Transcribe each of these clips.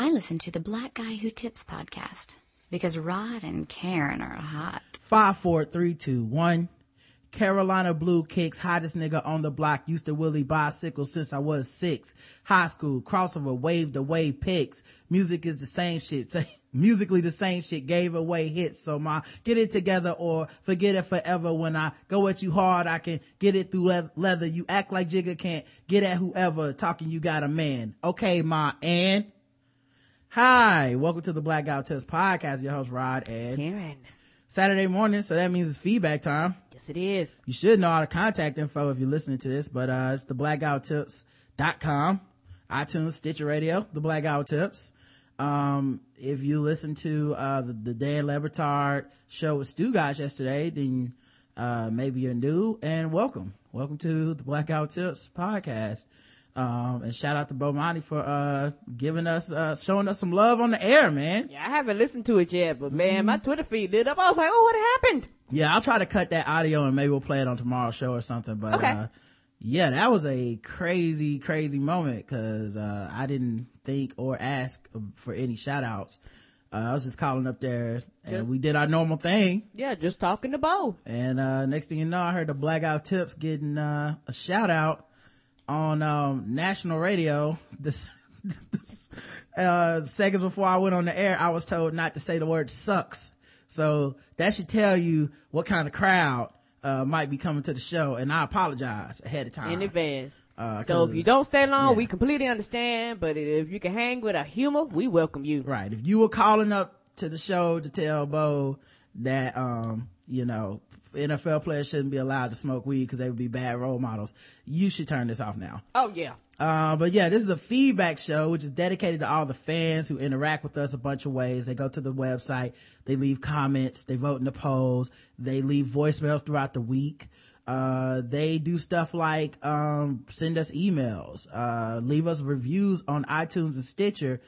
I listen to the Black Guy Who Tips podcast because Rod and Karen are hot. Five, four, three, two, one. Carolina Blue Kicks, hottest nigga on the block, used to Willie bicycle since I was six. High school, crossover, wave to wave picks. Music is the same shit. Musically the same shit, gave away hits. So my, get it together or forget it forever. When I go at you hard, I can get it through leather. You act like Jigga can't get at whoever talking you got a man. Okay, ma, and hi, welcome to the Black Guy Who Tips podcast. Your host Rod and Karen. Saturday morning, so that means it's feedback time. Yes, it is. You should know all the contact info if you're listening to this, but uh it's the blackguywhotips.com, iTunes, Stitcher Radio, the Black Guy Who Tips. Um, if you listen to uh the, the Dan Le Batard show with Stugotz yesterday, then uh maybe you're new and welcome. Welcome to the Black Guy Who Tips podcast. Um, and shout out to Bomani for, uh, giving us, uh, showing us some love on the air, man. Yeah, I haven't listened to it yet, but man, mm-hmm. my Twitter feed lit up. I was like, oh, what happened? Yeah, I'll try to cut that audio and maybe we'll play it on tomorrow's show or something, but, okay. uh, yeah, that was a crazy, crazy moment because, uh, I didn't think or ask for any shout outs. Uh, I was just calling up there and just, we did our normal thing. Yeah, just talking to Bo. And, uh, next thing you know, I heard the Black Guy Who Tips getting, uh, a shout out on um, national radio this, this uh, seconds before I went on the air, I was told not to say the word sucks. So that should tell you what kind of crowd uh, might be coming to the show, and I apologize ahead of time in advance. Uh, so if you don't stay long, yeah. we completely understand. But if you can hang with our humor, we welcome you. Right. If you were calling up to the show to tell Bo that um you know NFL players shouldn't be allowed to smoke weed because they would be bad role models. You should turn this off now. Oh yeah. Uh, but yeah, this is a feedback show, which is dedicated to all the fans who interact with us a bunch of ways. They go to the website, they leave comments, they vote in the polls, they leave voicemails throughout the week. Uh, they do stuff like, um, send us emails, uh, leave us reviews on iTunes and Stitcher.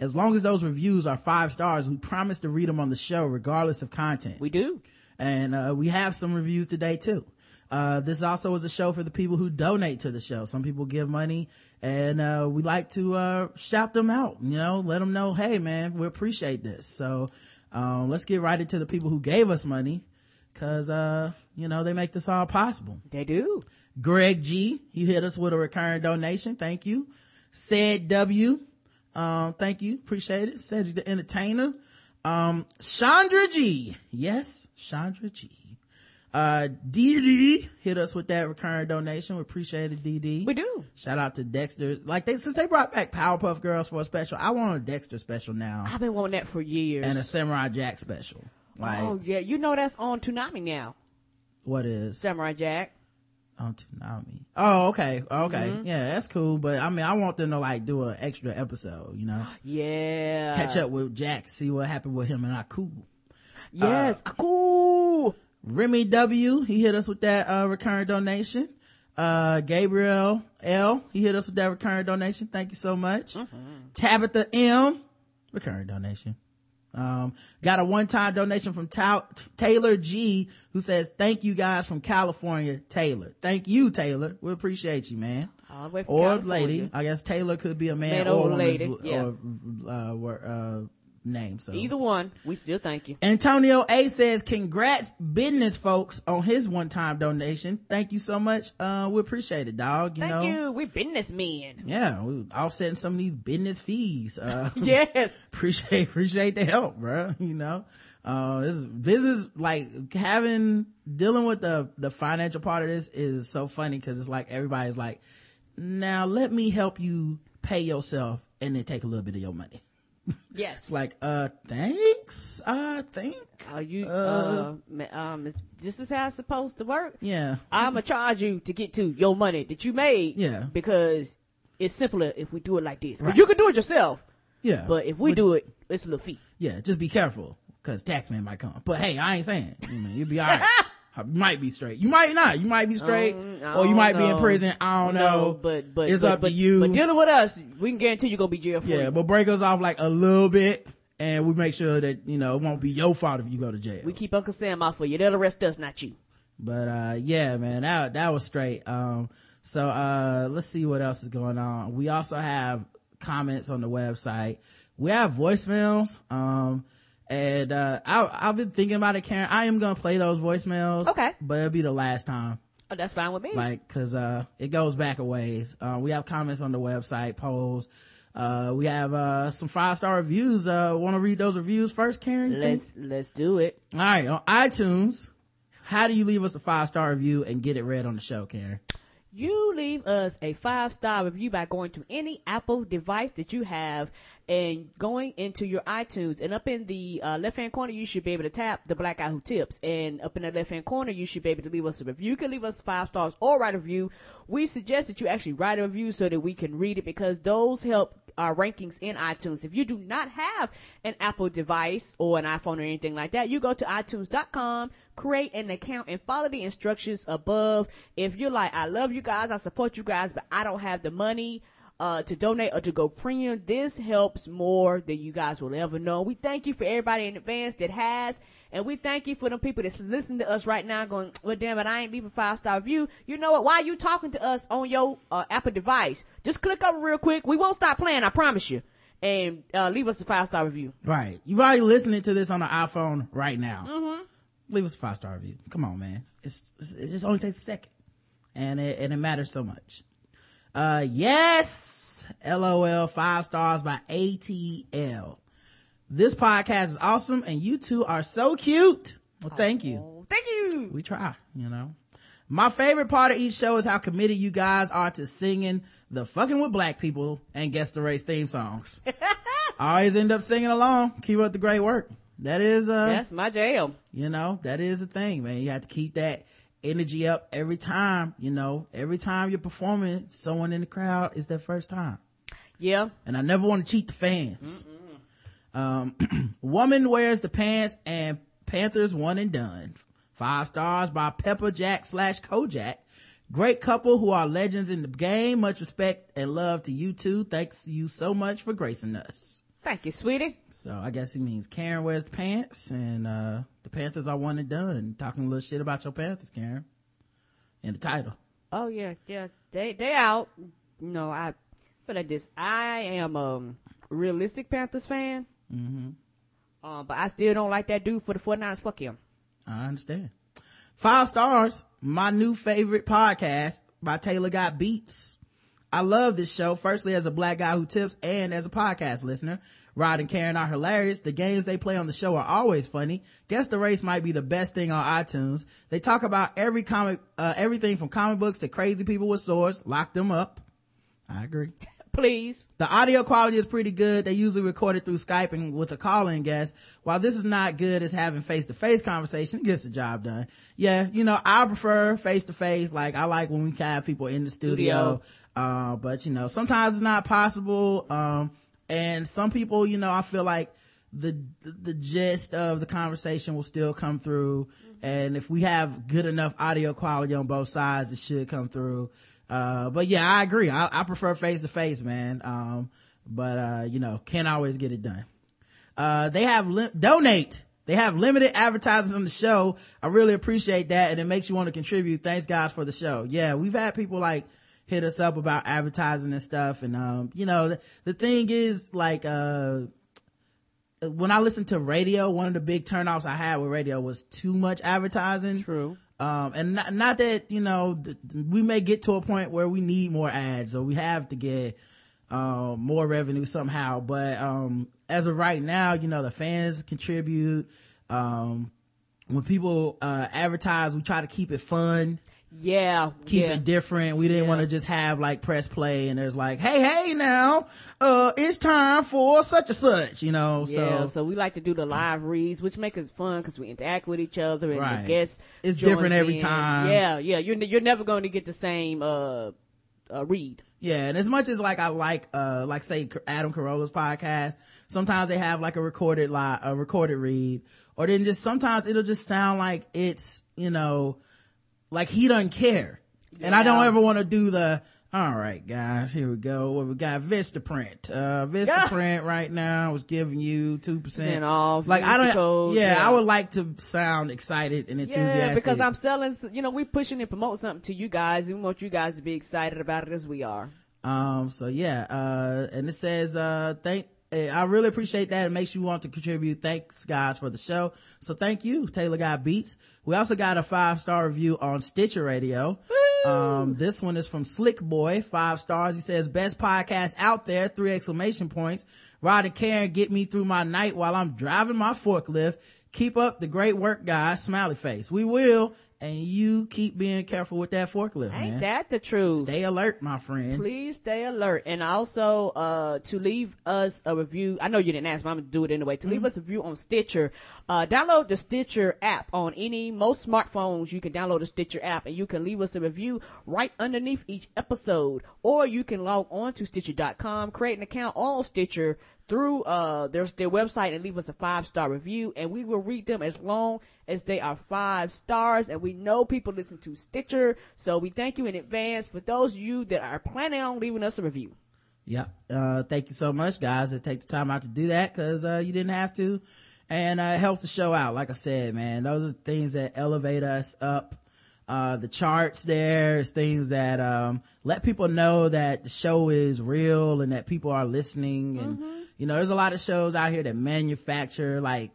As long as those reviews are five stars, we promise to read them on the show regardless of content. We do and uh, we have some reviews today too. Uh, this also is a show for the people who donate to the show. Some people give money and uh, we like to uh, shout them out you know let them know hey man we appreciate this. So um, let's get right into the people who gave us money because uh, you know they make this all possible. They do. Greg g he hit us with a recurring donation. Thank you. Said w um, thank you. Appreciate it. Said the entertainer um, Chandra G. Yes, Chandra G. Uh, DD hit us with that recurring donation. We appreciate it, DD. We do. Shout out to Dexter. Like they, since they brought back Powerpuff Girls for a special, I want a Dexter special now. I've been wanting that for years. And a Samurai Jack special. Like, oh yeah, you know that's on Toonami now. What is? Samurai Jack on Toonami. Oh, okay. Okay. Mm-hmm. Yeah, that's cool. But I mean, I want them to like do an extra episode, you know? Yeah. Catch up with Jack, see what happened with him and Aku. Yes, uh, Aku! Remy W, he hit us with that, uh, recurring donation. Uh, Gabriel L, he hit us with that recurring donation. Thank you so much. Mm-hmm. Tabitha M, recurring donation. Um, got a one-time donation from Ta- Taylor G who says, thank you guys from California, Taylor. Thank you, Taylor. We appreciate you, man. or California. lady. I guess Taylor could be a man, man or, lady. Yeah. or, uh, uh, name. So either one, we still thank you. Antonio A says, "Congrats, business folks, on his one-time donation. Thank you so much. Uh, we appreciate it, dog. You thank know, you. We business men. Yeah, we offsetting some of these business fees. Uh, yes, appreciate appreciate the help, bro. You know, uh, this is this is like having dealing with the the financial part of this is so funny because it's like everybody's like, now let me help you pay yourself and then take a little bit of your money. Yes. like, uh, thanks, I think. Are you, uh, uh, um, this is how it's supposed to work? Yeah. I'm gonna charge you to get to your money that you made. Yeah. Because it's simpler if we do it like this. Cause right. you can do it yourself. Yeah. But if we but, do it, it's a little fee. Yeah, just be careful. Cause taxman might come. But hey, I ain't saying. You know, you'll be alright. You might be straight. You might not. You might be straight, um, or you might know. be in prison. I don't no, know. But but it's but, up but, to you. But dealing with us, we can guarantee you're gonna be jail free. Yeah, but break us off like a little bit, and we make sure that you know it won't be your fault if you go to jail. We keep Uncle Sam off for you. They'll arrest us, not you. But uh, yeah, man, that that was straight. Um, so uh, let's see what else is going on. We also have comments on the website we have voicemails. Um, and, uh, I, I've been thinking about it, Karen. I am going to play those voicemails. Okay. But it'll be the last time. Oh, that's fine with me. Like, cause, uh, it goes back a ways. Uh, we have comments on the website, polls. Uh, we have, uh, some five star reviews. Uh, want to read those reviews first, Karen? Let's, let's do it. All right. On iTunes, how do you leave us a five star review and get it read on the show, Karen? you leave us a five star review by going to any Apple device that you have and going into your iTunes. And up in the uh, left hand corner, you should be able to tap the black guy who tips. And up in the left hand corner, you should be able to leave us a review. You can leave us five stars or write a review. We suggest that you actually write a review so that we can read it because those help our rankings in iTunes. If you do not have an Apple device or an iPhone or anything like that, you go to iTunes.com, create an account and follow the instructions above. If you're like, I love you guys, I support you guys, but I don't have the money, uh, to donate or to go premium. This helps more than you guys will ever know. We thank you for everybody in advance that has, and we thank you for the people that's listening to us right now going, well, damn it, I ain't leaving five star review. You know what? Why are you talking to us on your uh, Apple device? Just click over real quick. We won't stop playing, I promise you. And uh, leave us a five star review. Right. You're probably listening to this on an iPhone right now. Mm-hmm. Leave us a five star review. Come on, man. It's, it's, it just only takes a second. And it, and it matters so much. Uh, yes, LOL, five stars by ATL. This podcast is awesome and you two are so cute. Well, thank you. Oh, thank you. We try, you know. My favorite part of each show is how committed you guys are to singing the fucking with black people and guess the race theme songs. I always end up singing along. Keep up the great work. That is, uh, That's my jam. you know, that is the thing, man. You have to keep that energy up every time, you know, every time you're performing, someone in the crowd is their first time. Yeah. And I never want to cheat the fans. Um, woman wears the pants and Panthers one and done. Five stars by Pepper Jack slash Kojak. Great couple who are legends in the game. Much respect and love to you two. Thanks you so much for gracing us. Thank you, sweetie. So I guess he means Karen wears the pants and, uh, the Panthers are one and done. Talking a little shit about your Panthers, Karen. In the title. Oh yeah, yeah. They they out. No, I but I just I am a realistic Panthers fan. Mm-hmm. Um, but I still don't like that dude for the 49ers. Fuck him. I understand. Five stars. My new favorite podcast by Taylor Got Beats. I love this show. Firstly, as a black guy who tips and as a podcast listener. Rod and Karen are hilarious. The games they play on the show are always funny. Guess the race might be the best thing on iTunes. They talk about every comic, uh, everything from comic books to crazy people with swords. Lock them up. I agree. Please. The audio quality is pretty good. They usually record it through Skype and with a call-in guest. While this is not good as having face-to-face conversation, it gets the job done. Yeah, you know, I prefer face-to-face. Like, I like when we have people in the studio. Studio. Uh, but you know, sometimes it's not possible. Um, and some people, you know, I feel like the, the, the gist of the conversation will still come through. And if we have good enough audio quality on both sides, it should come through. Uh, but yeah, I agree. I, I prefer face to face, man. Um, but, uh, you know, can't always get it done. Uh, they have li- donate. They have limited advertisers on the show. I really appreciate that. And it makes you want to contribute. Thanks guys for the show. Yeah, we've had people like hit us up about advertising and stuff. And, um, you know, the, the thing is like, uh, when I listened to radio, one of the big turnoffs I had with radio was too much advertising. True. Um, and not, not that, you know, th- we may get to a point where we need more ads or we have to get, uh, more revenue somehow. But, um, as of right now, you know, the fans contribute. Um, when people, uh, advertise, we try to keep it fun Yeah. keep yeah. it different. We didn't Yeah. want to just have like press play and there's like, hey, hey, now, uh, it's time for such and such, you know. Yeah, So, so we like to do the live reads, which make it fun because we interact with each other and Right. the guests. It's different every in. time. Yeah, yeah. You're you're never going to get the same uh, uh read. yeah, and as much as like I like, uh, like say Adam Carolla's podcast, sometimes they have like a recorded live, a recorded read, or then just sometimes it'll just sound like it's, you know, like he doesn't care. And I don't ever want to do the, all right, guys, here we go. What we got? Vistaprint. Uh, Vistaprint right now is giving you 2%. Off, Like, I don't, code, yeah, yeah. I would like to sound excited and enthusiastic. Yeah, because I'm selling. You know, we're pushing and promote something to you guys, and we want you guys to be excited about it as we are. Um, so yeah, uh, and it says, uh, thank, I really appreciate that. It makes you want to contribute. Thanks guys for the show. So thank you, Taylor Guy Beats. We also got a five star review on Stitcher Radio. Um, this one is from Slick Boy, five stars. He says, best podcast out there, three exclamation points. Rod and Karen get me through my night while I'm driving my forklift. Keep up the great work, guys. Smiley face. We will. And you keep being careful with that forklift, Ain't man. that the truth? Stay alert, my friend. Please stay alert. And also, uh, to leave us a review. I know you didn't ask, but I'm going to do it anyway. To leave us a review on Stitcher, uh, download the Stitcher app on any, most smartphones. You can download the Stitcher app and you can leave us a review right underneath each episode. Or you can log on to Stitcher.com, create an account on Stitcher through, uh, there's their website and leave us a five star review and we will read them as long as they are five stars. And we know people listen to Stitcher. So we thank you in advance for those of you that are planning on leaving us a review. Yep. Uh, thank you so much, guys, that take the time out to do that because, uh, you didn't have to. And, uh, it helps the show out. Like I said, man, those are things that elevate us up. Uh, the charts there is things that, um, let people know that the show is real and that people are listening. And, mm-hmm. you know, there's a lot of shows out here that manufacture like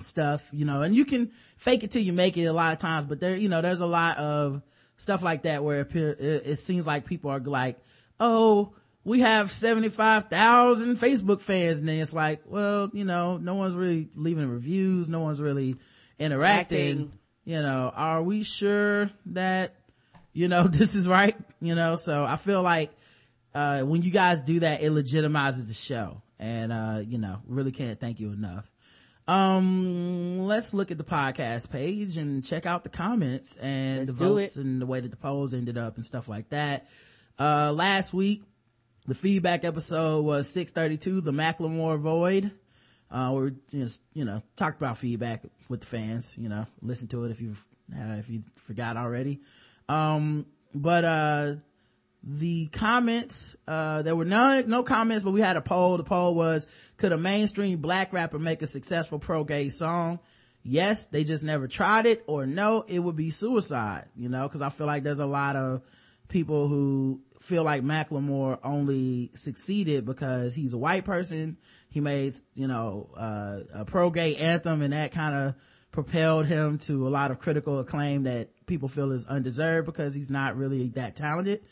stuff, you know, and you can fake it till you make it a lot of times, but there, you know, there's a lot of stuff like that where it, it, it seems like people are like, oh, we have 75,000 Facebook fans. And then it's like, well, you know, no one's really leaving reviews. No one's really interacting. Acting. You know, are we sure that, you know, this is right? You know, so I feel like, uh, when you guys do that, it legitimizes the show. And, uh, you know, really can't thank you enough. Um, let's look at the podcast page and check out the comments and Let's the votes and the way that the polls ended up and stuff like that. Uh, last week, the feedback episode was 632, the Macklemore Void. Uh, we just, you know, talked about feedback with the fans, you know, listen to it if you've, uh, if you forgot already. Um, but, uh, the comments, uh, there were none, no comments, but we had a poll. The poll was, could a mainstream black rapper make a successful pro-gay song? Yes, they just never tried it, or no, it would be suicide, you know, cause I feel like there's a lot of people who feel like Macklemore only succeeded because he's a white person. He made, you know, uh, a pro-gay anthem and that kind of propelled him to a lot of critical acclaim that people feel is undeserved because he's not really that talented.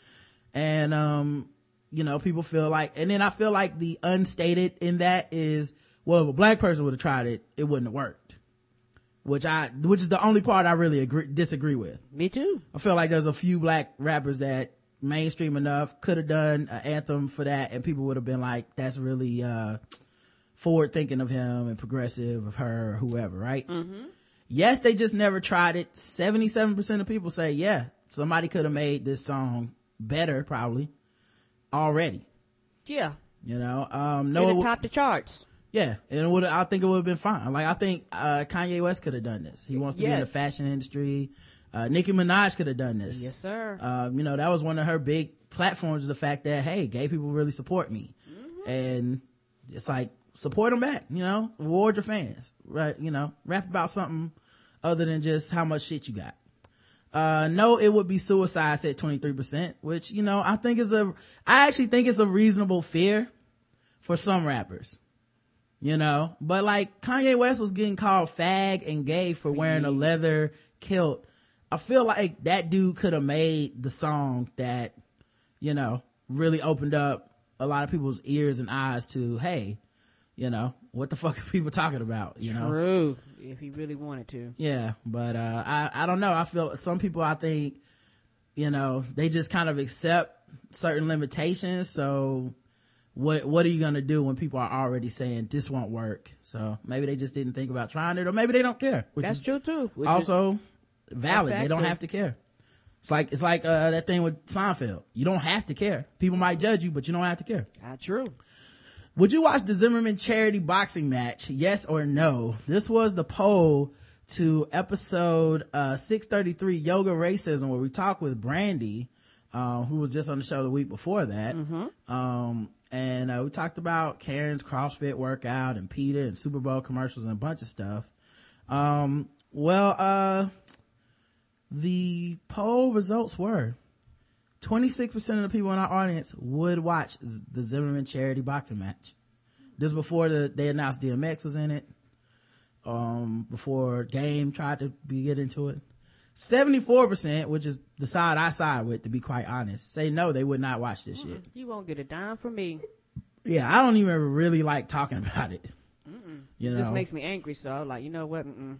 And um you know people feel like and then i feel like the unstated in that is well if a black person would have tried it it wouldn't have worked. Which i which is the only part i really agree disagree with. Me too. i feel like there's a few black rappers that mainstream enough could have done an anthem for that and people would have been like that's really uh forward thinking of him and progressive of her or whoever right yes they just never tried it 77% of people say yeah somebody could have made this song better probably already Yeah. you know um No, it it w- top the charts. yeah and it would i think it would have been fine like i think uh kanye west could have done this he wants to be in the fashion industry uh nicki minaj could have done this Yes, sir. um, you know, that was one of her big platforms, is the fact that, hey, gay people really support me. And it's like, support them back, you know, reward your fans, right? You know, rap about something other than just how much shit you got. Uh, no, it would be suicide, said 23%, which, you know, I think is a, I actually think it's a reasonable fear for some rappers. You know, but like Kanye West was getting called fag and gay for wearing a leather kilt. I feel like that dude could have made the song that, you know, really opened up a lot of people's ears and eyes to, hey, you know, what the fuck are people talking about? You know? True. If he really wanted to. Yeah, but uh I I don't know. I feel some people I think you know, they just kind of accept certain limitations, so what what are you going to do when people are already saying this won't work? So maybe they just didn't think about trying it or maybe they don't care. Which That's true too. Also valid. They don't have to care. It's like it's like uh that thing with Seinfeld. You don't have to care. People might judge you, but you don't have to care. not true. Would you watch the Zimmerman charity boxing match? Yes or no? This was the poll to episode uh 633 Yoga Racism where we talked with Brandy, uh, who was just on the show the week before that. Um and uh, we talked about Karen's CrossFit workout and Peter and Super Bowl commercials and a bunch of stuff. Um well uh the poll results were 26% of the people in our audience would watch the Zimmerman charity boxing match. this before the, they announced DMX was in it. Um, before Game tried to be get into it. 74%, which is the side I side with, to be quite honest, say no, they would not watch this shit. You won't get a dime from me. Yeah, I don't even really like talking about it. You It know, just makes me angry. So I'm like, you know what? Mm-mm.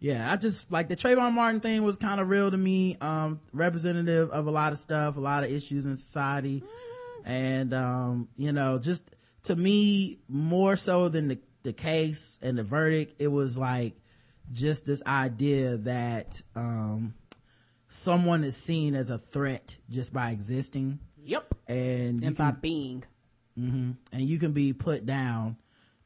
Yeah, I just like the Trayvon Martin thing was kind of real to me. Um, representative of a lot of stuff, a lot of issues in society, and um, you know, just to me more so than the the case and the verdict, it was like just this idea that um, someone is seen as a threat just by existing, Yep. and And by can being. hmm And you can be put down,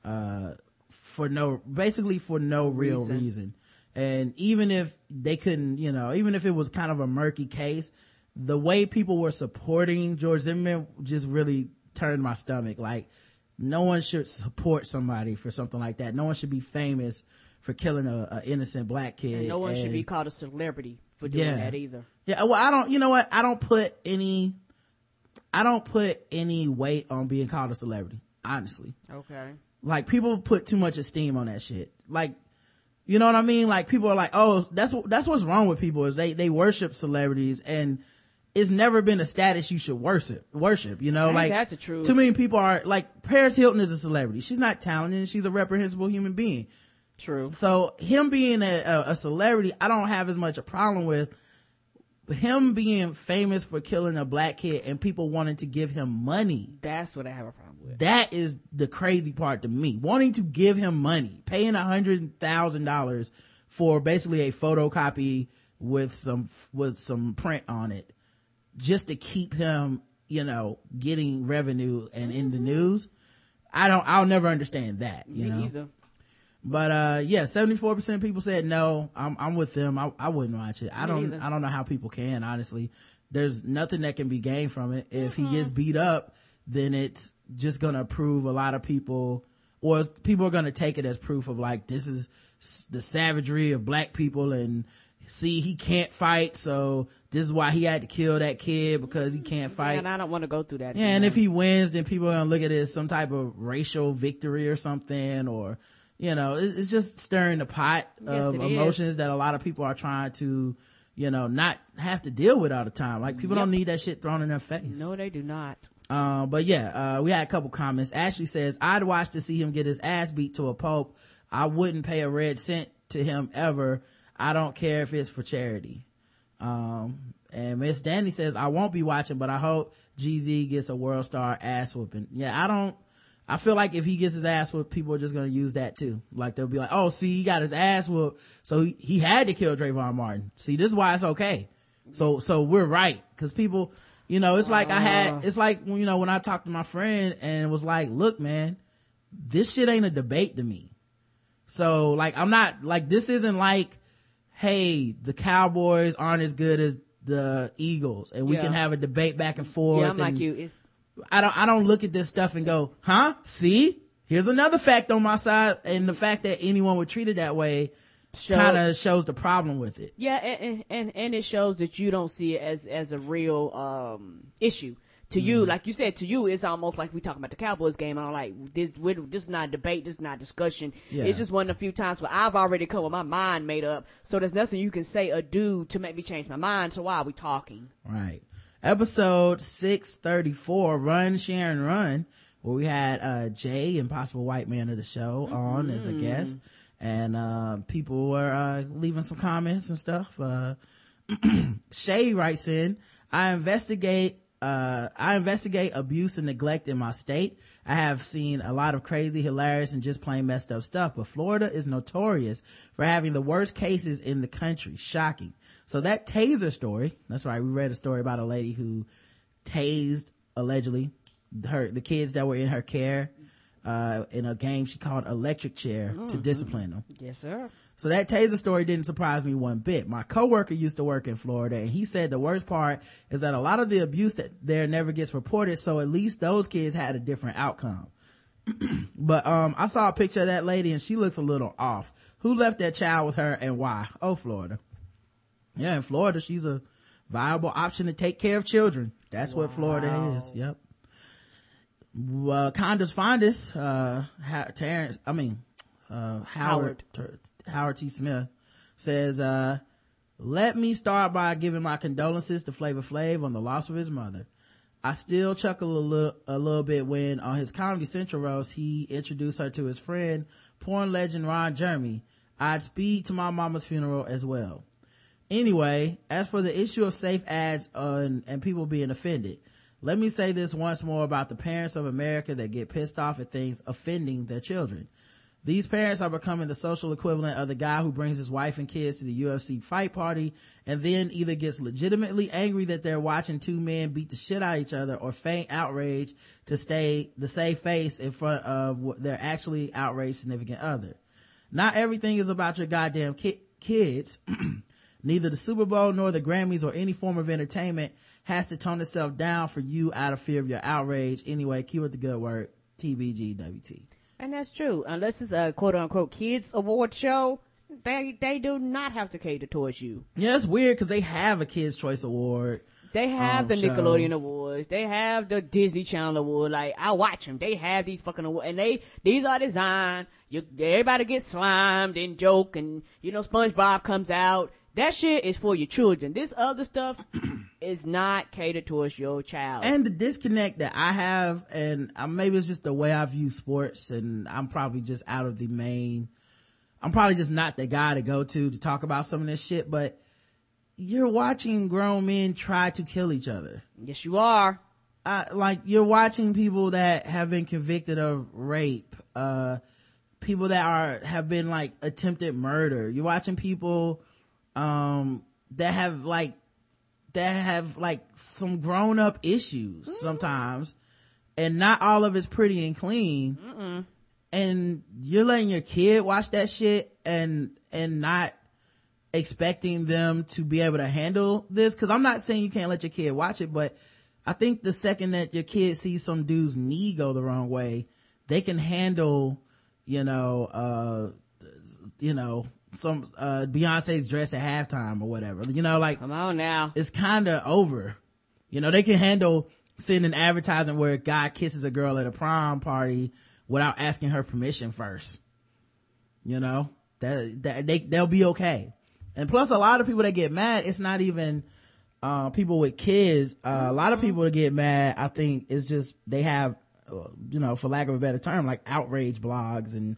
uh, for no, basically for no real Reason. reason. And even if they couldn't, you know, even if it was kind of a murky case, the way people were supporting George Zimmerman just really turned my stomach. Like, no one should support somebody for something like that. No one should be famous for killing a, a innocent black kid. And no one should be called a celebrity for doing Yeah. that either. yeah, well, I don't, you know what? I don't put any, I don't put any weight on being called a celebrity, honestly. Okay. Like, people put too much esteem on that shit. Like, you know what I mean? Like, people are like, oh, that's, that's what's wrong with people is they, they worship celebrities and it's never been a status you should worship, worship, you know? Ain't like, that's the truth? too many people are, like, Paris Hilton is a celebrity. She's not talented. She's a reprehensible human being. True. So him being a, a, a celebrity, I don't have as much a problem with him being famous for killing a black kid and people wanting to give him money. That's what I have a problem with. That is the crazy part to me. Wanting to give him money, paying a hundred thousand dollars for basically a photocopy with some, with some print on it just to keep him, you know, getting revenue and in the news. I don't, I'll never understand that, you Me know. either. But uh yeah, 74% of people said no. I'm I'm with them. I I wouldn't watch it. I Me don't neither. I don't know how people can, honestly. There's nothing that can be gained from it. If he gets beat up, then it's just going to prove a lot of people or people are going to take it as proof of like this is the savagery of black people and see he can't fight so this is why he had to kill that kid because he can't fight. And I don't want to go through that. Yeah, and if he wins, then people are gonna look at it as some type of racial victory or something, or you know, it's just stirring the pot of it emotions that a lot of people are trying to, you know, not have to deal with all the time. Like people don't need that shit thrown in their face. No, they do not. Uh, but yeah, uh, we had a couple comments. Ashley says, I'd watch to see him get his ass beat to a pulp. I wouldn't pay a red cent to him ever. I don't care if it's for charity. Um, and Miss Danny says, I won't be watching, but I hope GZ gets a world star ass whooping. Yeah, I don't, I feel like if he gets his ass whooped, people are just gonna use that too. Like they'll be like, oh, see, he got his ass whooped, so he, he had to kill Trayvon Martin. See, this is why it's okay. So, so we're right. Cause people, you know, it's like I had, oh. it's like, you know, when I talked to my friend and it was like, look, man, this shit ain't a debate to me. So like, I'm not, like, this isn't like, hey, the Cowboys aren't as good as the Eagles and we Yeah. can have a debate back and forth. Yeah, I'm like you. It's I don't, I don't look at this stuff and go, huh? See? Here's another fact on my side. And the fact that anyone would treat it that way Show- kind of shows the problem with it. yeah, and, and and it shows that you don't see it as as a real um issue. To Mm-hmm. you, like you said, to you, it's almost like we talking about the Cowboys game. And I'm like, this, we this is not debate, this is not discussion. Yeah. It's just one of the few times where I've already come with my mind made up. So there's nothing you can say or do to make me change my mind. So why are we talking? Right. Episode 634, Run, Sharon, Run, where we had, uh, Jay, Impossible White Man of the show on as a guest. And, uh, people were, uh, leaving some comments and stuff. Uh, Shay writes in, I investigate, uh, I investigate abuse and neglect in my state. I have seen a lot of crazy, hilarious, and just plain messed up stuff, but Florida is notorious for having the worst cases in the country. Shocking. So that taser story, that's right, we read a story about a lady who tased, allegedly, her, the kids that were in her care, uh, in a game she called Electric Chair to discipline them. Yes, sir. So that taser story didn't surprise me one bit. My coworker used to work in Florida and he said the worst part is that a lot of the abuse that there never gets reported. So at least those kids had a different outcome. but, um, I saw a picture of that lady and she looks a little off. Who left that child with her and why? Oh, Florida. Yeah, in Florida, she's a viable option to take care of children. That's what Florida is. Yep. Conda's fondest, uh, ha- Terrence, I mean, uh, Howard, Howard. T- Howard T. Smith says, uh, let me start by giving my condolences to Flavor Flav on the loss of his mother. I still chuckle a little, a little bit when on his Comedy Central roast, he introduced her to his friend, porn legend Ron Jeremy. I'd speed to my mama's funeral as well. Anyway, as for the issue of safe ads uh, and, and people being offended, let me say this once more about the parents of America that get pissed off at things offending their children. These parents are becoming the social equivalent of the guy who brings his wife and kids to the UFC fight party and then either gets legitimately angry that they're watching two men beat the shit out of each other or feign outrage to stay the safe face in front of their actually outraged significant other. Not everything is about your goddamn ki- kids. Neither the Super Bowl nor the Grammys or any form of entertainment has to tone itself down for you out of fear of your outrage. Anyway, keyword the good word, TBGWT. And that's true. Unless it's a quote unquote kids award show, they they do not have to cater towards you. Yeah, it's weird because they have a Kids Choice Award. They have um, the show. Nickelodeon Awards. They have the Disney Channel Award. Like I watch them. They have these fucking awards, and they these are designed. You everybody gets slimed and joke, and you know SpongeBob comes out. That shit is for your children. This other stuff is not catered towards your child. And the disconnect that I have, and uh, maybe it's just the way I view sports, and I'm probably just out of the main. I'm probably just not the guy to go to to talk about some of this shit, but you're watching grown men try to kill each other. yes, you are. Uh, like you're watching people that have been convicted of rape, uh, people that are, have been like attempted murder. You're watching people, um, that have like, that have like some grown up issues Mm-hmm. sometimes and not all of it's pretty and clean. Mm-mm. And you're letting your kid watch that shit and, and not expecting them to be able to handle this. Cause I'm not saying you can't let your kid watch it, but I think the second that your kid sees some dude's knee go the wrong way, they can handle, you know, uh, you know, some, uh, Beyonce's dress at halftime or whatever. You know, like, Come on now. it's kind of over. You know, they can handle seeing an advertisement where a guy kisses a girl at a prom party without asking her permission first. You know, that, that they, they'll be okay. And plus a lot of people that get mad, it's not even, uh, people with kids. Uh, a lot of people that get mad, I think is just, they have, uh, you know, for lack of a better term, like outrage blogs and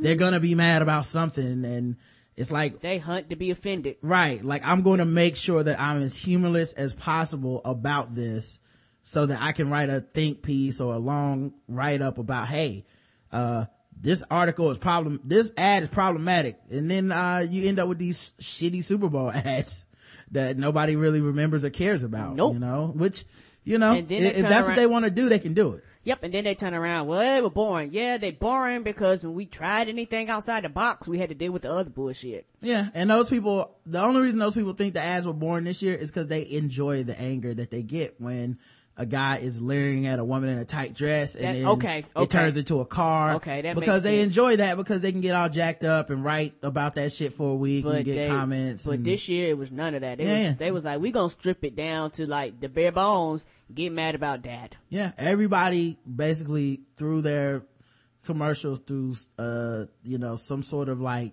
they're gonna be mad about something and it's like, They hunt to be offended. Right. Like I'm going to make sure that I'm as humorless as possible about this so that I can write a think piece or a long write up about, hey, uh, this article is problem, this ad is problematic. And then, uh, you end up with these shitty Super Bowl ads that nobody really remembers or cares about. Nope. You know, which, you know, And then they if, that's what they want to do, they can do it. Yep, and then they turn around. Well, they were boring. Yeah, they boring because when we tried anything outside the box, we had to deal with the other bullshit. Yeah, and those people, the only reason those people think the ads were boring this year is because they enjoy the anger that they get when a guy is leering at a woman in a tight dress and That- then okay, it turns into a car. Okay, that because they sense. enjoy that because they can get all jacked up and write about that shit for a week But and get they, comments. But and- this year it was none of that. They Yeah, was they was like, we gonna strip it down to like the bare bones. Get mad about that. yeah, everybody basically through their commercials through, uh, you know, some sort of like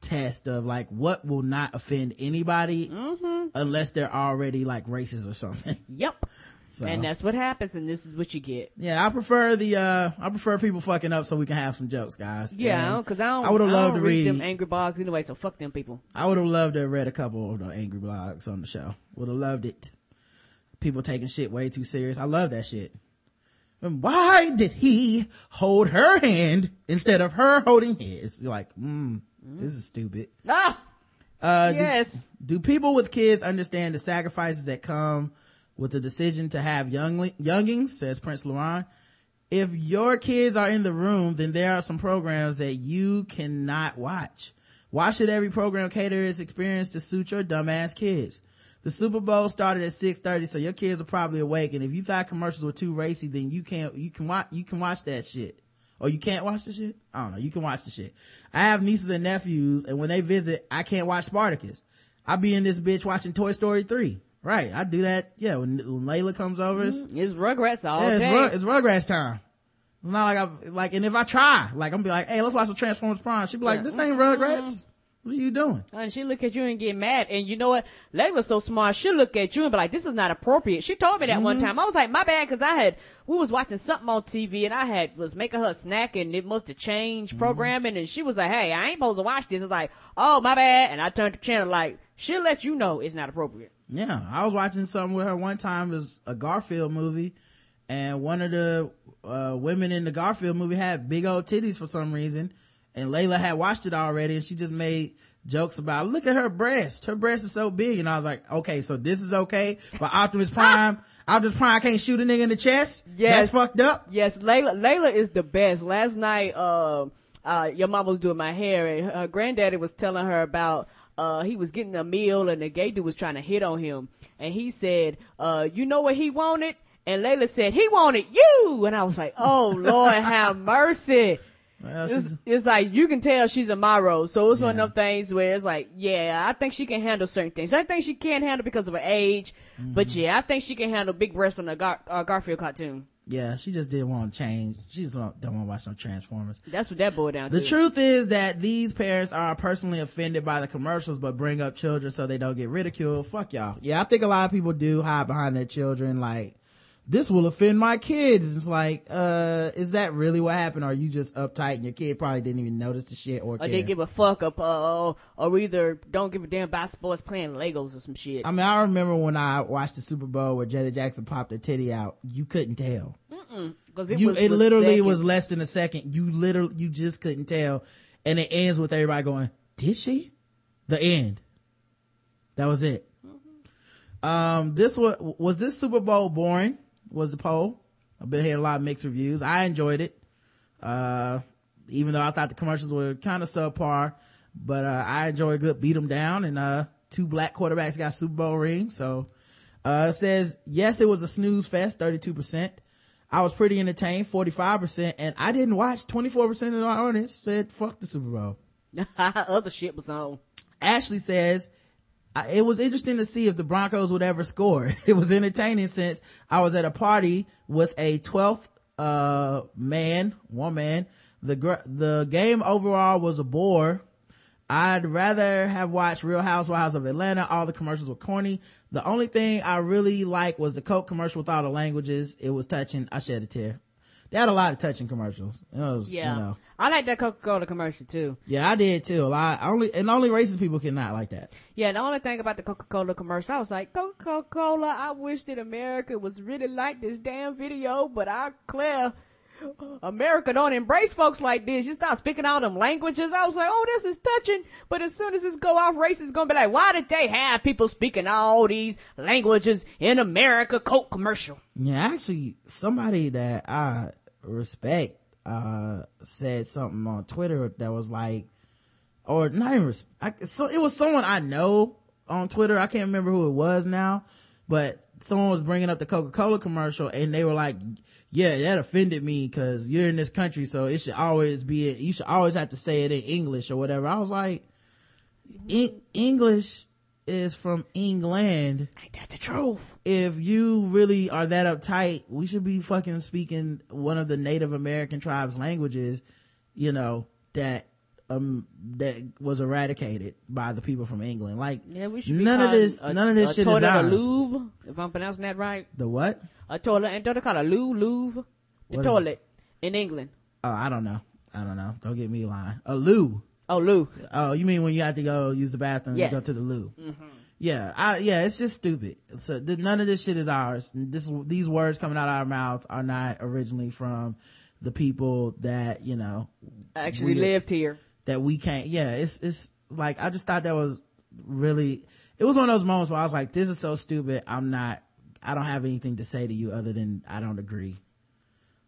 test of like what will not offend anybody Mm-hmm. unless they're already like racist or something. Yep. So. And that's what happens, and this is what you get. Yeah, I prefer the, uh, I prefer people fucking up so we can have some jokes, guys. Yeah, because I don't. I would have loved to read, them angry blogs anyway. So fuck them people. I would have loved to have read a couple of the angry blogs on the show. Would have loved it. People taking shit way too serious. I love that shit. And why did he hold her hand instead of her holding his? You're like, hmm, this is stupid. Ah, Uh, do- yes. do people with kids understand the sacrifices that come with the decision to have youngling, youngings, says Prince Lauren? If your kids are in the room, then there are some programs that you cannot watch. Why should every program cater its experience to suit your dumbass kids? The Super Bowl started at 6.30, so your kids are probably awake, and if you thought commercials were too racy, then you can't, you can watch, you can watch that shit. Or you can't watch the shit? I don't know. You can watch the shit. I have nieces and nephews, and when they visit, I can't watch Spartacus. I'll be in this bitch watching Toy Story 3. Right. I do that. Yeah. When, when Layla comes over, it's, mm-hmm. It's Rugrats all yeah, it's, day. Rug, it's Rugrats time. It's not like I, like, and if I try, like, I'm gonna be like, hey, let's watch the Transformers Prime. She'd be like, this ain't Rugrats. Mm-hmm. What are you doing? And she look at you and get mad. And you know what? Layla's so smart. She'll look at you and be like, this is not appropriate. She told me that one mm-hmm. time. I was like, my bad, cause I had, we was watching something on TV and I had, was making her a snack and it must have changed programming. And she was like, hey, I ain't supposed to watch this. It's like, oh, my bad. And I turned the channel like, she'll let you know it's not appropriate. Yeah, I was watching something with her one time. It was a Garfield movie, and one of the uh, women in the Garfield movie had big old titties for some reason, and Layla had watched it already, and she just made jokes about, look at her breast. Her breast is so big, and I was like, okay, so this is okay, but Optimus Prime, Optimus Prime can't shoot a nigga in the chest. Yes. that's fucked up. Yes, Layla, Layla is the best. Last night, uh, uh, your mom was doing my hair and her granddaddy was telling her about, uh, he was getting a meal and the gay dude was trying to hit on him. And he said, uh, you know what he wanted? And Layla said, he wanted you. And I was like, oh Lord, have mercy. Well, It's, it's like you can tell she's a Myro, so it's one Yeah. of them things where it's like, yeah, I think she can handle certain things. I think she can't handle because of her age, but Mm-hmm. yeah, I think she can handle big breasts on a Gar- uh, Garfield cartoon. Yeah, she just didn't want to change. She just don't want to watch no Transformers. That's what that boiled down to. The truth is that these parents are personally offended by the commercials, but bring up children so they don't get ridiculed. Fuck y'all. Yeah, I think a lot of people do hide behind their children. Like, this will offend my kids. It's like, uh, is that really what happened? Or are you just uptight and your kid probably didn't even notice the shit or or they give a fuck up, uh, or either don't give a damn about sports playing Legos or some shit. I mean, I remember when I watched the Super Bowl where Janet Jackson popped her titty out. You couldn't tell. Mm-mm, Cause it you, was it literally was less than a second. You literally, you just couldn't tell. And it ends with everybody going, did she? The end. That was it. Um, this was, was this Super Bowl boring? Was the poll? I've been hearing a lot of mixed reviews. I enjoyed it. Uh, even though I thought the commercials were kind of subpar, but, uh, I enjoy a good beat 'em down and, uh, two black quarterbacks got Super Bowl rings. So, uh, it says, yes, it was a snooze fest, 32%. I was pretty entertained, 45%, and I didn't watch 24% of the audience said, fuck the Super Bowl. Other shit was on. Ashley says, "I- it was interesting to see if the Broncos would ever score. It was entertaining since I was at a party with a 12th, uh, man, woman. The, gr- the game overall was a bore. I'd rather have watched Real Housewives of Atlanta. All the commercials were corny. The only thing I really liked was the Coke commercial with all the languages. It was touching. I shed a tear. They had a lot of touching commercials. It was, Yeah. you know. I like that Coca-Cola commercial too. Yeah, I did too. A lot. Only, and only racist people cannot like that. Yeah, the only thing about the Coca-Cola commercial, I was like, Coca-Cola, I wish that America was really like this damn video, but I Claire, America don't embrace folks like this. You start speaking all them languages. I was like, oh, this is touching. But as soon as this go off, race is gonna be like, why did they have people speaking all these languages in America Coke commercial? Yeah, actually, somebody that I respect, uh, said something on Twitter that was like, or not even, res- I, so it was someone I know on Twitter. I can't remember who it was now, but someone was bringing up the Coca-Cola commercial and they were like, yeah, that offended me because you're in this country. So it should always be, you should always have to say it in English or whatever. I was like, "En- English is from England Ain't that the truth? if you really are that uptight, we should be fucking speaking one of the Native American tribes languages, you know, that, um, that was eradicated by the people from England. Like, Yeah, we should none of this, a, none of this a shit is ours. Louvre, if I'm pronouncing that right. The what? A toilet, and don't they call it a Lou, Louvre? The What toilet in England. Oh, I don't know. I don't know. Don't get me lying. A loo. Oh, Lou. Oh, you mean when you have to go use the bathroom, Yes. you go to the loo. Mm-hmm. Yeah, I, yeah, it's just stupid. So th- none of this shit is ours. This, these words coming out of our mouth are not originally from the people that, you know, Actually We- lived here. that we can't, yeah, it's, it's like, I just thought that was really, it was one of those moments where I was like, this is so stupid. I'm not, I don't have anything to say to you other than I don't agree.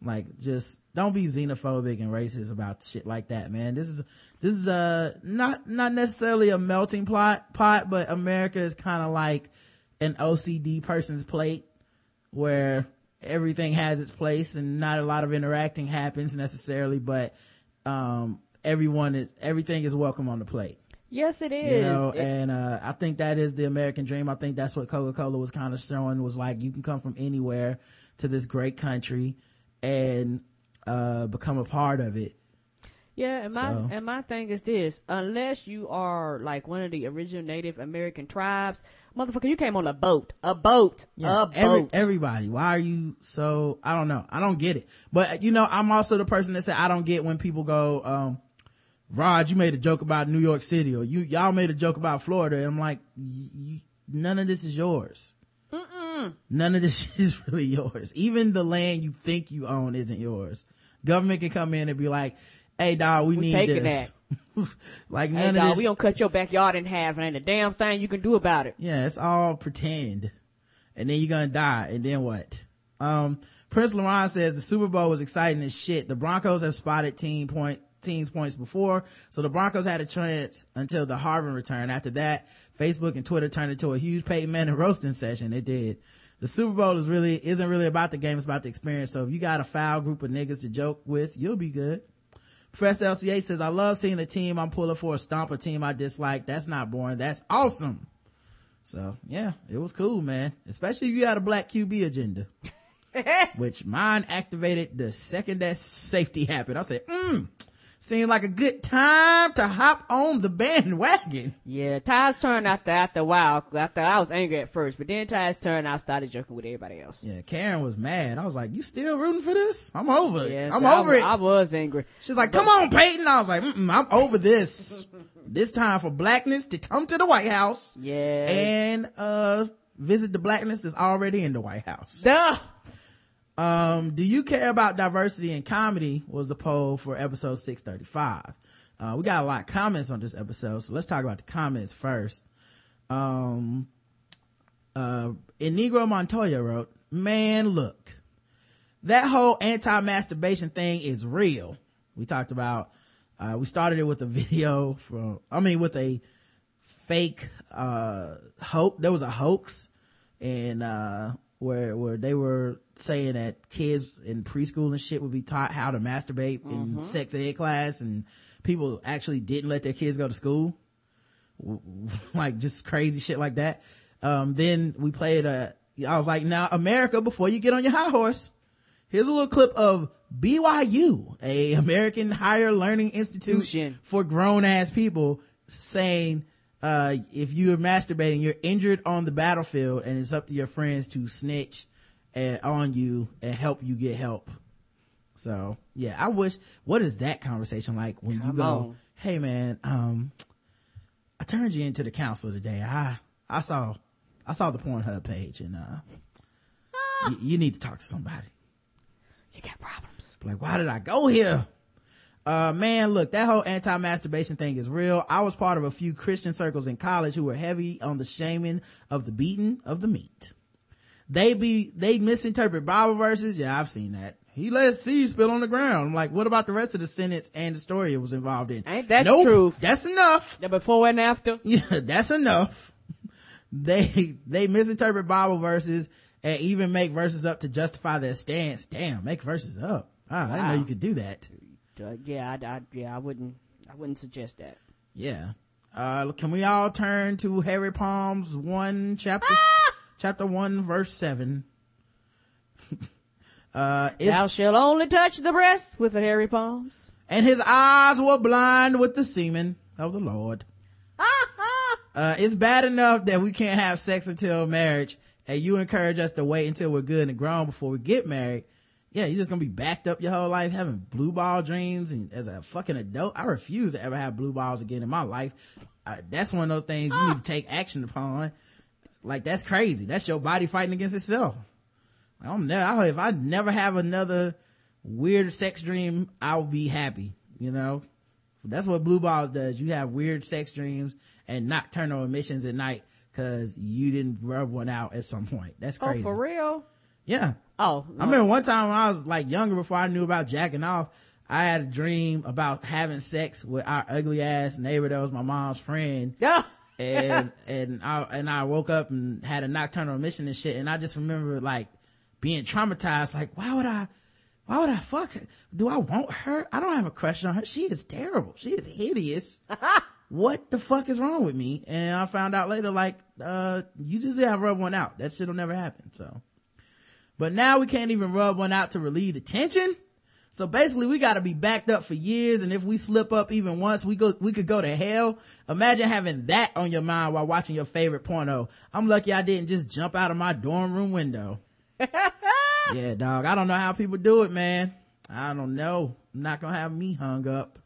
Like, just don't be xenophobic and racist about shit like that, man. This is, this is, uh, not, not necessarily a melting pot, pot, but America is kind of like an OCD person's plate where everything has its place and not a lot of interacting happens necessarily, but, um, everyone is, everything is welcome on the plate Yes, it is. you know It- and uh i think that is the american dream i think that's what coca-cola was kind of showing was like you can come from anywhere to this great country and uh, become a part of it. Yeah, and my So- and my thing is this: unless you are like one of the original Native American tribes, motherfucker, you came on a boat, a boat, a every- boat. everybody. Why are you so? I don't know. I don't get it. But you know, I'm also the person that said I don't get when people go, um, Rod, you made a joke about New York City, or you y'all made a joke about Florida. And I'm like, none of this is yours. None of this shit is really yours. Even the land you think you own isn't yours. Government can come in and be like, "Hey, dog, we, We need this." like hey, none dog, of this. we don't cut your backyard in half, and ain't a damn thing you can do about it. Yeah, it's all pretend. And then you're gonna die, and then what? Um, Prince Laurent says the Super Bowl was exciting as shit. The Broncos have spotted team point, teams points before, so the Broncos had a chance until the Harvin return. After that, Facebook and Twitter turned into a huge Peyton Manning roasting session. It did. The Super Bowl is really, isn't really about the game, it's about the experience. So if you got a foul group of niggas to joke with, you'll be good. Professor LCA says, I love seeing a team I'm pulling for stomp a team I dislike. That's not boring. That's awesome. So yeah, it was cool, man. Especially if you had a black QB agenda. Which mine activated the second that safety happened. I said, mm, seemed like a good time to hop on the bandwagon. Yeah, Ty's turn after after a while. After I was angry at first, but then Ty's turn, I started joking with everybody else. Yeah, Karen was mad. I was like, you still rooting for this? I'm over it. Yeah, I'm so over was- it. I was angry. She's like, come on, Peyton. I was like, Mm-mm, I'm over this. this time for blackness to come to the White House Yeah. and, uh, visit the blackness is already in the White House. Duh. Um, do you care about diversity in comedy was the poll for episode 635. Uh, we got a lot of comments on this episode, so let's talk about the comments first. Um, uh, Inigro Montoya wrote, man, look, that whole anti-masturbation thing is real. We talked about, uh, we started it with a video from, I mean, with a fake, uh, hoax. There was a hoax and, uh, where, where they were saying that kids in preschool and shit would be taught how to masturbate in sex ed class and people actually didn't let their kids go to school. like just crazy shit like that. Um, then we played a, I was like, now America, before you get on your high horse, here's a little clip of BYU, a American higher learning institution Institution. for grown ass people saying, uh, if you're masturbating, you're injured on the battlefield and it's up to your friends to snitch on you and help you get help. So yeah, I wish, what is that conversation like when you go, on. hey man, um, I turned you into the counselor today. I, I saw, I saw the Pornhub page and, uh, y- you need to talk to somebody. You got problems. Like, why did I go here? Uh, man, look, that whole anti-masturbation thing is real. I was part of a few Christian circles in college who were heavy on the shaming of the beating of the meat. They be, they misinterpret Bible verses. Yeah, I've seen that. He let seed spill on the ground. I'm like, what about the rest of the sentence and the story it was involved in? Ain't that nope, truth? That's enough. The before and after. Yeah, that's enough. They, they misinterpret Bible verses and even make verses up to justify their stance. Damn, make verses up. Ah, I didn't know you could do that. Uh, yeah, I, I, yeah, I wouldn't, I wouldn't suggest that. Yeah. Uh, can we all turn to Harry Palms one chapter, chapter one verse seven? uh, Thou shalt only touch the breast with the hairy palms. and his eyes were blind with the semen of the Lord. Uh, it's bad enough that we can't have sex until marriage and you encourage us to wait until we're good and grown before we get married. Yeah, you're just gonna be backed up your whole life having blue ball dreams and as a fucking adult, I refuse to ever have blue balls again in my life. Uh, that's one of those things you need to take action upon. Like that's crazy. That's your body fighting against itself. I'm never, I- if I never have another weird sex dream, I'll be happy, you know? That's what blue balls does. You have weird sex dreams and nocturnal emissions at night because you didn't rub one out at some point. That's crazy. Oh, for real? Yeah. Oh, I remember one time when I was like younger before I knew about jacking off, I had a dream about having sex with our ugly ass neighbor that was my mom's friend. yeah. And, and I, and I woke up and had a nocturnal emission and shit. And I just remember like being traumatized. Like, why would I, why would I fuck her? Do I want her? I don't have a crush on her. She is terrible. She is hideous. what the fuck is wrong with me? And I found out later, like, uh, you just have to rub one out. That shit'll never happen. So, but now we can't even rub one out to relieve the tension. So basically we gotta be backed up for years and if we slip up even once, we go, we could go to hell. Imagine having that on your mind while watching your favorite porno. I'm lucky I didn't just jump out of my dorm room window. yeah, dog. I don't know how people do it, man. I don't know. I'm not gonna have me hung up.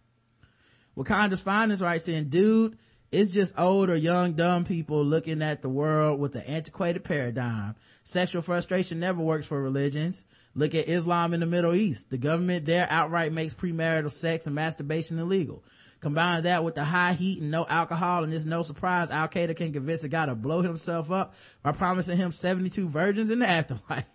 Wakanda's finest right saying, dude, it's just old or young dumb people looking at the world with an antiquated paradigm. Sexual frustration never works for religions. Look at Islam in the Middle East. The government there outright makes premarital sex and masturbation illegal. Combine that with the high heat and no alcohol, and it's no surprise Al Qaeda can convince a guy to blow himself up by promising him 72 virgins in the afterlife.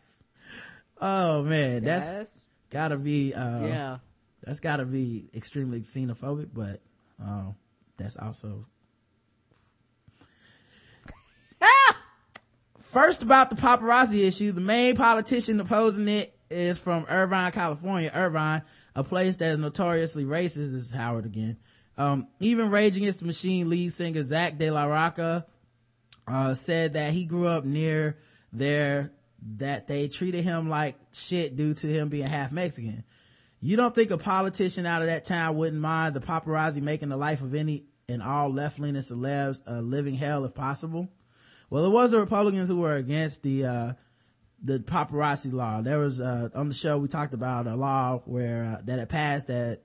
Oh man, that's Yes. gotta be, uh, yeah. that's gotta be extremely xenophobic, but, uh, that's also. First about the paparazzi issue, the main politician opposing it is from Irvine, California. Irvine, a place that is notoriously racist, is Howard again. Um, even Rage Against the Machine lead singer Zack De La Rocha, uh, said that he grew up near there, that they treated him like shit due to him being half Mexican. You don't think a politician out of that town wouldn't mind the paparazzi making the life of any and all left-leaning celebs a living hell if possible? Well, it was the Republicans who were against the, uh, the paparazzi law. There was, uh, on the show we talked about a law where, uh, that had passed that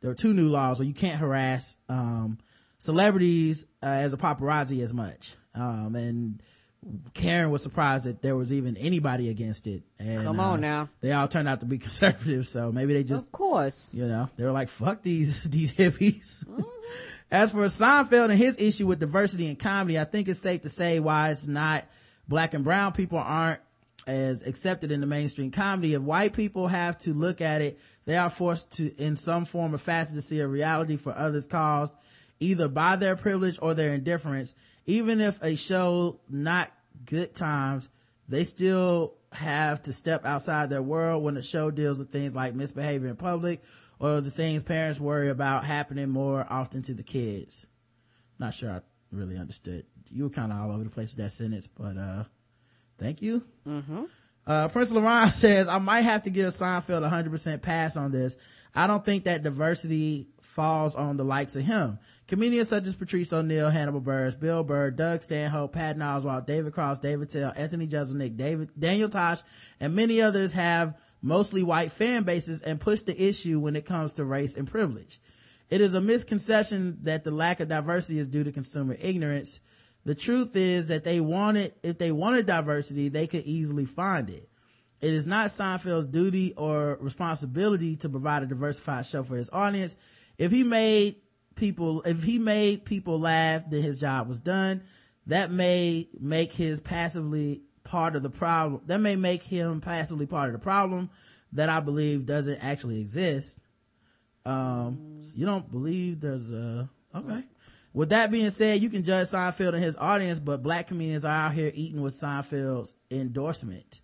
there were two new laws where you can't harass, um, celebrities, uh, as a paparazzi as much. Um, and Karen was surprised that there was even anybody against it. And, Come on uh, now. They all turned out to be conservatives. so maybe they just of course. you know, they were like, fuck these, these hippies. As for Seinfeld and his issue with diversity in comedy, I think it's safe to say why it's not black and brown people aren't as accepted in the mainstream comedy. If white people have to look at it, they are forced to, in some form or facet, to see a reality for others caused either by their privilege or their indifference. Even if a show not good times, they still have to step outside their world when the show deals with things like misbehavior in public or the things parents worry about happening more often to the kids. Not sure I really understood. You were kind of all over the place with that sentence, but, uh, thank you. Uh, Prince Laurent says, I might have to give Seinfeld a hundred percent pass on this. I don't think that diversity falls on the likes of him. Comedians such as Patrice O'Neal, Hannibal Buress, Bill Burr, Doug Stanhope, Patton Oswalt, David Cross, Dave Attell, Anthony Jeselnik, David, Daniel Tosh, and many others have mostly white fan bases and push the issue when it comes to race and privilege. It is a misconception that the lack of diversity is due to consumer ignorance. The truth is that they wanted, if they wanted diversity, they could easily find it. It is not Seinfeld's duty or responsibility to provide a diversified show for his audience. If he made people, if he made people laugh, then his job was done. That may make his passively part of the problem. That may make him passively part of the problem that I believe doesn't actually exist. Um, you don't believe there's a, okay. With that being said, you can judge Seinfeld and his audience, but black comedians are out here eating with Seinfeld's endorsement.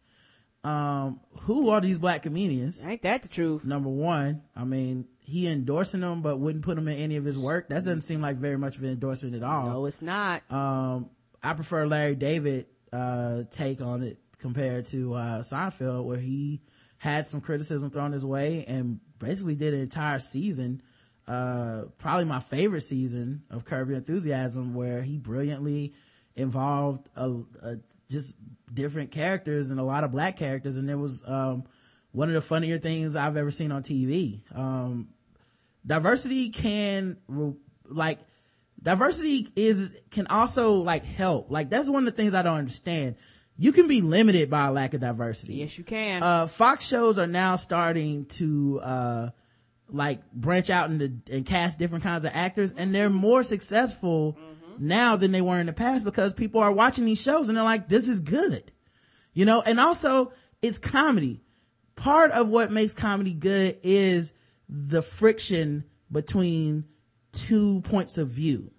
Um, who are these black comedians? Ain't that the truth? Number one, I mean, he endorsing them, but wouldn't put them in any of his work. That doesn't seem like very much of an endorsement at all. No, it's not. Um, I prefer Larry David, uh, take on it compared to, uh, Seinfeld, where he had some criticism thrown his way and basically did an entire season, uh, probably my favorite season of Curb Your Enthusiasm, where he brilliantly involved, a, a, just different characters and a lot of black characters. And it was, um, one of the funnier things I've ever seen on TV. Um, diversity can, like, diversity is can also like help. Like that's one of the things i don't understand. You can be limited by a lack of diversity. Yes, you can. uh fox shows are now starting to uh like branch out into and cast different kinds of actors and they're more successful now than they were in the past because people are watching these shows and they're like this is good. You know and also it's comedy. Part of what makes comedy good is the friction between two points of view.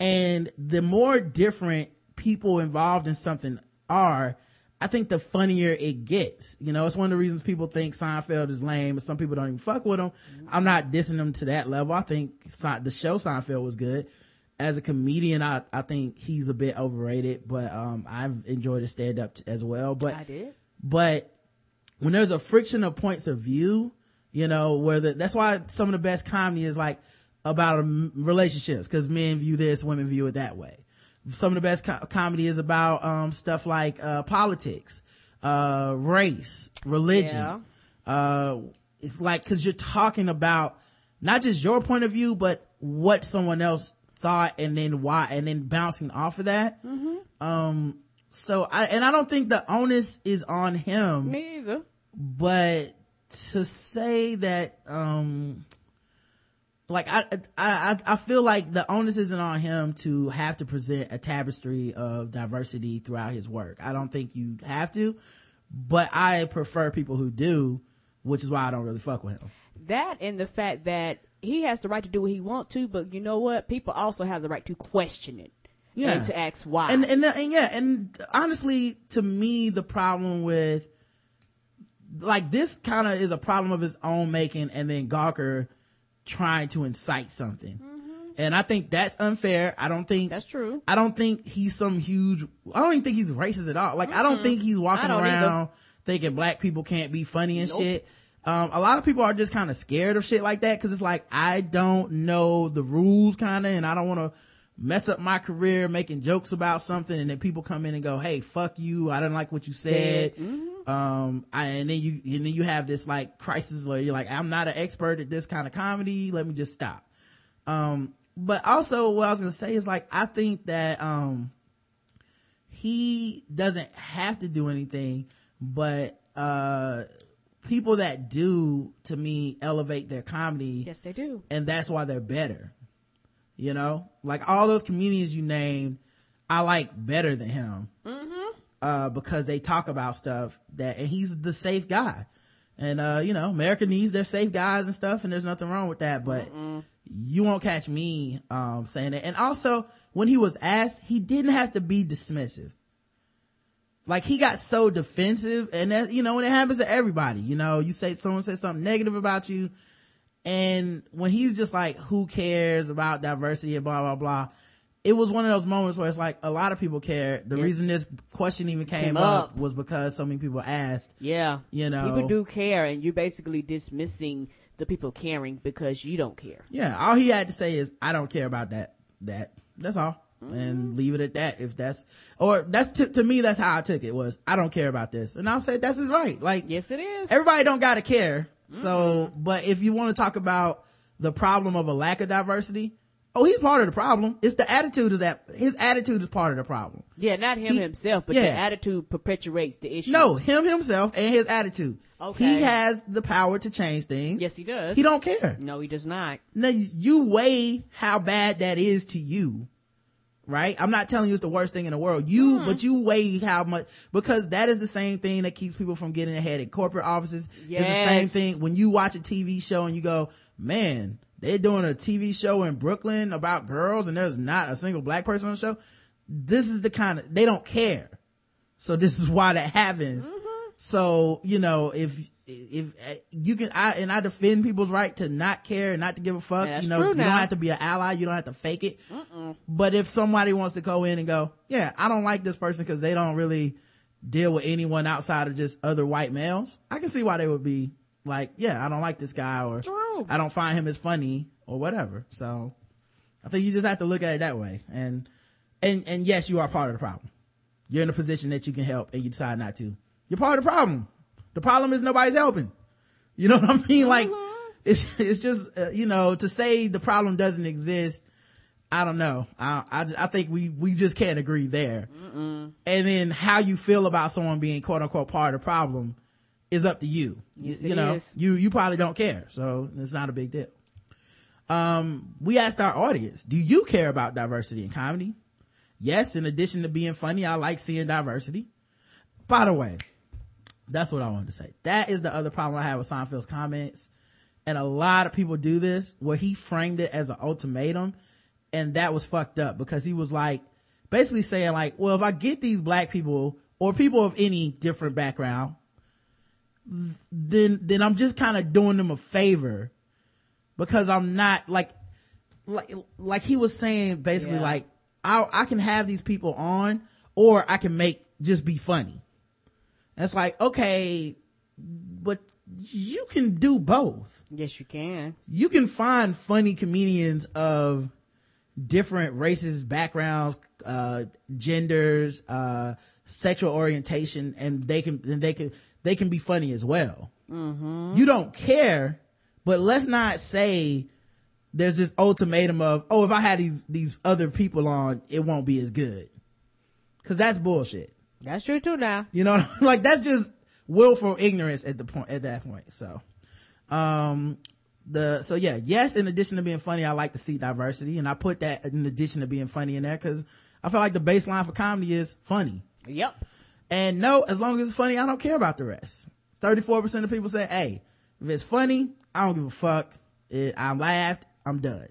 And the more different people involved in something are i think the funnier it gets. You know it's one of the reasons people think seinfeld is lame and some people don't even fuck with him. I'm not dissing him to that level. I think the show seinfeld was good. As a comedian i, I think he's a bit overrated but um i've enjoyed his stand-up as well. But I did. but when there's a friction of points of view you know, where the, that's why some of the best comedy is like about um, relationships, cause men view this, women view it that way. Some of the best co- comedy is about, um, stuff like, uh, politics, uh, race, religion. Yeah. Uh, it's like, cause you're talking about not just your point of view, but what someone else thought and then why, and then bouncing off of that. Um, so I, and I don't think the onus is on him Me either. but to say that um like I, I i feel like the onus isn't on him to have to present a tapestry of diversity throughout his work i don't think you have to but i prefer people who do which is why i don't really fuck with him That and the fact that he has the right to do what he want to, but you know what? People also have the right to question it. Yeah. And to ask why. and and, and yeah and honestly to me the problem with like this kind of is a problem of his own making and then gawker trying to incite something. And i think that's unfair. I don't think That's true. i don't think he's some huge i don't even think he's racist at all. Like i don't think he's walking around thinking black people can't be funny and shit. Um, a lot of people are just kind of scared of shit like that because it's like i don't know the rules kind of and i don't want to mess up my career making jokes about something and then people come in and go hey fuck you. I didn't like what you said um I, and then you and then you have this like crisis where you're like i'm not an expert at this kind of comedy let me just stop um but also what i was gonna say is like i think that um he doesn't have to do anything but uh people that do to me elevate their comedy yes, they do. and that's why they're better. You know, like all those comedians you named, I like better than him. Uh, because they talk about stuff that, and he's the safe guy. And, uh, you know, America needs their safe guys and stuff, and there's nothing wrong with that, but you won't catch me, um, saying that. And also, when he was asked, he didn't have to be dismissive. Like he got so defensive, and that, you know, when it happens to everybody, you know, you say, someone says something negative about you, and when he's just like, who cares about diversity and blah, blah, blah. It was one of those moments where it's like a lot of people care. The Yeah. reason this question even came, Came up. up. was because so many people asked, Yeah. you know. People do care, and you're basically dismissing the people caring because you don't care. Yeah. All he had to say is, I don't care about that, that. That's all. Mm-hmm. And leave it at that. If that's, or that's to, to me, that's how I took it was, I don't care about this. And I'll say that's his right. Like, Yes, it is. everybody don't gotta care. So, Mm-hmm. but if you want to talk about the problem of a lack of diversity, oh, he's part of the problem. It's the attitude is that his attitude is part of the problem. yeah, not him He- himself, but yeah. the attitude perpetuates the issue. No, him himself and his attitude. Okay. He has the power to change things. Yes, he does. He don't care. No, he does not. Now you weigh how bad that is to you. Right? I'm not telling you it's the worst thing in the world. You, Hmm. but you weigh how much, because that is the same thing that keeps people from getting ahead in corporate offices. It's the same thing when you watch a TV show and you go, man, they're doing a TV show in Brooklyn about girls and there's not a single black person on the show. This is the kind of, they don't care. So this is why that happens. Mm-hmm. So, you know, if, if you can, I, and I defend people's right to not care and not to give a fuck, That's you know, you don't have to be an ally, you don't have to fake it. But if somebody wants to go in and go, yeah, I don't like this person because they don't really deal with anyone outside of just other white males, I can see why they would be like, yeah, I don't like this guy or. I don't find him as funny or whatever. So I think you just have to look at it that way. And, and, and yes, you are part of the problem. You're in a position that you can help and you decide not to. You're part of the problem. The problem is nobody's helping. You know what I mean? Like, it's, it's just, uh, you know, to say the problem doesn't exist, I don't know. I, I, I think we, we just can't agree there. And then how you feel about someone being quote unquote part of the problem is up to you. Yes, you, know, is. you, you probably don't care. So it's not a big deal. Um, we asked our audience, do you care about diversity in comedy? Yes, in addition to being funny, I like seeing diversity. By the way, that's what I wanted to say. That is the other problem I have with Seinfeld's comments. And a lot of people do this where he framed it as an ultimatum. And that was fucked up because he was like, basically saying like, well, if I get these black people or people of any different background, then, then I'm just kind of doing them a favor because I'm not like, like, like he was saying basically Yeah. like, I, I can have these people on or I can make just be funny. It's like, okay, but you can do both. Yes, you can. You can find funny comedians of different races, backgrounds, uh, genders, uh, sexual orientation, and they can, and they can, they can be funny as well. Mm-hmm. You don't care, but let's not say there's this ultimatum of, oh, if I had these, these other people on, it won't be as good. Cause that's bullshit. That's true too now. You know, like that's just willful ignorance at the point, at that point. So, um, the, so yeah, yes, in addition to being funny, I like to see diversity and I put that in addition to being funny in there cause I feel like the baseline for comedy is funny. Yep. And no, as long as it's funny, I don't care about the rest. 34% of people say, hey, if it's funny, I don't give a fuck. It, I laughed, I'm done.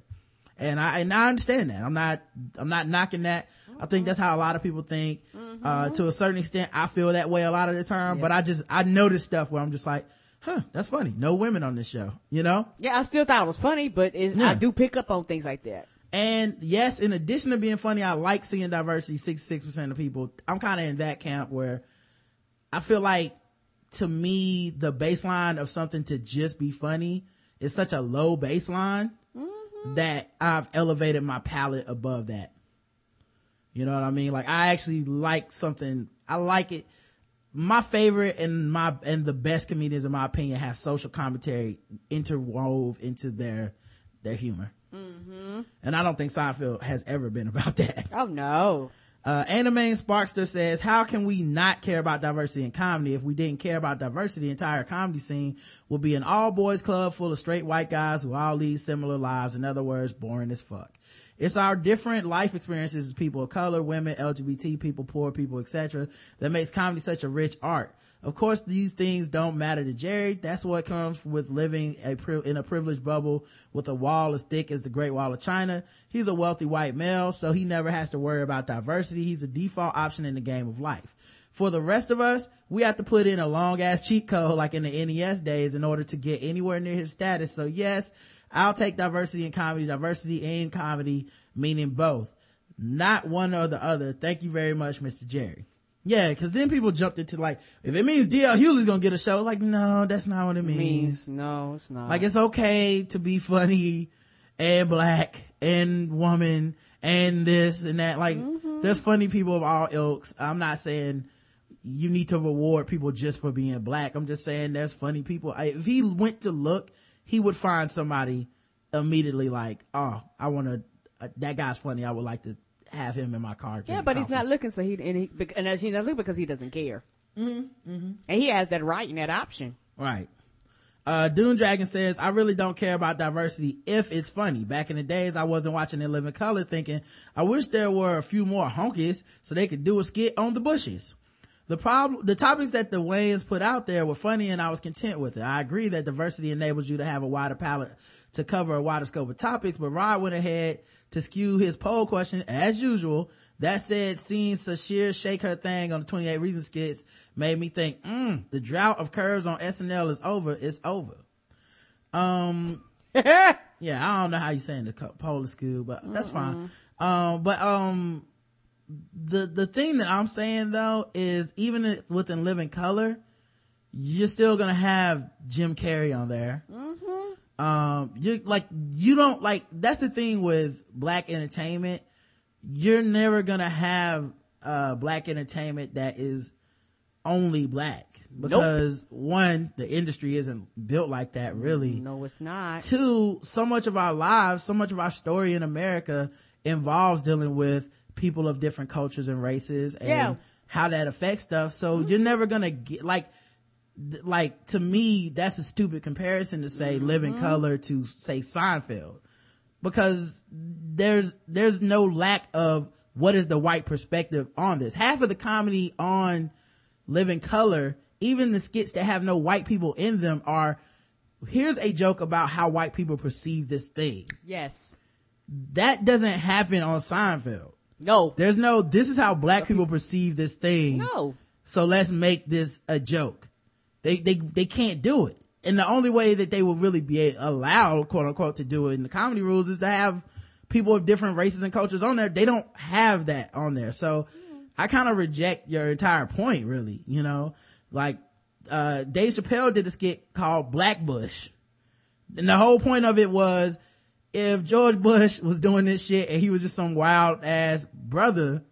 And I, and I understand that. I'm not, I'm not knocking that. I think that's how a lot of people think. Uh, to a certain extent, I feel that way a lot of the time, but I just, I notice stuff where I'm just like, huh, that's funny. No women on this show, you know? Yeah, I still thought it was funny, but Yeah. I do pick up on things like that. And yes, in addition to being funny, I like seeing diversity. 66% of people, I'm kind of in that camp where I feel like to me, the baseline of something to just be funny is such a low baseline mm-hmm. that I've elevated my palate above that. You know what I mean? Like I actually like something, I like it. My favorite and my, and the best comedians in my opinion have social commentary interwove into their, their humor. And I don't think Seinfeld has ever been about that. Oh no. Uh, Anime Sparkster says, how can we not care about diversity in comedy? If we didn't care about diversity, the entire comedy scene would be an all boys club full of straight white guys who all lead similar lives. In other words, boring as fuck. It's our different life experiences as people of color, women, LGBT people, poor people, etc. that makes comedy such a rich art. Of course, these things don't matter to Jerry. That's what comes with living a in a privileged bubble with a wall as thick as the Great Wall of China. He's a wealthy white male, so he never has to worry about diversity. He's a default option in the game of life. For the rest of us, we have to put in a long ass cheat code like in the NES days in order to get anywhere near his status. So yes, I'll take diversity in comedy, diversity in comedy, meaning both, not one or the other. Thank you very much, Mr. Jerry. Yeah, cause then people jumped into like, if it means DL Hughley's gonna get a show, like, no, that's not what it means. Means no, it's not. Like it's okay to be funny and black and woman and this and that. Like there's funny people of all ilks. I'm not saying you need to reward people just for being black. I'm just saying there's funny people. I, if he went to look, he would find somebody immediately like, oh, I want to, uh, that guy's funny. I would like to have him in my car. yeah, but he's not looking, so he and, he and he's not looking because he doesn't care. Mm-hmm. And he has that right and that option. Right. Uh, Dune Dragon says, I really don't care about diversity if it's funny. Back in the days, I wasn't watching In Living Color thinking, I wish there were a few more honkies so they could do a skit on the bushes. The problem, the topics that the Wayans put out there were funny and I was content with it. I agree that diversity enables you to have a wider palette to cover a wider scope of topics, but Rod went ahead to skew his poll question as usual. That said, seeing Sasheer shake her thing on the 28 Reasons skits made me think, mm, the drought of curves on SNL is over. It's over. Um, yeah, I don't know how you're saying the poll is school, but that's fine. Um, but, um, the, the thing that I'm saying though is even within Living Color, you're still gonna have Jim Carrey on there. Um, you like, you don't like, that's the thing with black entertainment. You're never gonna have, uh, black entertainment that is only black because one, the industry isn't built like that really. No, it's not. Two, so much of our lives, so much of our story in America involves dealing with people of different cultures and races and Yeah. how that affects stuff. So mm-hmm. you're never gonna get like, th- like to me, that's a stupid comparison to say mm-hmm. Living Color to say Seinfeld because there's, there's no lack of what is the white perspective on this. Half of the comedy on Living Color, even the skits that have no white people in them are, here's a joke about how white people perceive this thing. Yes. That doesn't happen on Seinfeld. No. There's no, this is how black people perceive this thing. No. So let's make this a joke. They, they, they can't do it. And the only way that they will really be allowed, quote unquote, to do it in the comedy rules is to have people of different races and cultures on there. They don't have that on there. So I kind of reject your entire point, really, you know, like uh, Dave Chappelle did a skit called Black Bush. And the whole point of it was if George Bush was doing this shit and he was just some wild ass brother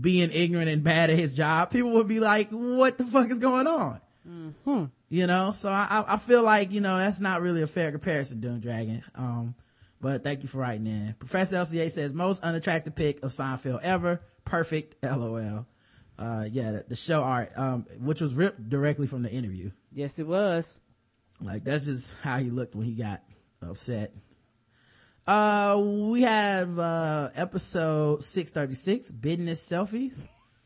being ignorant and bad at his job, people would be like, what the fuck is going on? Mm-hmm. You know, so I, I feel like, you know, that's not really a fair comparison, Doom Dragon. Um, but thank you for writing in. Professor LCA says most unattractive pick of Seinfeld ever. Perfect. LOL. Uh, yeah, the, the show art, um, which was ripped directly from the interview. Yes, it was. Like that's just how he looked when he got upset. Uh, we have, uh, episode 636, business selfies.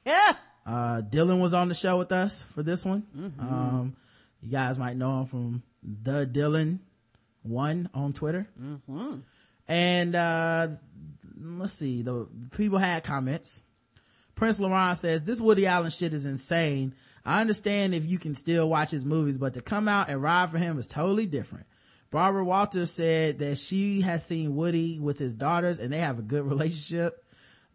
Yeah. Uh, Dylan was on the show with us for this one. Mm-hmm. Um, you guys might know him from the Dylan one on Twitter. Mm-hmm. And, uh, let's see, the, the people had comments. Prince Laurent says, this Woody Allen shit is insane. I understand if you can still watch his movies, but to come out and ride for him is totally different. Barbara Walters said that she has seen Woody with his daughters and they have a good relationship.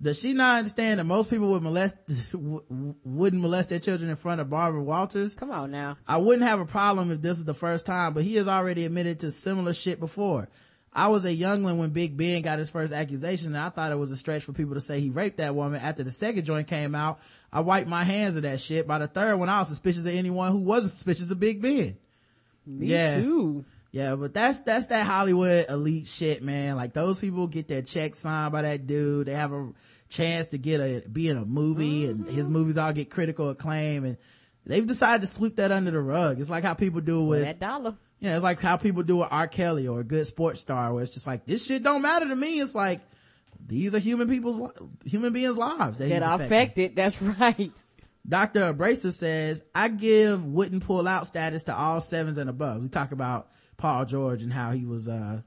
Does she not understand that most people would molest, wouldn't molest their children in front of Barbara Walters? Come on now. I wouldn't have a problem if this is the first time, but he has already admitted to similar shit before. I was a youngling when Big Ben got his first accusation and I thought it was a stretch for people to say he raped that woman. After the second joint came out, I wiped my hands of that shit. By the third one, I was suspicious of anyone who wasn't suspicious of Big Ben. Me yeah. too. Yeah, but that's, that's that Hollywood elite shit, man. Like those people get their check signed by that dude. They have a chance to get a, be in a movie mm-hmm. and his movies all get critical acclaim and they've decided to sweep that under the rug. It's like how people do with that dollar. Yeah, it's like how people do with R. Kelly or a good sports star where it's just like, this shit don't matter to me. It's like, these are human people's, human beings' lives that, that are affected. That's right. Dr. Abrasive says, I give wouldn't pull out status to all sevens and above. We talk about Paul George and how he was, uh,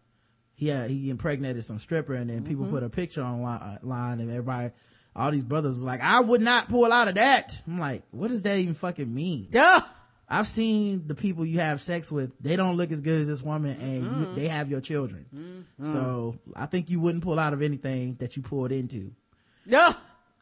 he had, he impregnated some stripper and then mm-hmm. people put a picture online and everybody, all these brothers was like, I would not pull out of that. I'm like, what does that even fucking mean? Yeah. I've seen the people you have sex with, they don't look as good as this woman and mm-hmm. you, they have your children. Mm-hmm. So I think you wouldn't pull out of anything that you pulled into. Yeah.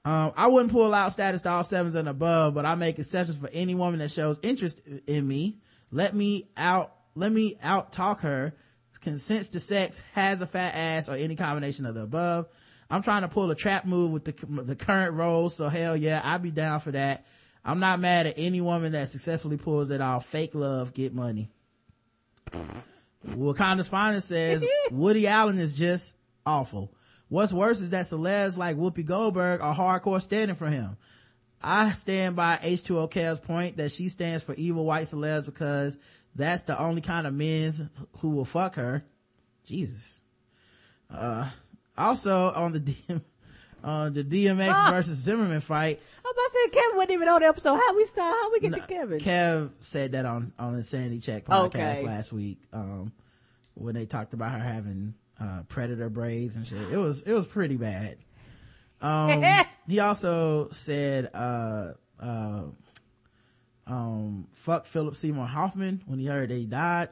Um, I wouldn't pull out status to all sevens and above, but I make exceptions for any woman that shows interest in me. Let me out, let me out talk her, consents to sex, has a fat ass, or any combination of the above. I'm trying to pull a trap move with the, the current roles, so hell yeah, I'd be down for that. I'm not mad at any woman that successfully pulls it off. Fake love, get money. Wakanda's finest says Woody Allen is just awful. What's worse is that celebs like Whoopi Goldberg are hardcore standing for him. I stand by H2O Kev's point that she stands for evil white celebs because that's the only kind of men who will fuck her. Jesus. Uh, also on the DM, uh, the DMX ah. versus Zimmerman fight, I'm about to say Kevin wasn't even on the episode. How we start? How we get no, to Kevin? Kev said that on on the Sandy Check podcast okay. last week. Um, when they talked about her having uh, predator braids and shit. It was it was pretty bad. Um, he also said, uh, uh, um, fuck Philip Seymour Hoffman when he heard that he died.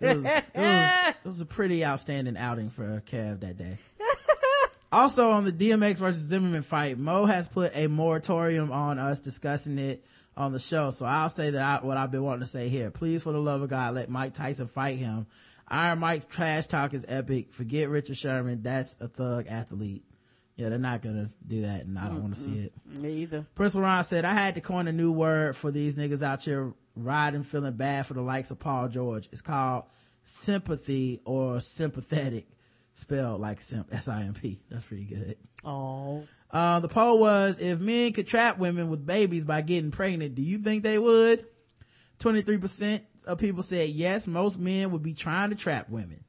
It was, it was, it was a pretty outstanding outing for Kev that day. Also on the DMX versus Zimmerman fight, Mo has put a moratorium on us discussing it on the show. So I'll say that I, what I've been wanting to say here. Please, for the love of God, let Mike Tyson fight him. Iron Mike's trash talk is epic. Forget Richard Sherman. That's a thug athlete. Yeah, they're not gonna do that and I don't want to see it. Me either. Prince Laurent said, I had to coin a new word for these niggas out here riding feeling bad for the likes of Paul George. It's called sympathy or sympathetic spelled like simp, S-I-M-P. That's pretty good. Oh. Uh, the poll was, if men could trap women with babies by getting pregnant, do you think they would? 23% of people said yes, most men would be trying to trap women.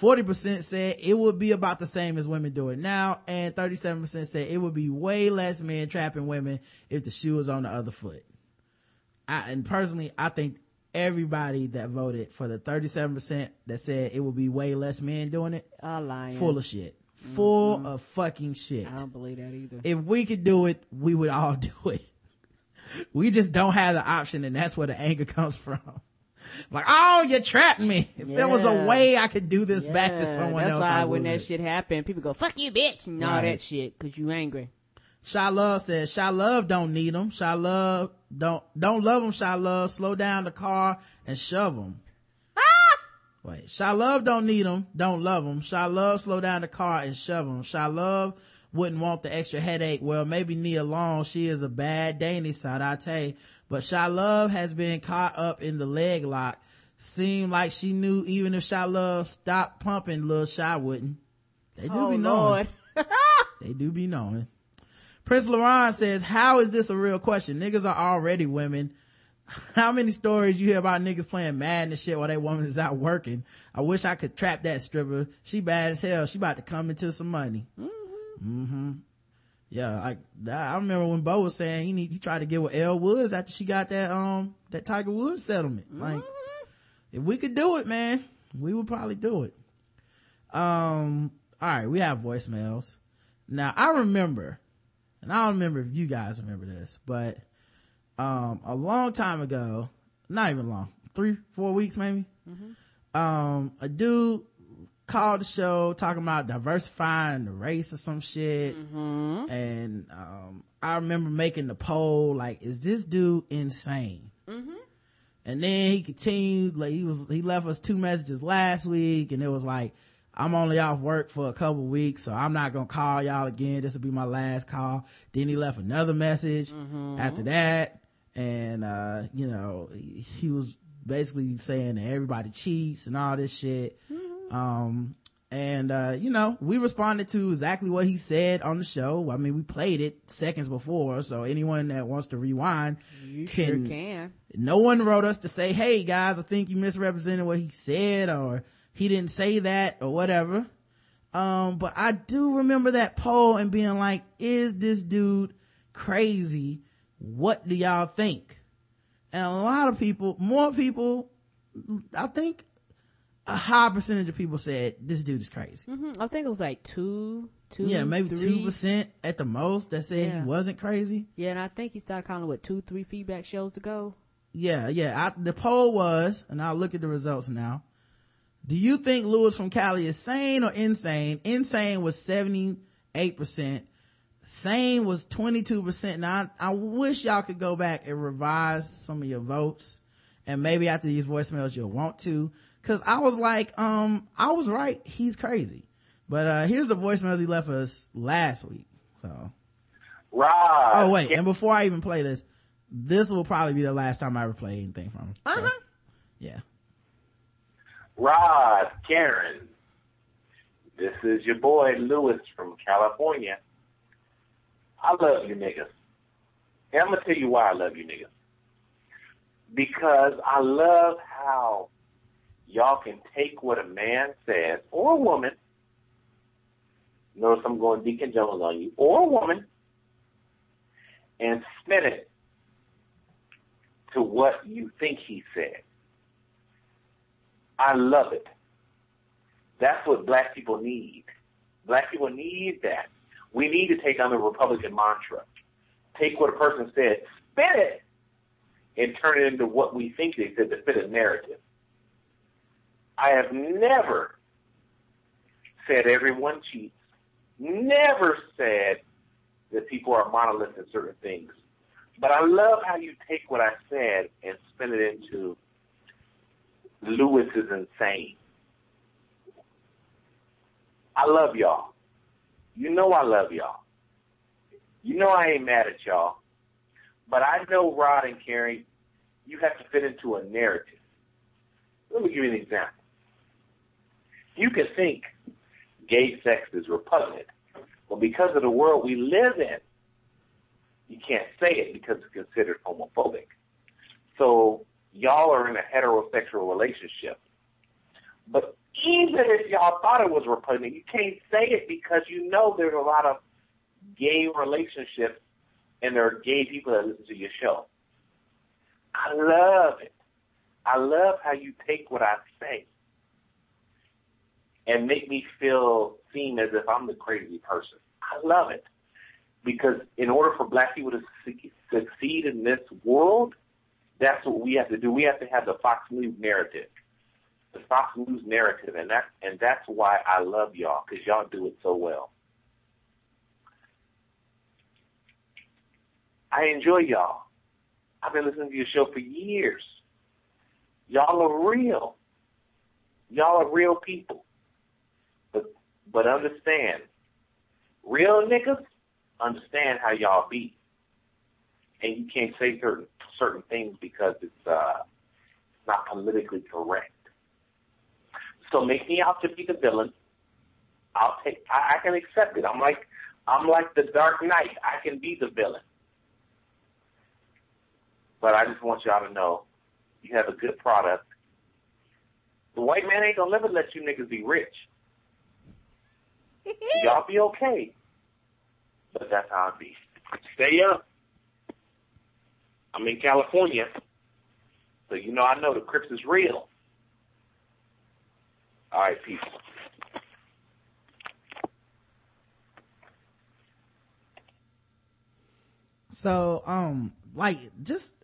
40% said it would be about the same as women do it now, and 37% said it would be way less men trapping women if the shoe was on the other foot. I, and personally, I think everybody that voted for the 37% that said it would be way less men doing it. All lying. Full of shit. Full mm-hmm. of fucking shit. I don't believe that either. If we could do it, we would all do it. We just don't have the option and that's where the anger comes from. Like, oh, you trapped me. If yeah. there was a way I could do this yeah. back to someone that's else. That's why I when that shit happened, people go, fuck you, bitch, and all right. that shit, cause you angry. Shy Love says, Shy Love don't need them. Shy Love don't, don't love them, Shy Love. Slow down the car and shove them. Ah! Wait, Shy Love don't need them, don't love them. Shy Love slow down the car and shove them. Shy Love wouldn't want the extra headache. Well, maybe Nia Long, she is a bad Danny Sadate, but Shy Love has been caught up in the leg lock. Seemed like she knew even if Shy Love stopped pumping, Lil Shy wouldn't. They do Oh, be knowing. They do be knowing. Prince Laurent says, how is this a real question? Niggas are already women. How many stories you hear about niggas playing Madden and shit while that woman is out working? I wish I could trap that stripper. She bad as hell. She about to come into some money. Mm. Mm-hmm. Yeah, like I remember when Bo was saying he need, he tried to get with Elin Woods after she got that um that Tiger Woods settlement. Like if we could do it, man, we would probably do it. Um, all right, we have voicemails. Now I remember, and I don't remember if you guys remember this, but um, a long time ago, not even long, three, four weeks maybe, um, a dude called the show talking about diversifying the race or some shit. And, um, I remember making the poll, like, is this dude insane? And then he continued, like, he was, he left us two messages last week and it was like, I'm only off work for a couple weeks, so I'm not gonna call y'all again. This will be my last call. Then he left another message after that. And, uh, you know, he, he was basically saying that everybody cheats and all this shit. Um, and, uh, you know, we responded to exactly what he said on the show. I mean, we played it seconds before, so anyone that wants to rewind You sure can. no one wrote us to say, hey guys, I think you misrepresented what he said or he didn't say that or whatever. Um, but I do remember that poll and being like, is this dude crazy? What do y'all think? And a lot of people, more people, I think a high percentage of people said this dude is crazy. hmm I think it was like two, two, Yeah, maybe 2% at the most that said he wasn't crazy. Yeah, and I think he started calling what two, three feedback shows to go. Yeah, yeah. I, the poll was, and I'll look at the results now. Do you think Lewis from Cali is sane or insane? Insane was 78%. Sane was 22%. Now, I, I wish y'all could go back and revise some of your votes. And maybe after these voicemails, you'll want to. Cause I was like, um, I was right. He's crazy. But, uh, here's the voicemails he left us last week. So. Right. Oh wait, and before I even play this, this will probably be the last time I ever play anything from him. So, Uh-huh. yeah. Rod, Karen. This is your boy Lewis from California. I love you niggas. And I'm gonna tell you why I love you niggas. Because I love how y'all can take what a man says or a woman. Notice I'm going Deacon Jones on you, or a woman, and spin it to what you think he said. I love it. That's what black people need. Black people need that. We need to take on the Republican mantra. Take what a person said, spin it, and turn it into what we think they said to fit a narrative. I have never said everyone cheats. Never said that people are monoliths in certain things. But I love how you take what I said and spin it into Lewis is insane. I love y'all. You know I love y'all. You know I ain't mad at y'all. But I know Rod and Carrie, you have to fit into a narrative. Let me give you an example. You can think gay sex is repugnant, but because of the world we live in, you can't say it because it's considered homophobic. So y'all are in a heterosexual relationship. But even if y'all thought it was repugnant, you can't say it because you know there's a lot of gay relationships and there are gay people that listen to your show. I love it. I love how you take what I say and make me feel seem as if I'm the crazy person. I love it. Because in order for black people to succeed in this world, that's what we have to do. We have to have the Fox News narrative. The Fox News narrative, and that and that's why I love y'all, because y'all do it so well. I enjoy y'all. I've been listening to your show for years. Y'all are real. Y'all are real people. But understand, real niggas understand how y'all be. And you can't say certain certain things because it's uh not politically correct. So make me out to be the villain. I'll take I, I can accept it. I'm like I'm like the Dark Knight. I can be the villain. But I just want y'all to know you have a good product. The white man ain't gonna never let you niggas be rich. y'all be okay. But that's how it be. Stay up. I'm in California. So you know I know the Crips is real. All right, peace. So, um, like, just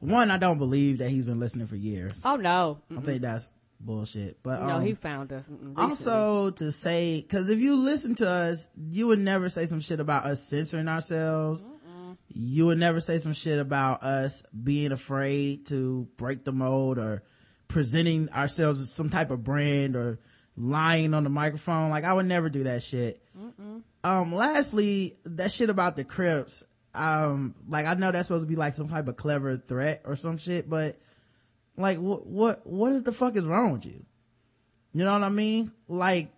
one, I don't believe that he's been listening for years. Oh no. I think that's bullshit. But No, um, he found us. Recently. also to say, cause if you listen to us, you would never say some shit about us censoring ourselves. You would never say some shit about us being afraid to break the mold or presenting ourselves as some type of brand or lying on the microphone. Like I would never do that shit. Um, lastly, that shit about the Crips, um, like I know that's supposed to be like some type of clever threat or some shit, but like what, what, what the fuck is wrong with you? You know what I mean? Like,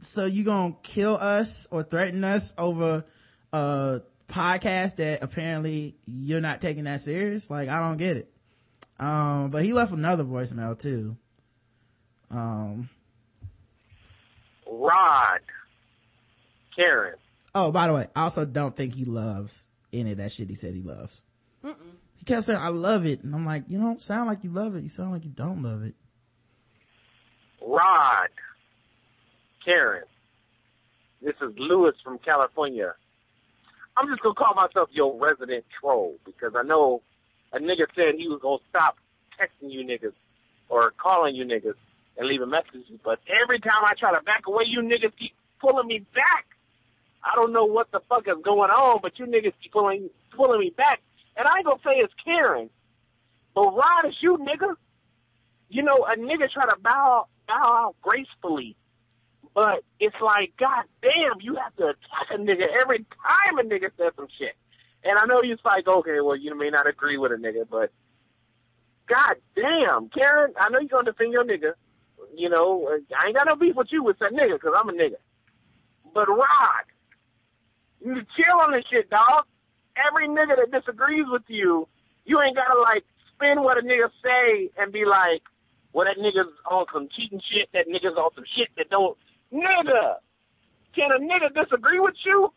so you gonna kill us or threaten us over a podcast that apparently you're not taking that serious? Like, I don't get it. Um, but he left another voicemail too. Um, Rod, Karen, oh, by the way, I also don't think he loves any of that shit he said he loves. He kept saying, I love it. And I'm like, you don't sound like you love it. You sound like you don't love it. Rod, Karen. This is Lewis from California. I'm just gonna call myself your resident troll because I know a nigga said he was gonna stop texting you niggas or calling you niggas and leaving messages, but every time I try to back away, you niggas keep pulling me back. I don't know what the fuck is going on, but you niggas keep pulling pulling me back. And I ain't gonna say it's Karen, but Rod is you nigga. You know, a nigga try to bow bow out gracefully but it's like, god damn, you have to attack a nigga every time a nigga says some shit. And I know you're like, okay, well, you may not agree with a nigga, but god damn, Karen, I know you're gonna defend your nigga. You know, I ain't got no beef with you with that nigga, cause I'm a nigga. But Rod, you chill on this shit, dog. Every nigga that disagrees with you, you ain't gotta like spin what a nigga say and be like, well, that nigga's on some cheating shit, that nigga's on some shit that don't Nigga, can a nigga disagree with you?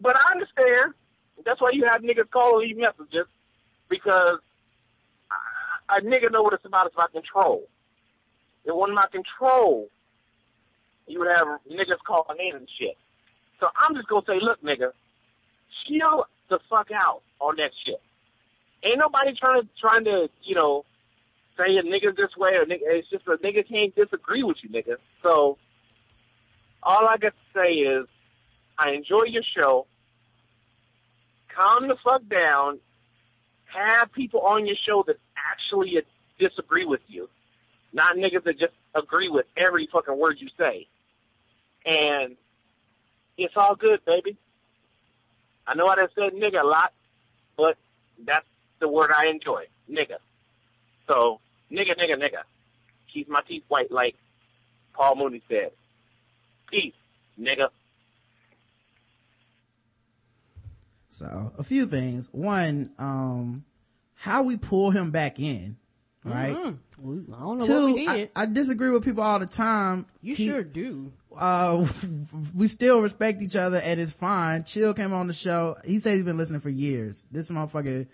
But I understand. That's why you have niggas call and leave messages because a, a nigga know what it's about. It's about control. It wasn't about control. You would have niggas calling in and shit. So I'm just gonna say, look, nigga, chill the fuck out on that shit. Ain't nobody trying to trying to you know say a nigga this way or nigga. It's just a nigga can't disagree with you, nigga. So all I got to say is, I enjoy your show. Calm the fuck down. Have people on your show that actually disagree with you, not niggas that just agree with every fucking word you say. And it's all good, baby. I know I done said nigga a lot, but that's the word I enjoy, nigga. So, nigga, nigga, nigga. Keep my teeth white like Paul Mooney said. Peace, nigga. So a few things. One, um, how we pull him back in, right? We- I don't know Two, what we I, did. I disagree with people all the time. you He- sure do. Uh we still respect each other and it's fine chill came on the show he said he's been listening for years this motherfucker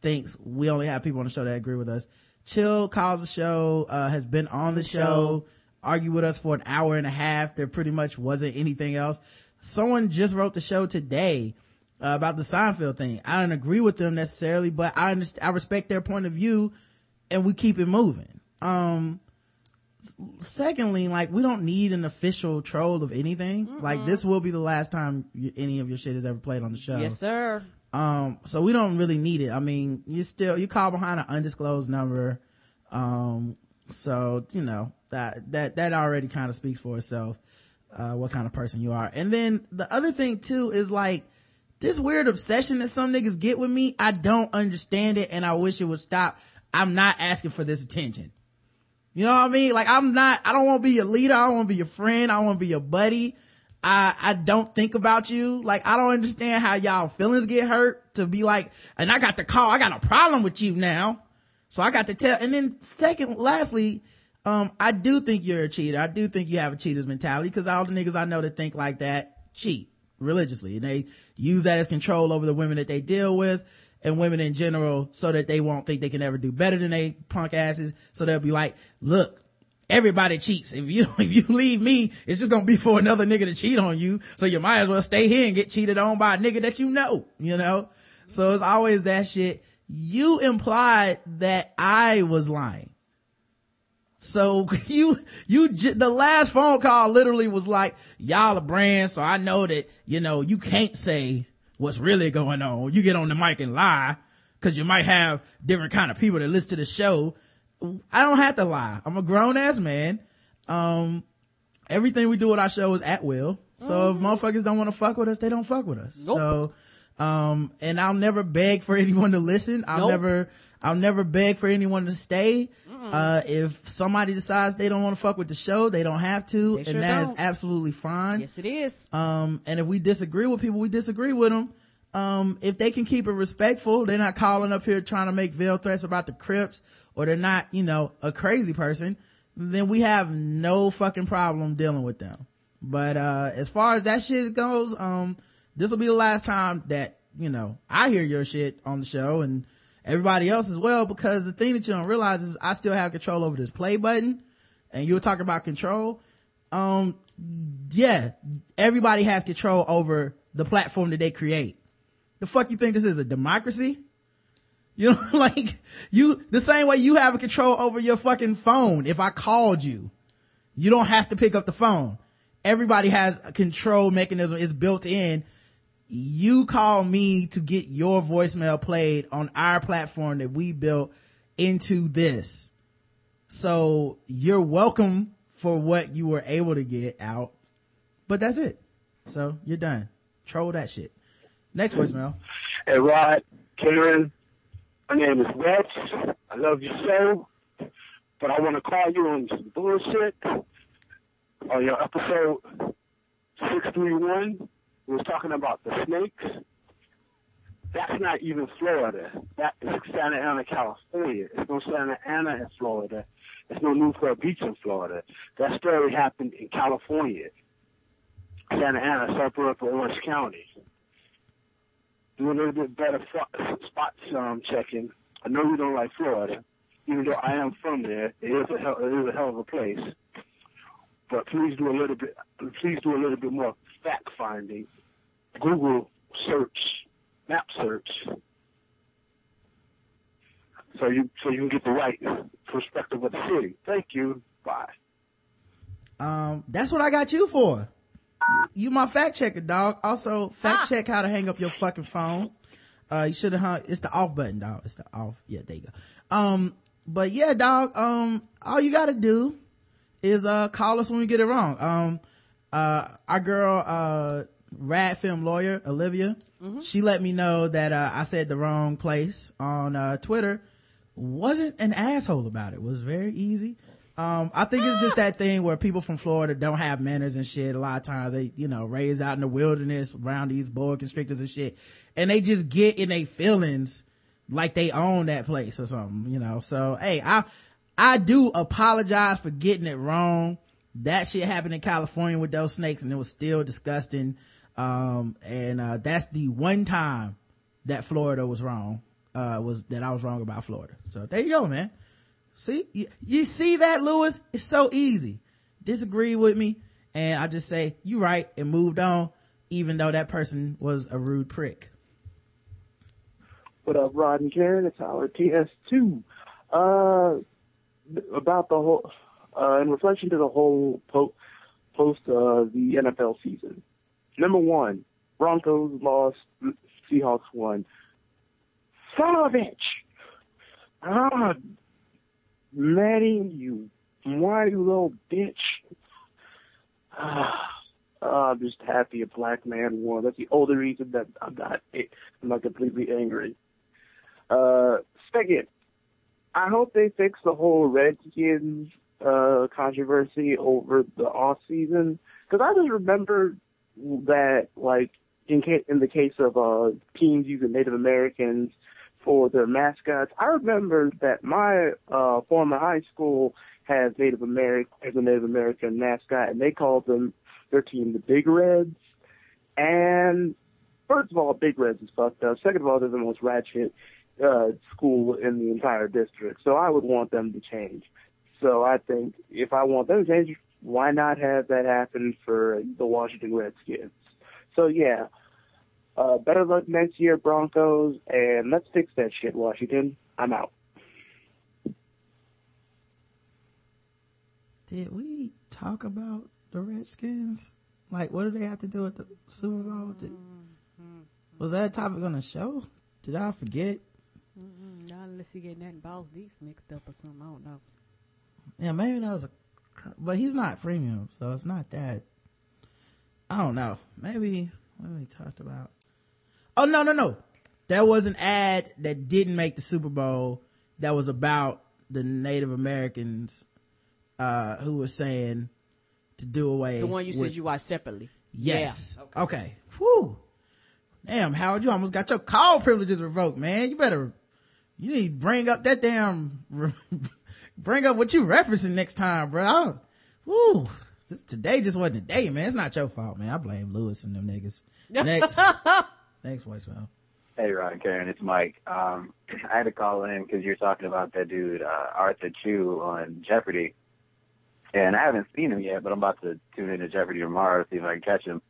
thinks we only have people on the show that agree with us chill calls the show uh has been on the show, show. argued with us for an hour and a half there pretty much wasn't anything else someone just wrote the show today uh, about the Seinfeld thing. I don't agree with them necessarily, but I understand, I respect their point of view and we keep it moving. Um, secondly, like we don't need an official troll of anything. Like this will be the last time you, any of your shit is ever played on the show. Yes, sir. Um, so we don't really need it. I mean, you still, you call behind an undisclosed number. Um, so, you know, that, that, that already kind of speaks for itself, uh, what kind of person you are. And then the other thing too is like, this weird obsession that some niggas get with me, I don't understand it and I wish it would stop. I'm not asking for this attention. You know what I mean? Like I'm not, I don't want to be your leader. I don't want to be your friend. I don't want to be your buddy. I, I don't think about you. Like, I don't understand how y'all feelings get hurt to be like, and I got the call. I got a problem with you now. So I got to tell, and then second, lastly, um, I do think you're a cheater. I do think you have a cheater's mentality because all the niggas I know that think like that cheat religiously and they use that as control over the women that they deal with and women in general so that they won't think they can ever do better than they punk asses. So they'll be like, look, everybody cheats. If you, if you leave me, it's just gonna be for another nigga to cheat on you. So you might as well stay here and get cheated on by a nigga that you know, you know? So it's always that shit. You implied that I was lying. So you, you, the last phone call literally was like, y'all a brand. So I know that, you know, you can't say what's really going on. You get on the mic and lie because you might have different kind of people that listen to the show I don't have to lie. I'm a grown ass man. Um, everything we do with our show is at will. So mm-hmm. if motherfuckers don't want to fuck with us, they don't fuck with us. Nope. So, um, and I'll never beg for anyone to listen. I'll nope. never, I'll never beg for anyone to stay. Mm-hmm. Uh, if somebody decides they don't want to fuck with the show, they don't have to. They and sure that don't. is absolutely fine. Yes, it is. Um, and if we disagree with people, we disagree with them. Um, if they can keep it respectful, they're not calling up here trying to make veil threats about the Crips or they're not, you know, a crazy person, then we have no fucking problem dealing with them. But, uh, as far as that shit goes, um, this will be the last time that, you know, I hear your shit on the show and everybody else as well, because the thing that you don't realize is I still have control over this play button and you were talking about control. Um, yeah, everybody has control over the platform that they create. The fuck you think this is a democracy? You know, like you, the same way you have a control over your fucking phone. If I called you, you don't have to pick up the phone. Everybody has a control mechanism. It's built in. You call me to get your voicemail played on our platform that we built into this. So you're welcome for what you were able to get out, but that's it. So you're done. Troll that shit. Next voicemail. Hey Rod, Karen, my name is Rex. I love your show, but I want to call you on some bullshit. On your episode 631, we was talking about the snakes. That's not even Florida. That is Santa Ana, California. It's no Santa Ana in Florida. It's no Newport Beach in Florida. That story happened in California. Santa Ana, suburb of Orange County do a little bit better spot um, checking. I know you don't like Florida, even though I am from there. It is a hell, it is a hell of a place. But please do a little bit. Please do a little bit more fact finding. Google search, map search, so you so you can get the right perspective of the city. Thank you. Bye. Um, that's what I got you for you my fact checker, dog. Also, fact ah. check how to hang up your fucking phone. Uh, you should have hung, it's the off button, dog. It's the off. Yeah, there you go. Um, but yeah, dog, um, all you gotta do is, uh, call us when we get it wrong. Um, uh, our girl, uh, rad film lawyer, Olivia, mm-hmm. she let me know that, uh, I said the wrong place on, uh, Twitter. Wasn't an asshole about it. Was very easy. Um, I think it's just that thing where people from Florida don't have manners and shit. A lot of times they, you know, raised out in the wilderness around these boa constrictors and shit. And they just get in their feelings like they own that place or something, you know. So, hey, I, I do apologize for getting it wrong. That shit happened in California with those snakes and it was still disgusting. Um, and, uh, that's the one time that Florida was wrong, uh, was that I was wrong about Florida. So there you go, man. See, you, you see that, Lewis? It's so easy. Disagree with me, and I just say, you right, and moved on, even though that person was a rude prick. What up, Rod and Karen? It's Howard TS2. Uh, about the whole, in reflection to the whole po- post uh, the NFL season. Number one, Broncos lost Seahawks won. Son of a bitch! Ah, Manny, you whiny little bitch. Ah, ah, I'm just happy a black man won. That's the only reason that I'm not, I'm not completely angry. Uh, second, I hope they fix the whole Redskins uh, controversy over the off season because I just remember that like in ca- in the case of uh, teams using Native Americans for their mascots, I remember that my uh, former high school has Native American as a Native American mascot, and they called them their team the Big Reds. And first of all, Big Reds is fucked up. Second of all, they're the most ratchet uh, school in the entire district. So I would want them to change. So I think if I want those to change, why not have that happen for the Washington Redskins? So yeah, uh, better luck next year, Broncos, and let's fix that shit, Washington. I'm out. Did we talk about the Redskins? Like, what do they have to do with the Super Bowl? Did, was that a topic on the show? Did I forget? Mm-mm, not unless you get that Boss Deeks mixed up or something. I don't know. Yeah, maybe that was a, but he's not premium, so it's not that. I don't know. Maybe what we talked about. Oh no, no, no. There was an ad that didn't make the Super Bowl that was about the Native Americans uh, who were saying to do away. The one you with, said you watched separately. Yes. Yeah. Okay. okay. Whew. Damn, Howard, you almost got your call privileges revoked, man. You better, you need to bring up that damn, bring up what you referencing next time, bro. Woo. This, today just wasn't a day, man. It's not your fault, man. I blame Lewis and them niggas. Next. Next voicemail. Hey, Ron Karen, it's Mike. Um, I had to call in because you're talking about that dude, uh, Arthur Chu on Jeopardy. And I haven't seen him yet, but I'm about to tune into Jeopardy tomorrow to see if I can catch him.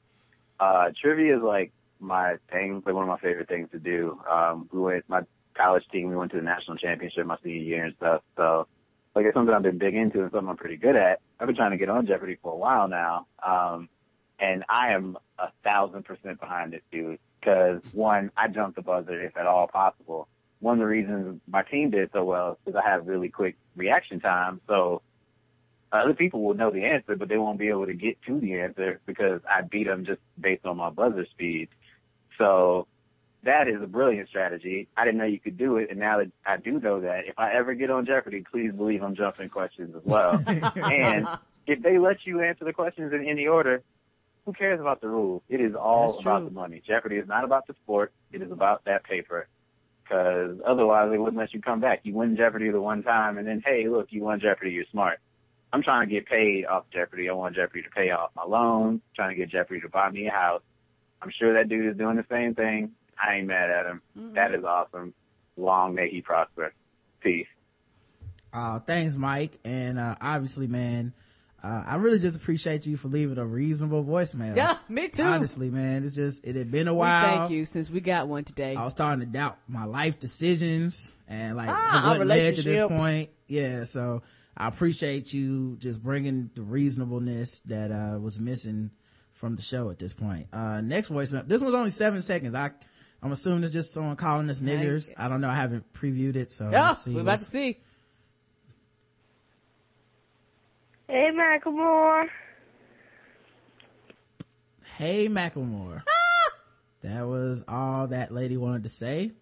Uh, trivia is like my thing, like one of my favorite things to do. Um, we went, my college team, we went to the national championship my senior year and stuff. So, like, it's something I've been big into and something I'm pretty good at. I've been trying to get on Jeopardy for a while now. Um, and I am a thousand percent behind this dude because one, I jumped the buzzer if at all possible. One of the reasons my team did so well is because I have really quick reaction time. So other people will know the answer, but they won't be able to get to the answer because I beat them just based on my buzzer speed. So that is a brilliant strategy. I didn't know you could do it, and now that I do know that, if I ever get on Jeopardy, please believe I'm jumping questions as well. and if they let you answer the questions in any order, who cares about the rules? It is all That's about true. the money. Jeopardy is not about the sport. It is about that paper. Because otherwise, they wouldn't let you come back. You win Jeopardy the one time, and then, hey, look, you won Jeopardy. You're smart. I'm trying to get paid off Jeopardy. I want Jeopardy to pay off my loans. Trying to get Jeopardy to buy me a house. I'm sure that dude is doing the same thing. I ain't mad at him. That is awesome. Long may he prosper. Peace. Uh, thanks, Mike. And, uh, obviously, man, uh, I really just appreciate you for leaving a reasonable voicemail. Yeah, me too. Honestly, man, it's just, it had been a We while. thank you since we got one today. I was starting to doubt my life decisions and like Ah, what our led to this point. Yeah. So I appreciate you just bringing the reasonableness that, uh, was missing from the show at this point. Uh, next voicemail. This one's only seven seconds. I, I'm assuming it's just someone calling us niggers. I don't know. I haven't previewed it. So yeah, let's see. we're about to see. Hey, Macklemore. Hey, Macklemore. that was all that lady wanted to say.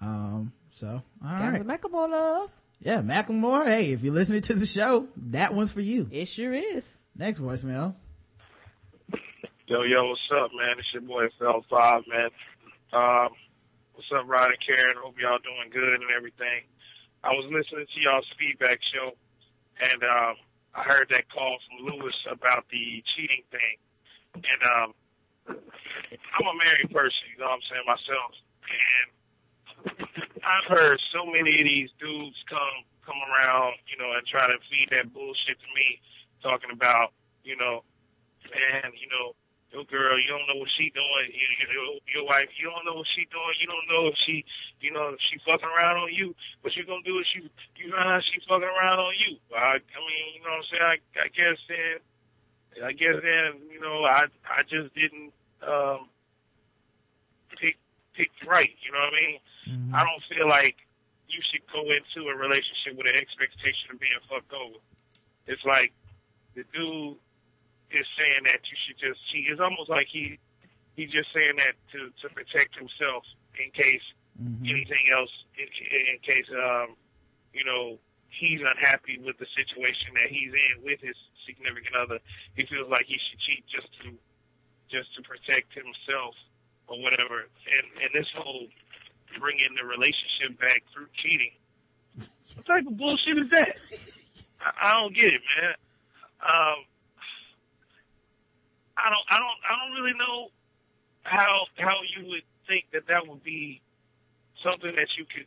Um, so, all Got right. the Macklemore love. Yeah, Macklemore. Hey, if you're listening to the show, that one's for you. It sure is. Next voicemail. Yo, yo, what's up, man? It's your boy FL5, man. Um, what's up, Rod and Karen? Hope y'all doing good and everything. I was listening to y'all's feedback show, and um, I heard that call from Lewis about the cheating thing. And um, I'm a married person, you know what I'm saying, myself. And I've heard so many of these dudes come come around, you know, and try to feed that bullshit to me, talking about, you know, man, you know, your girl, you don't know what she doing. You, you, your, your wife, you don't know what she doing. You don't know if she, you know, if she fucking around on you. What you gonna do is you, you find out she fucking around on you. I, I mean, you know what I'm saying? I, I guess then, I guess then, you know, I, I just didn't, um, pick picked right. You know what I mean? Mm-hmm. I don't feel like you should go into a relationship with an expectation of being fucked over. It's like the dude is saying that you should just cheat. It's almost like he he's just saying that to to protect himself in case Mhm. anything else, in, in case um you know he's unhappy with the situation that he's in with his significant other. He feels like he should cheat just to just to protect himself or whatever. And and this whole bringing the relationship back through cheating. What type of bullshit is that? I, I don't get it, man. Um, I don't, I don't, I don't really know how how you would think that that would be something that you could,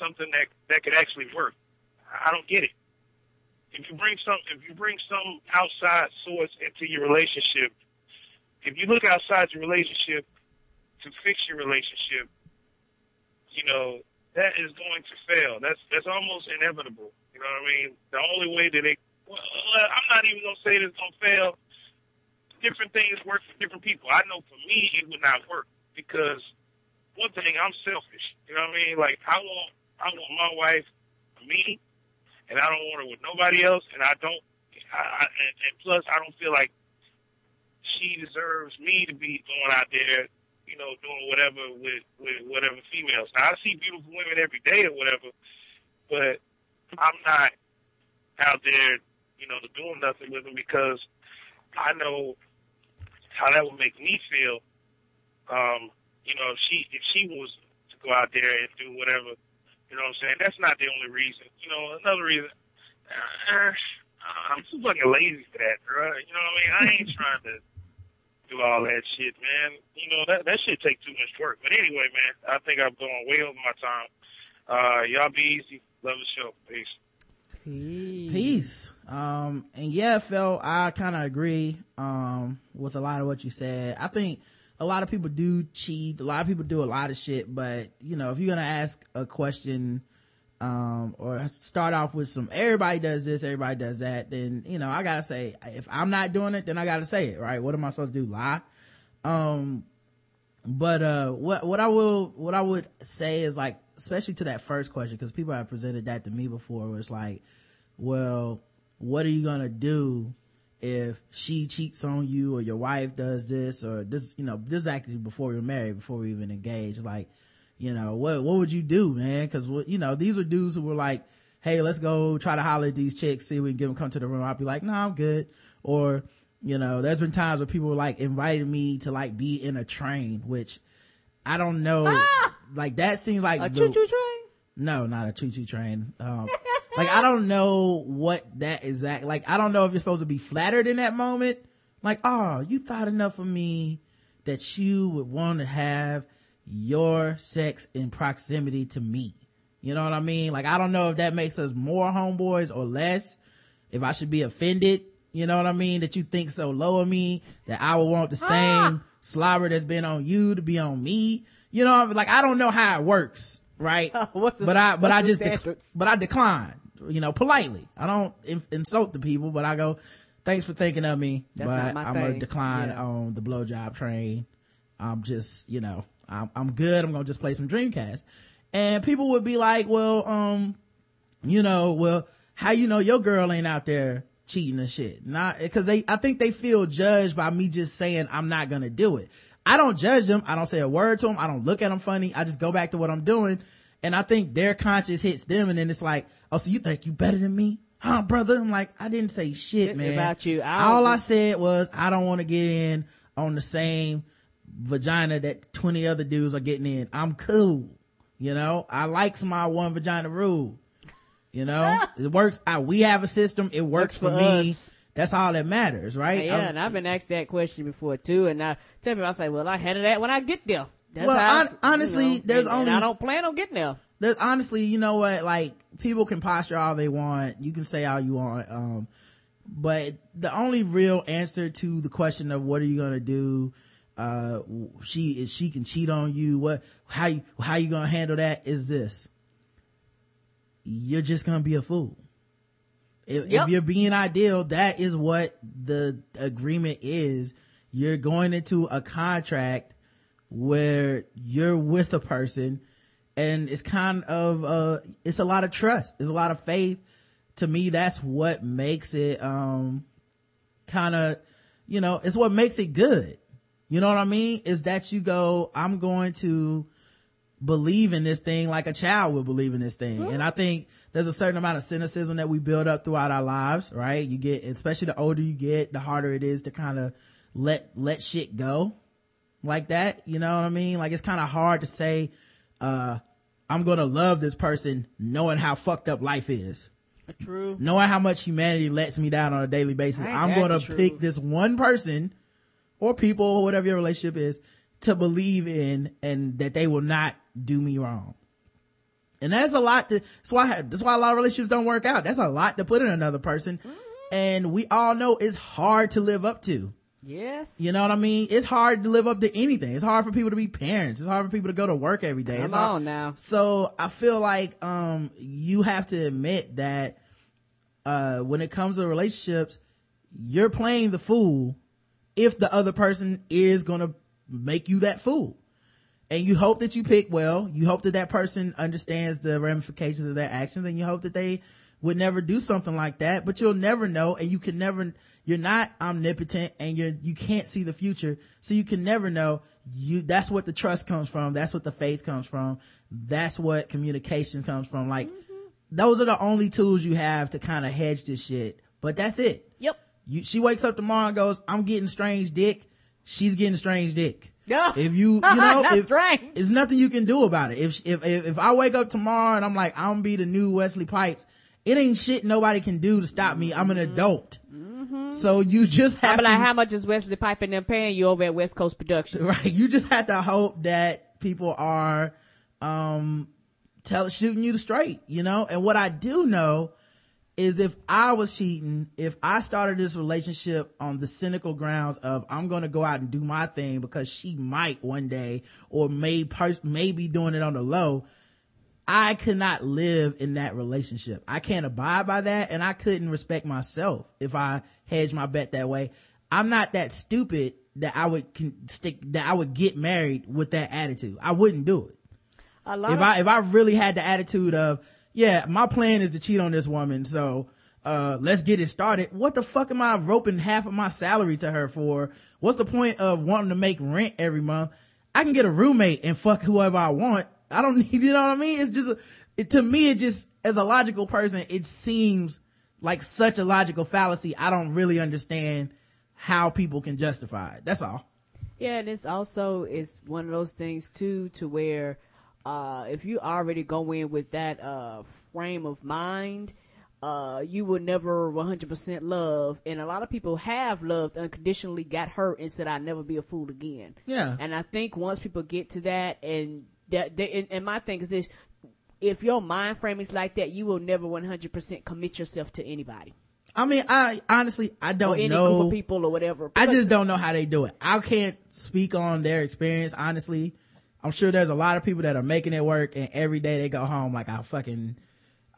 something that that could actually work. I don't get it. If you bring some, if you bring some outside source into your relationship, if you look outside your relationship to fix your relationship, you know that is going to fail. That's that's almost inevitable. You know what I mean? The only way that it, well, I'm not even gonna say it's gonna fail. Different things work for different people. I know for me it would not work because one thing I'm selfish. You know what I mean? Like I want I want my wife for me, and I don't want her with nobody else. And I don't. I, I and, and plus I don't feel like she deserves me to be going out there, you know, doing whatever with with whatever females. Now I see beautiful women every day or whatever, but I'm not out there, you know, doing nothing with them because I know how that would make me feel. Um, you know, if she if she was to go out there and do whatever, you know what I'm saying? That's not the only reason. You know, another reason. Uh, I'm too fucking lazy for that, bro. You know what I mean? I ain't trying to do all that shit, man. You know that that shit take too much work. But anyway, man, I think I'm going way over my time. Uh, y'all be easy. Love the show. Peace. Peace. Um and yeah phil i kind of agree um with a lot of what you said. I think a lot of people do cheat a lot of people do a lot of shit but you know if you're gonna ask a question um or start off with some everybody does this everybody does that then you know i gotta say if i'm not doing it then i gotta say it right? What am i supposed to do lie? Um but uh what what i will what i would say is like especially to that first question because people have presented that to me before was like well what are you gonna do if she cheats on you or your wife does this or this you know this is actually before we're married before we even engaged like you know what what would you do man? Because you know these are dudes who were like hey let's go try to holler at these chicks see if we can get them come to the room. I'll be like no i'm good. Or you know there's been times where people were like inviting me to like be in a train which i don't know ah! Like that seems like A the- choo choo train? no not a choo-choo train. Um like i don't know what that exact like i don't know if you're supposed to be flattered in that moment. Like oh you thought enough of me that you would want to have your sex in proximity to me. You know what i mean? Like i don't know if that makes us more homeboys or less. If i should be offended you know what i mean? That you think so low of me that i would want the same slobber that's been on you to be on me you know like i don't know how it works right? What's but i but i just dec- but i decline you know politely. I don't in- insult the people but i go thanks for thinking of me That's but i'm gonna decline Yeah. on the blowjob train. I'm just you know I'm, I'm good. I'm gonna just play some dreamcast. And people would be like well um you know well how you know your girl ain't out there cheating and shit? Not because they i think they feel judged by me just saying i'm not gonna do it i don't judge them. I don't say a word to them i don't look at them funny. I just go back to what i'm doing. And i think their conscience hits them and then it's like oh so you think you better than me? Huh brother? I'm like i didn't say shit man. About you. I all i said was i don't want to get in on the same vagina that 20 other dudes are getting in. I'm cool you know? I like my one vagina rule you know? It works. I, we have a system. It works, Works for, for me. us. That's all that matters right Yeah, I'm- and I've been asked that question before too, and I tell me, I say, well, I handle that when I get there. That's Well, hon- honestly, you know, there's and- and only- I don't plan on getting there. there's honestly, you know what? Like people can posture all they want. You can say all you want. Um, but the only real answer to the question of what are you gonna do? Uh, she if she can cheat on you. What? How you how you gonna handle that? Is this? You're just gonna be a fool. If, Yep. if you're being ideal, that is what the agreement is. You're going into a contract where you're with a person and it's kind of, uh, it's a lot of trust. It's a lot of faith. To me, that's what makes it, um, kind of, you know, it's what makes it good. You know what I mean? Is that you go, I'm going to believe in this thing like a child would believe in this thing. And I think there's a certain amount of cynicism that we build up throughout our lives, right? You get, especially the older you get, the harder it is to kind of let, let shit go like that. You know what I mean? Like it's kind of hard to say, uh, I'm going to love this person knowing how fucked up life is. True. Knowing how much humanity lets me down on a daily basis. I'm going to pick this one person or people or whatever your relationship is to believe in and that they will not do me wrong. And that's a lot to, that's why, that's why a lot of relationships don't work out. That's a lot to put in another person. And we all know it's hard to live up to. Yes. You know what I mean? It's hard to live up to anything. It's hard for people to be parents. It's hard for people to go to work every day. Come It's hard- on now. So I feel like, um, you have to admit that, uh, when it comes to relationships, you're playing the fool if the other person is gonna make you that fool. And you hope that you pick well. You hope that that person understands the ramifications of their actions and you hope that they would never do something like that, but you'll never know and you can never, you're not omnipotent and you're, you can't see the future. So you can never know you, that's what the trust comes from. That's what the faith comes from. That's what communication comes from. Like mm-hmm. those are the only tools you have to kind of hedge this shit, but that's it. Yep. You, she wakes up tomorrow and goes, I'm getting strange dick. She's getting strange dick. Yeah. If you, you know, if, there's nothing you can do about it. If, if, if, if I wake up tomorrow and I'm like, I'm gonna be the new Wesley Pipes, it ain't shit nobody can do to stop me. I'm an adult. So you just have I'm to, like, how much is Wesley Pipe and them paying you over at West Coast Productions? right. You just have to hope that people are, um, tell, shooting you the straight, you know? And what I do know is if I was cheating, if I started this relationship on the cynical grounds of I'm going to go out and do my thing because she might one day or may pers- may be doing it on the low, I could not live in that relationship. I can't abide by that and I couldn't respect myself if I hedge my bet that way. I'm not that stupid that I would con- stick, that I would get married with that attitude. I wouldn't do it if I if I really had the attitude of yeah, my plan is to cheat on this woman, so uh let's get it started. What the fuck am I roping half of my salary to her for? What's the point of wanting to make rent every month? I can get a roommate and fuck whoever I want. I don't need, you know what I mean? It's just, it, to me, it just, as a logical person, it seems like such a logical fallacy. I don't really understand how people can justify it. That's all. Yeah, and it's also is one of those things too, to where uh, if you already go in with that uh, frame of mind, uh, you will never 100% love. And a lot of people have loved unconditionally, got hurt, and said, "I'll never be a fool again." Yeah. And I think once people get to that, and that, they, and, and my thing is this: if your mind frame is like that, you will never 100% commit yourself to anybody I mean, I honestly, I don't any know. group of people or whatever. I just don't know how they do it. I can't speak on their experience, honestly. I'm sure there's a lot of people that are making it work and every day they go home like I fucking,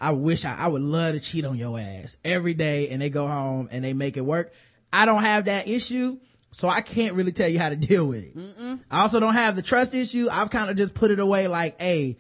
I wish I, I would love to cheat on your ass every day and they go home and they make it work. I don't have that issue. So I can't really tell you how to deal with it. I also don't have the trust issue. I've kind of just put it away like, hey,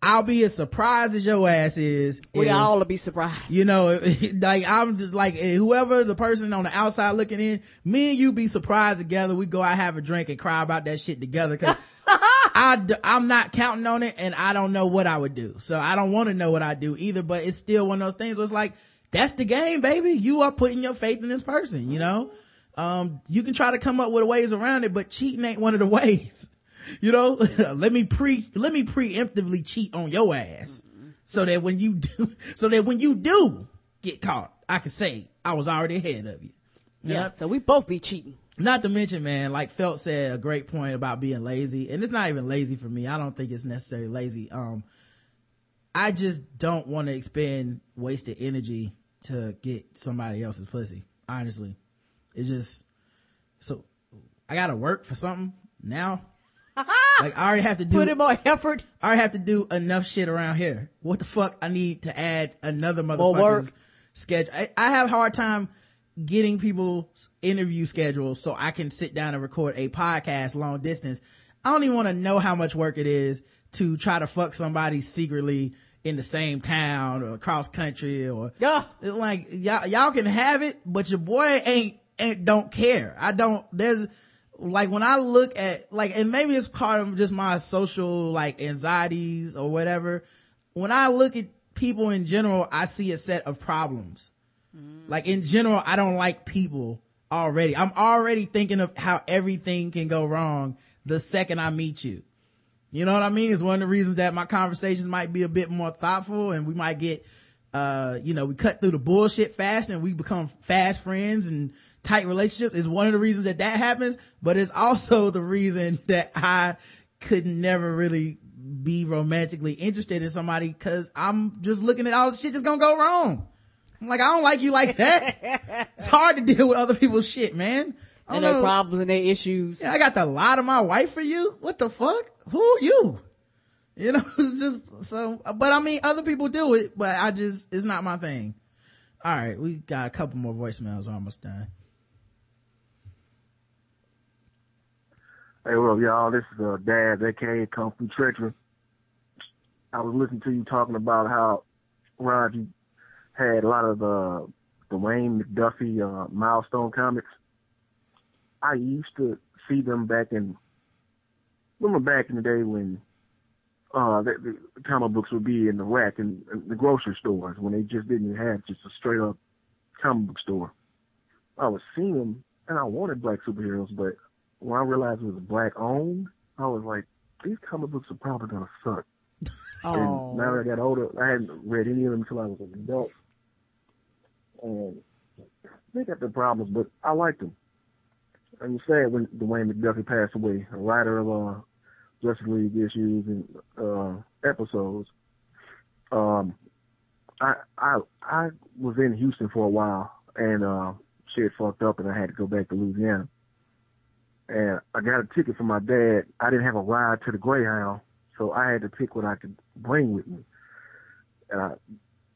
I'll be as surprised as your ass is. we if- all will be surprised. you know, like I'm just like eh, whoever the person on the outside looking in, me and you be surprised together. We go out have a drink and cry about that shit together. Cause I, I'm not counting on it and I don't know what I would do. So I don't want to know what I do either, but it's still one of those things where it's like, that's the game, baby. You are putting your faith in this person, you know? Um, you can try to come up with ways around it, but cheating ain't one of the ways. You know, let me pre, let me preemptively cheat on your ass so that when you do, so that when you do get caught, I can say I was already ahead of you. You Yeah, know? so we both be cheating. Not to mention, man, like Felt said a great point about being lazy, and it's not even lazy for me. I don't think it's necessarily lazy. Um, I just don't want to expend wasted energy to get somebody else's pussy. Honestly, it's just so I gotta work for something now. like I already have to do Put in more effort. I already have to do enough shit around here. What the fuck I need to add another motherfucker's schedule. I, I have a hard time getting people's interview schedules so I can sit down and record a podcast long distance. I don't even want to know how much work it is to try to fuck somebody secretly in the same town or across country or Yeah. like y'all y'all can have it, but your boy ain't ain't don't care. I don't. There's like when I look at like, and maybe it's part of just my social like anxieties or whatever. When I look at people in general, I see a set of problems. Like in general, I don't like people already. I'm already thinking of how everything can go wrong the second I meet you. You know what I mean? It's one of the reasons that my conversations might be a bit more thoughtful and we might get, uh, you know, we cut through the bullshit fast and we become fast friends and tight relationships is one of the reasons that that happens, but it's also the reason that I could never really be romantically interested in somebody cause I'm just looking at all the shit that's gonna go wrong. I'm like, I don't like you like that. it's hard to deal with other people's shit, man. I And their know. problems and their issues. Yeah, I got to lie to my wife for you. What the fuck? Who are you? You know, just so, but I mean, other people do it, but I just, it's not my thing. All right. We got a couple more voicemails. We're almost done. Hey, well, y'all, this is uh, Daz, aka Come From Treachery. I was listening to you talking about how Rod you had a lot of uh, the Wayne McDuffie uh, milestone comics. I used to see them back in remember back in the day when uh the, the comic books would be in the rack in, in the grocery stores when they just didn't have just a straight up comic book store. I was seeing them and I wanted black superheroes, but when I realized it was black owned, I was like, these comic books are probably gonna suck. Oh. And now that I got older, I hadn't read any of them until I was an adult. And they got their problems, but I liked them. It's sad when Dwayne McDuffie passed away, a writer of uh, Justice League issues and uh, episodes. Um, I I I was in Houston for a while, and uh, shit fucked up, and I had to go back to Louisiana. And I got a ticket from my dad. I didn't have a ride to the Greyhound, so I had to pick what I could bring with me. And I,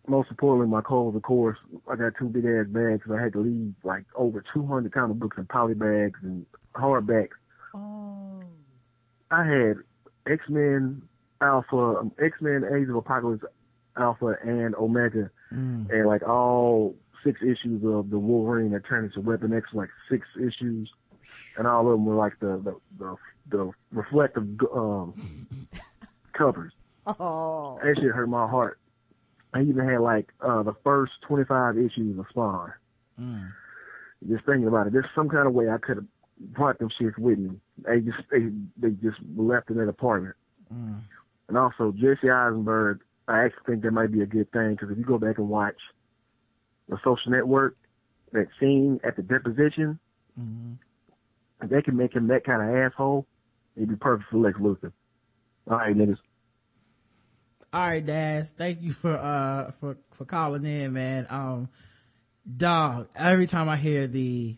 most importantly, my clothes, of course. I got two big ass bags I had to leave like over 200 comic books in poly bags and hardbacks. Oh. I had X Men Alpha, X Men Age of Apocalypse Alpha and Omega, Mm. and like all six issues of the Wolverine that turned into Weapon X, like six issues, and all of them were like the the the, the reflective um, covers. Oh. That shit hurt my heart. I even had like uh the first 25 issues of Spawn. Mm. Just thinking about it, there's some kind of way I could have brought them shits with me. They just they they just left in that apartment. Mm. And also Jesse Eisenberg, I actually think that might be a good thing because if you go back and watch the Social Network, that scene at the deposition, Mm. if they can make him that kind of asshole, it'd be perfect for Lex Luthor. All right, niggas. All right, Daz. Thank you for, uh, for, for calling in, man. Um, dog, every time I hear the,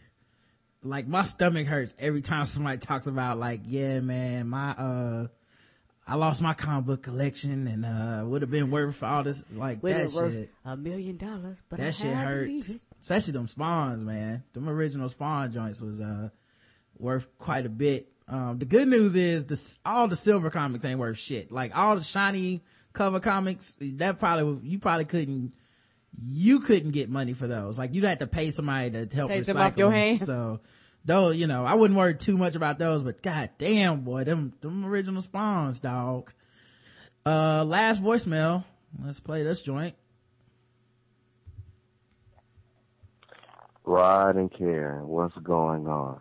like my stomach hurts every time somebody talks about like, yeah, man, my, uh, I lost my comic book collection and, uh, would have been worth all this, like that shit. a million dollars, but I that shit had to hurts. Especially them spawns, man. Them original spawn joints was, uh, worth quite a bit. Um, the good news is the, all the silver comics ain't worth shit. Like all the shiny cover comics, that probably, you probably couldn't, you couldn't get money for those. Like you'd have to pay somebody to help Take recycle them off your hands. So, though, you know, I wouldn't worry too much about those, but god damn, boy, them, them original spawns, dog. Uh, last voicemail. Let's play this joint. Rod and Karen, what's going on?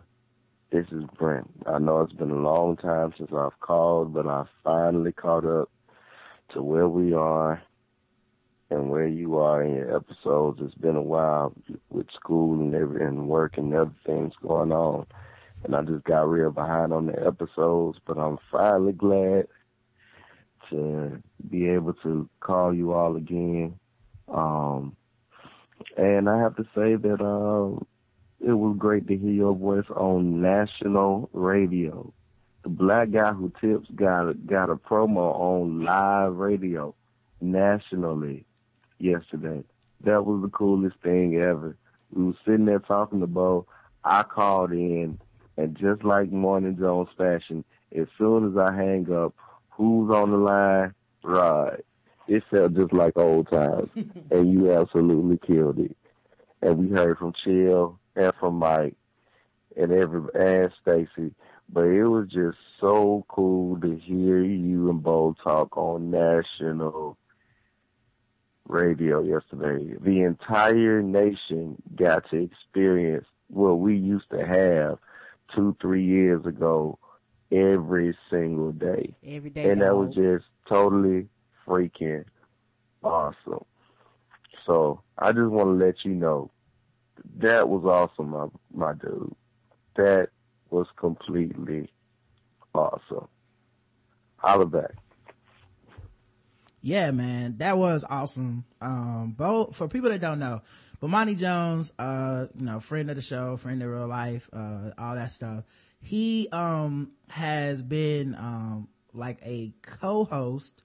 This is Brent. I know it's been a long time since I've called, but I finally caught up to where we are and where you are in your episodes. It's been a while with school and every and work and other things going on. And I just got real behind on the episodes, but I'm finally glad to be able to call you all again. Um and I have to say that um, it was great to hear your voice on national radio. The black guy who tips got a, got a promo on live radio nationally yesterday. That was the coolest thing ever. We were sitting there talking to Bo. I called in, and just like Morning Jones fashion, as soon as I hang up, who's on the line? Rod. It felt just like old times, and you absolutely killed it. And we heard from Chill and from Mike and every and Stacy, but it was just so cool to hear you and Bo talk on national radio yesterday. The entire nation got to experience what we used to have two, three years ago every single day. Every day. And that was just totally freaking awesome. So I just want to let you know that was awesome, my my dude. That was completely awesome. Holla back. yeah man that was awesome um bo for people that don't know Bomani Jones, uh, you know, friend of the show, friend of real life, uh, all that stuff. He, um, has been, um, like a co-host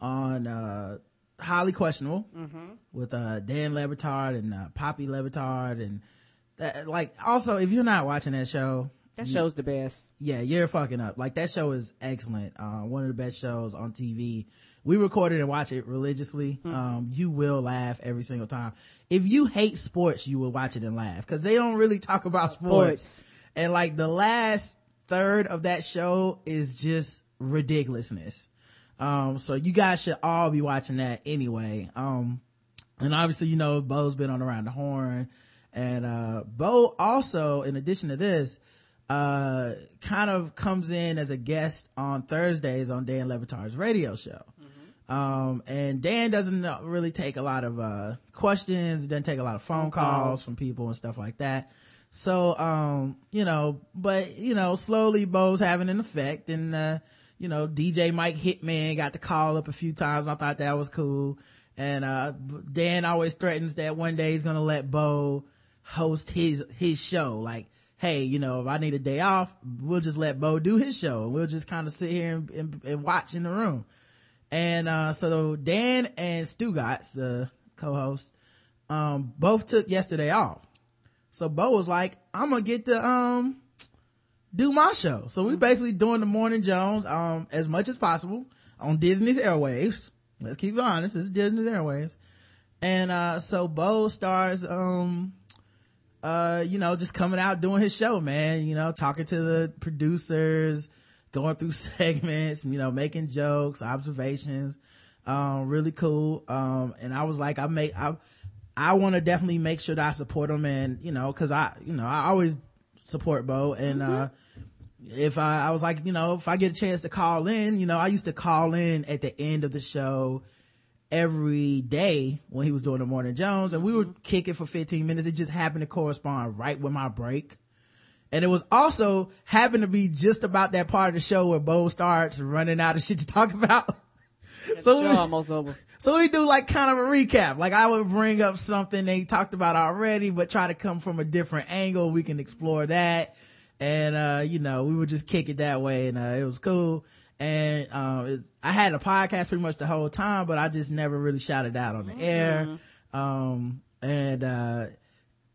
on, uh, Highly Questionable Mhm. with, uh, Dan Le Batard and, uh, Papi Le Batard and that, like, also, if you're not watching that show, That you- show's the best. yeah, you're fucking up. Like that show is excellent. Uh, one of the best shows on TV. We record it and watch it religiously. Um, you will laugh every single time. If you hate sports, you will watch it and laugh because they don't really talk about sports. And like the last third of that show is just ridiculousness. Um, so you guys should all be watching that anyway. Um, and obviously, you know, Bo's been on Around the Horn. And, uh, Bo also, in addition to this, uh, kind of comes in as a guest on Thursdays on Dan Le Batard's radio show. Um, and Dan doesn't really take a lot of, uh, questions, doesn't take a lot of phone calls calls. from people and stuff like that. So, um, you know, but, you know, slowly Bo's having an effect and, uh, you know, DJ Mike Hitman got to call up a few times. I thought that was cool. And, uh, Dan always threatens that one day he's going to let Bo host his, his show. Like, hey, you know, if I need a day off, we'll just let Bo do his show and we'll just kind of sit here and, and, and watch in the room. And, uh, so Dan and Stugotz, the co-host, um, both took yesterday off. So Bo was like, I'm gonna get to, um, do my show. So we basically doing the morning Jones, um, as much as possible on Disney's airwaves. Let's keep it honest. It's Disney's airwaves. And, uh, so Bo starts, um, uh, you know, just coming out doing his show, man, you know, talking to the producers, going through segments, you know, making jokes, observations, um, really cool. Um, and I was like, I make, I, I want to definitely make sure that I support him and, you know, cause I, you know, I always support Bo and, uh, if I, I was like, you know, if I get a chance to call in, you know, I used to call in at the end of the show every day when he was doing the morning Jones and we would kick it for 15 minutes. It just happened to correspond right with my break. And it was also happened to be just about that part of the show where Bo starts running out of shit to talk about. So we- almost over. so we do like kind of a recap. Like I would bring up something they talked about already, but try to come from a different angle. We can explore that. And, uh, you know, we would just kick it that way and, uh, it was cool. And, um, I had a podcast pretty much the whole time, but I just never really shouted out on the air. Um, and, uh,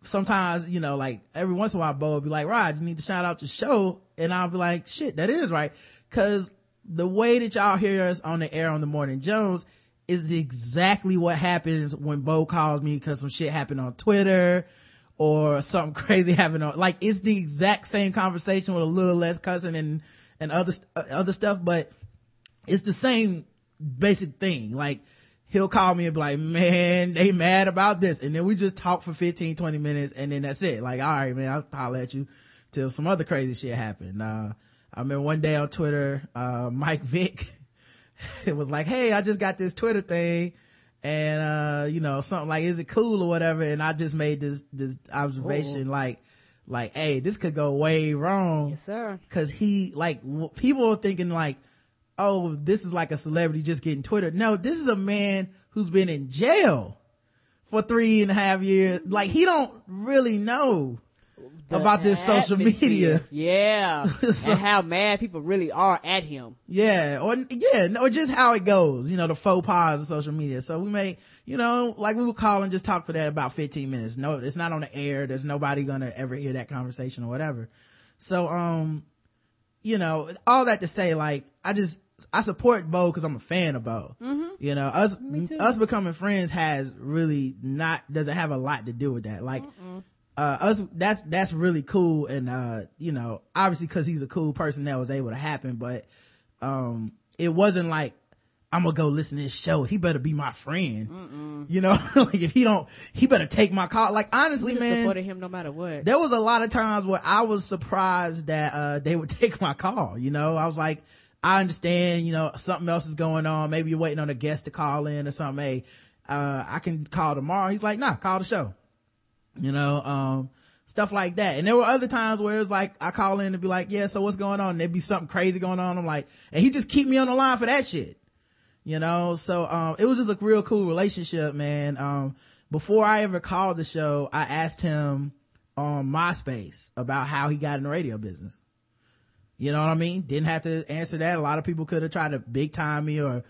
sometimes, you know, like every once in a while, Bo would be like, Rod, you need to shout out your show. And I'll be like, shit, that is right. Cause the way that y'all hear us on the air on the morning Jones is exactly what happens when Bo calls me because some shit happened on Twitter or something crazy happened on, like it's the exact same conversation with a little less cussing and, and other, uh, other stuff, but it's the same basic thing. Like he'll call me and be like, man, they mad about this. And then we just talk for 15, 20 minutes and then that's it. Like, all right, man, I'll holler at you till some other crazy shit happened. Uh, I remember one day on Twitter, uh, Mike Vick, it was like, Hey, I just got this Twitter thing. And, uh, you know, something like, is it cool or whatever? And I just made this, this observation like, like, Hey, this could go way wrong. Yes, sir. Cause he, like, w- people are thinking like, oh, this is like a celebrity just getting Twitter. No, this is a man who's been in jail for three and a half years. Like he don't really know The about this social media. Yeah. So- and how mad people really are at him. Yeah, or yeah, or just how it goes, you know, the faux pas of social media. So we may, you know, like we would call and just talk for that about 15 minutes. No, it's not on the air. There's nobody gonna ever hear that conversation or whatever. So, um, you know, all that to say, like, I just, I support Bo because I'm a fan of Bo. Mm-hmm. You know, us, us becoming friends has really not, doesn't have a lot to do with that. Like, uh, us, that's, that's really cool. And, uh, you know, obviously cause he's a cool person that was able to happen, but, um, it wasn't like, I'm gonna go listen to this show. He better be my friend. You know, like if he don't, he better take my call. Like honestly, man, supported him no matter what. there was a lot of times where I was surprised that, uh, they would take my call. You know, I was like, I understand, you know, something else is going on. Maybe you're waiting on a guest to call in or something. Hey, uh, I can call tomorrow. He's like, nah, call the show. You know, um, stuff like that. And there were other times where it's like, I call in and be like, yeah, so what's going on? And there'd be something crazy going on. I'm like, and he just keep me on the line for that shit. You know, so, um, it was just a real cool relationship, man. Um, before I ever called the show, I asked him on MySpace about how he got in the radio business. You know what I mean? Didn't have to answer that. A lot of people could have tried to big time me or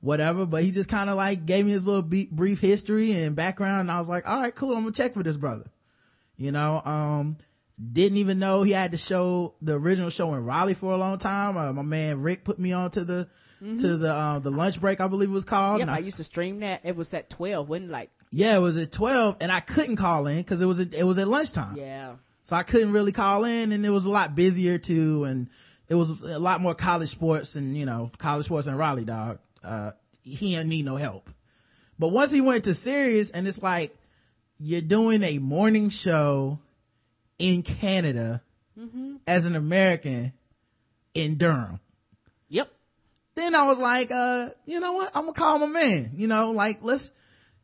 whatever, but he just kind of like gave me his little brief history and background. And I was like, all right, cool. I'm gonna check for this brother. You know, um, didn't even know he had the show, the original show in Raleigh for a long time. Uh, my man Rick put me on to the, to the, uh, the lunch break, I believe it was called. Yep, And I I- used to stream that. It was at 12, wasn't it? like, yeah, it was at 12 and I couldn't call in cause it was, at, it was at lunchtime. yeah. So I couldn't really call in and it was a lot busier too. And it was a lot more college sports and, you know, college sports in Raleigh, dog. Uh, he didn't need no help. But once he went to Sirius and it's like, you're doing a morning show in Canada as an American in Durham. Yep. Then I was like, uh, you know what? I'm gonna call my man, you know, like let's,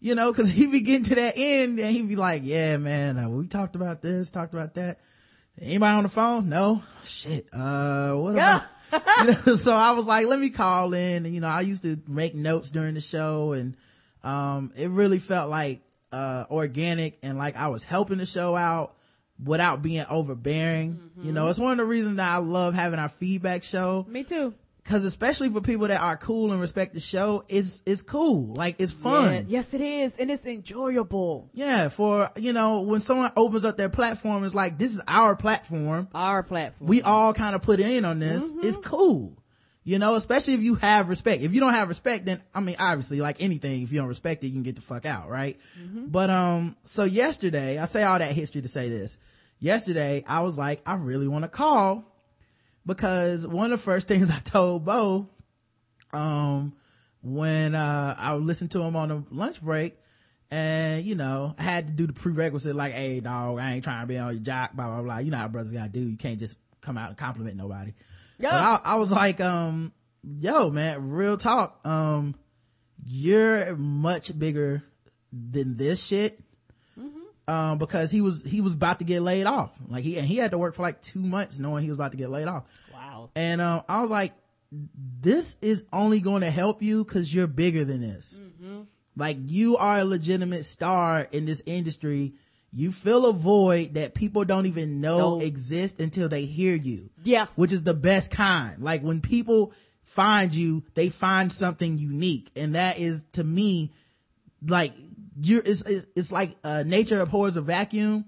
you know, cause he be getting to that end and he'd be like, yeah, man, uh, we talked about this, talked about that. Anybody on the phone? No. Shit. Uh, what about, you know, so I was like, let me call in and, you know, I used to make notes during the show and, um, it really felt like, uh, organic and like I was helping the show out without being overbearing. You know, it's one of the reasons that I love having our feedback show Me too. Cause especially for people that are cool and respect the show, it's, it's cool. Like it's fun. Yeah, yes, it is. And it's enjoyable. Yeah, for, you know, when someone opens up their platform, it's like, this is our platform. Our platform. We all kind of put in on this. Mm-hmm. It's cool. You know, especially if you have respect. If you don't have respect, then, I mean, obviously, like anything, if you don't respect it, you can get the fuck out, right? Mm-hmm. But, um, so yesterday, I say all that history to say this. Yesterday, I was like, I really want to call because one of the first things I told Bo, um, when, uh, I listened to him on a lunch break and, you know, I had to do the prerequisite like, hey, dog, I ain't trying to be on your jock, blah, blah, blah. You know how brothers gotta do. You can't just come out and compliment nobody. Yeah. I, I was like, um, yo, man, real talk. Um, you're much bigger than this shit. Um, because he was, he was about to get laid off. Like he, and he had to work for like two months knowing he was about to get laid off. Wow. And, um, I was like, this is only going to help you cause you're bigger than this. Like you are a legitimate star in this industry. You fill a void that people don't even know No. exists until they hear you Yeah. which is the best kind. Like when people find you, they find something unique. And that is to me, like you're, it's, it's, it's like, uh, nature abhors a vacuum.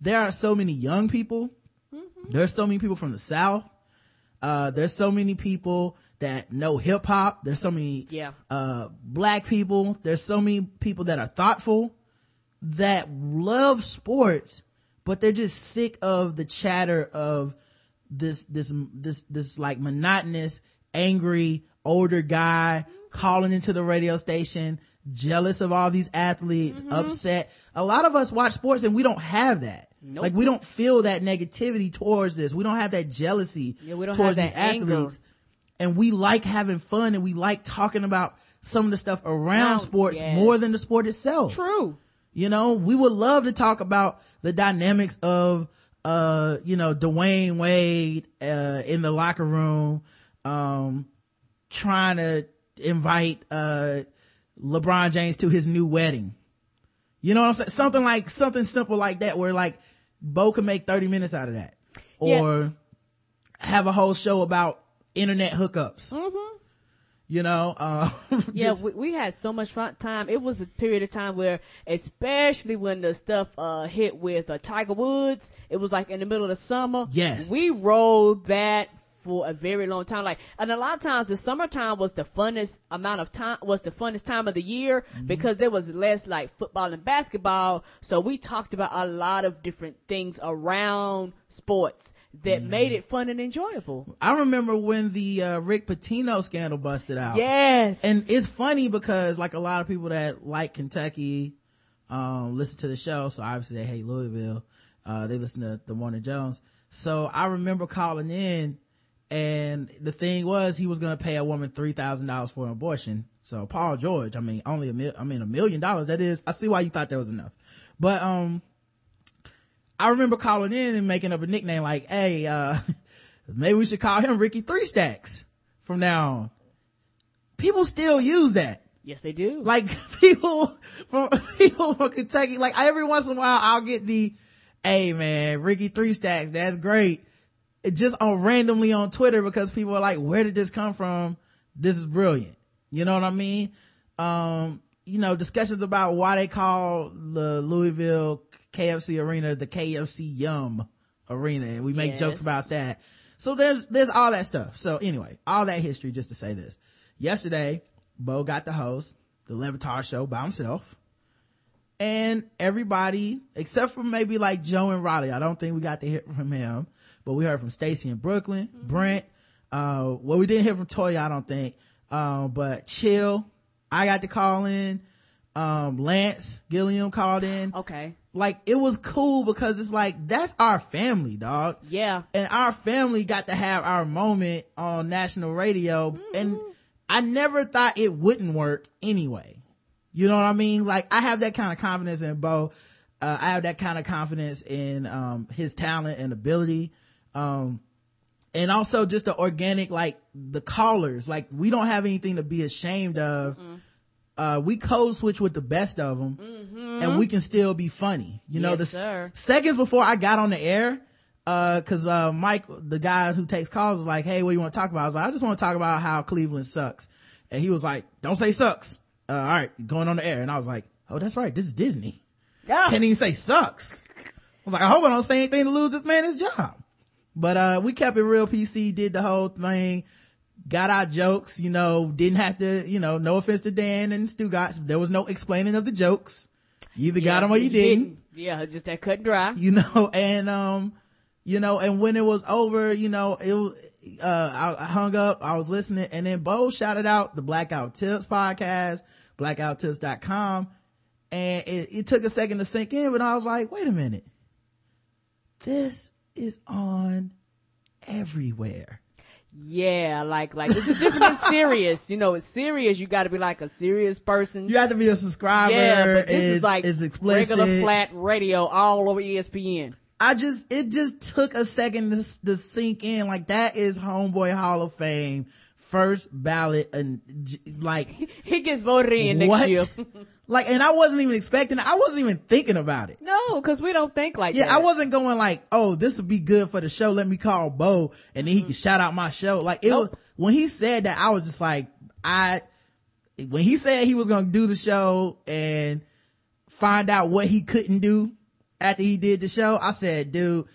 There are so many young people. There's so many people from the South. Uh, there's so many people that know hip hop. There's so many, Yeah. uh, black people. There's so many people that are thoughtful that love sports, but they're just sick of the chatter of this, this, this, this like monotonous, angry, older guy calling into the radio station, jealous of all these athletes, Mm-hmm. upset. A lot of us watch sports and we don't have that. Nope. Like we don't feel that negativity towards this. We don't have that jealousy Yeah, towards these that anger. athletes. And we like having fun and we like talking about some of the stuff around No, sports yes. more than the sport itself. True. You know, we would love to talk about the dynamics of, uh, you know, Dwyane Wade, uh, in the locker room, um, trying to invite, uh, LeBron James to his new wedding. You know what I'm saying? Something like, something simple like that where like Bo can make 30 minutes out of that. Yeah. Or have a whole show about internet hookups. You know, uh, Yeah, we, we had so much fun time. It was a period of time where, especially when the stuff uh, hit with uh, Tiger Woods, it was like in the middle of the summer. Yes. we rode that for a very long time. Like, and a lot of times the summertime was the funnest amount of time, was the funnest time of the year Mm-hmm. because there was less like football and basketball. So we talked about a lot of different things around sports that Mm-hmm. made it fun and enjoyable. I remember when the uh, Rick Pitino scandal busted out. Yes. And it's funny because like a lot of people that like Kentucky, um, listen to the show. So obviously they hate Louisville. Uh, they listen to the Morning Jones. So I remember calling in and the thing was he was going to pay a woman $3,000 for an abortion. So Paul George, I mean, only a mil, I mean, a million dollars. That is, I see why you thought that was enough. But, um, I remember calling in and making up a nickname like, Hey, uh, maybe we should call him Ricky Three Stacks from now on. People still use that. Yes, they do. Like people from people from Kentucky, like every once in a while I'll get the, hey man, Ricky Three Stacks, that's great. It just on randomly on Twitter because people are like, where did this come from? This is brilliant. You know what I mean? Um, you know, discussions about why they call the Louisville KFC arena the KFC Yum arena. And we make jokes about that. So there's, there's all that stuff. So anyway, all that history just to say this. Yesterday, Bo got the host, the Le Batard show by himself. And everybody, except for maybe like Joe and Raleigh, I don't think we got to hear from him, but we heard from Stacy in Brooklyn, Brent, uh, well, we didn't hear from Toya, I don't think. Um, but Chill, I got to call in. Um, Lance Gilliam called in. Okay. Like it was cool because it's like, that's our family, dog. Yeah. And our family got to have our moment on national radio. And I never thought it wouldn't work anyway. You know what I mean? Like I have that kind of confidence in Bo. Uh, I have that kind of confidence in, um, his talent and ability. Um, and also just the organic, like the callers, like we don't have anything to be ashamed of. Uh, we code switch with the best of them and we can still be funny. You know, Yes, the sir. seconds before I got on the air, uh, cause, uh, Mike, the guy who takes calls was like, Hey, what do you want to talk about? I was like, I just want to talk about how Cleveland sucks. And he was like, don't say sucks. Uh, all right, going on the air. And I was like, Oh, that's right. This is Disney. Yeah. Can't even say sucks. I was like, I hope I don't say anything to lose this man his job. But, uh, we kept it real PC, did the whole thing, got our jokes, you know, didn't have to, you know, no offense to Dan and Stugotz There was no explaining of the jokes. You either got them or you didn't Yeah, just that cut and dry. you know, and, um, you know, and when it was over, you know, it was, uh, I, I hung up, I was listening, and then Bo shouted out the Black Guy Who Tips podcast, blackguywhotips.com, and it, it took a second to sink in, but I was like, wait a minute. This is on everywhere. Yeah, like like this is different than serious. You know, it's serious. You got to be like a serious person. You have to be a subscriber. yeah, but this it's, is like it's explicit. regular flat radio all over ESPN. I just, it just took a second to, to sink in. Like that is Homeboy Hall of Fame first ballot and like He gets voted in next what? year. like, and I wasn't even expecting it. I wasn't even thinking about it. no, because we don't think like that. Yeah, that. I wasn't going like, oh, this would be good for the show. Let me call Bo and then he can mm-hmm. shout out my show. Like it was, when he said that, I was just like, I, when he said he was going to do the show and find out what he couldn't do after he did the show, I said, dude,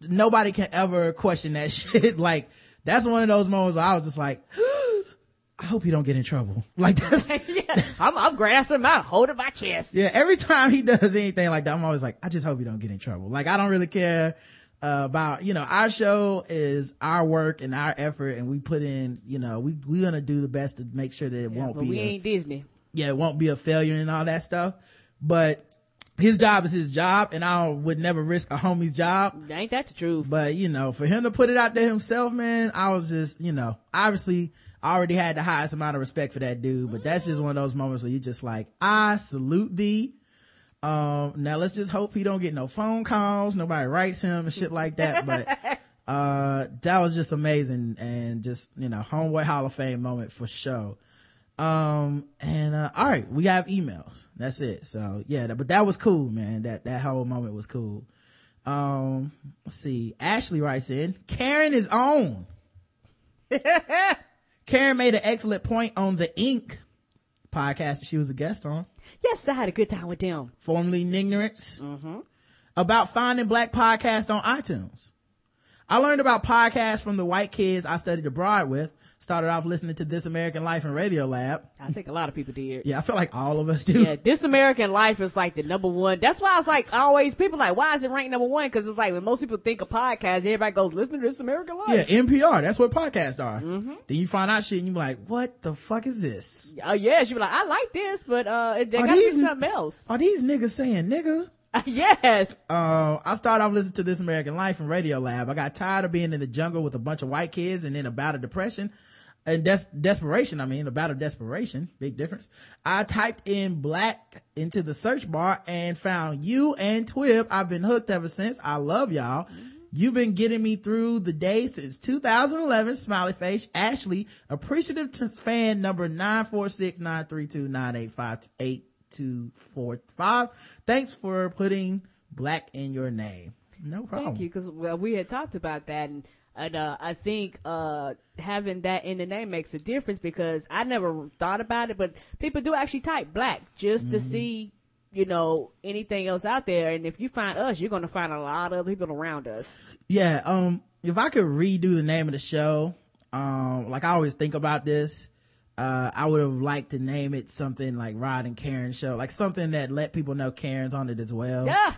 nobody can ever question that shit. like, that's one of those moments where I was just like, I hope he don't get in trouble. Like that's, yeah, I'm, I'm grasping him out, holding my chest. yeah, every time he does anything like that, I'm always like, I just hope he don't get in trouble. Like, I don't really care uh, about, you know, our show is our work and our effort and we put in, you know, we, we're going to do the best to make sure that it won't but be, we a, ain't Disney. yeah, it won't be a failure and all that stuff. But his job is his job and I would never risk a homie's job. Ain't that the truth? But, you know, for him to put it out there himself, man, I was just, you know, obviously I already had the highest amount of respect for that dude, but that's just one of those moments where you just like, I salute thee. Um, now let's just hope he don't get no phone calls. Nobody writes him and shit like that. But, uh, that was just amazing and just, you know, homeboy Hall of Fame moment for sure. Um, and, uh, all right, we have emails. That's it. So yeah, that- but that was cool, man. That, that whole moment was cool. Um, let's see. Ashley writes in, Karen is on. Karen made an excellent point on the Ink podcast that she was a guest on, Yes, I had a good time with them. formerly in Ignorance, mm-hmm. about finding black podcasts on iTunes. I learned about podcasts from the white kids I studied abroad with. Started off listening to This American Life and Radiolab. I think a lot of people did. Yeah, I feel like all of us do. Yeah, This American Life is like the number one. That's why I was like, always, people like, why is it ranked number one? Cause it's like, when most people think of podcasts, everybody goes, listen to This American Life. Yeah, NPR. That's what podcasts are. Mm-hmm. Then you find out shit and you be like, what the fuck is this? Oh yeah, she be like, I like this, but, uh, there Are gotta be something else. Are these niggas saying nigga? yes. Uh, I started off listening to This American Life and Radiolab. I got tired of being in the jungle with a bunch of white kids and then about a depression and des- desperation. I mean, a about a desperation. Big difference. I typed in black into the search bar and found you and TWiB. I've been hooked ever since. I love y'all. You've been getting me through the day since 2011. Smiley face. Ashley, appreciative to fan number 946-932-9858-245. Thanks for putting black in your name. No problem. Thank you, because well, we had talked about that, and and uh, I think uh, having that in the name makes a difference because I never thought about it, but people do actually type black just to Mhm. see, you know, anything else out there. And if you find us, you're going to find a lot of other people around us. Yeah, um, if I could redo the name of the show, um, like I always think about this, uh, I would have liked to name it something like Rod and Karen show, like something that let people know Karen's on it as well. Yeah.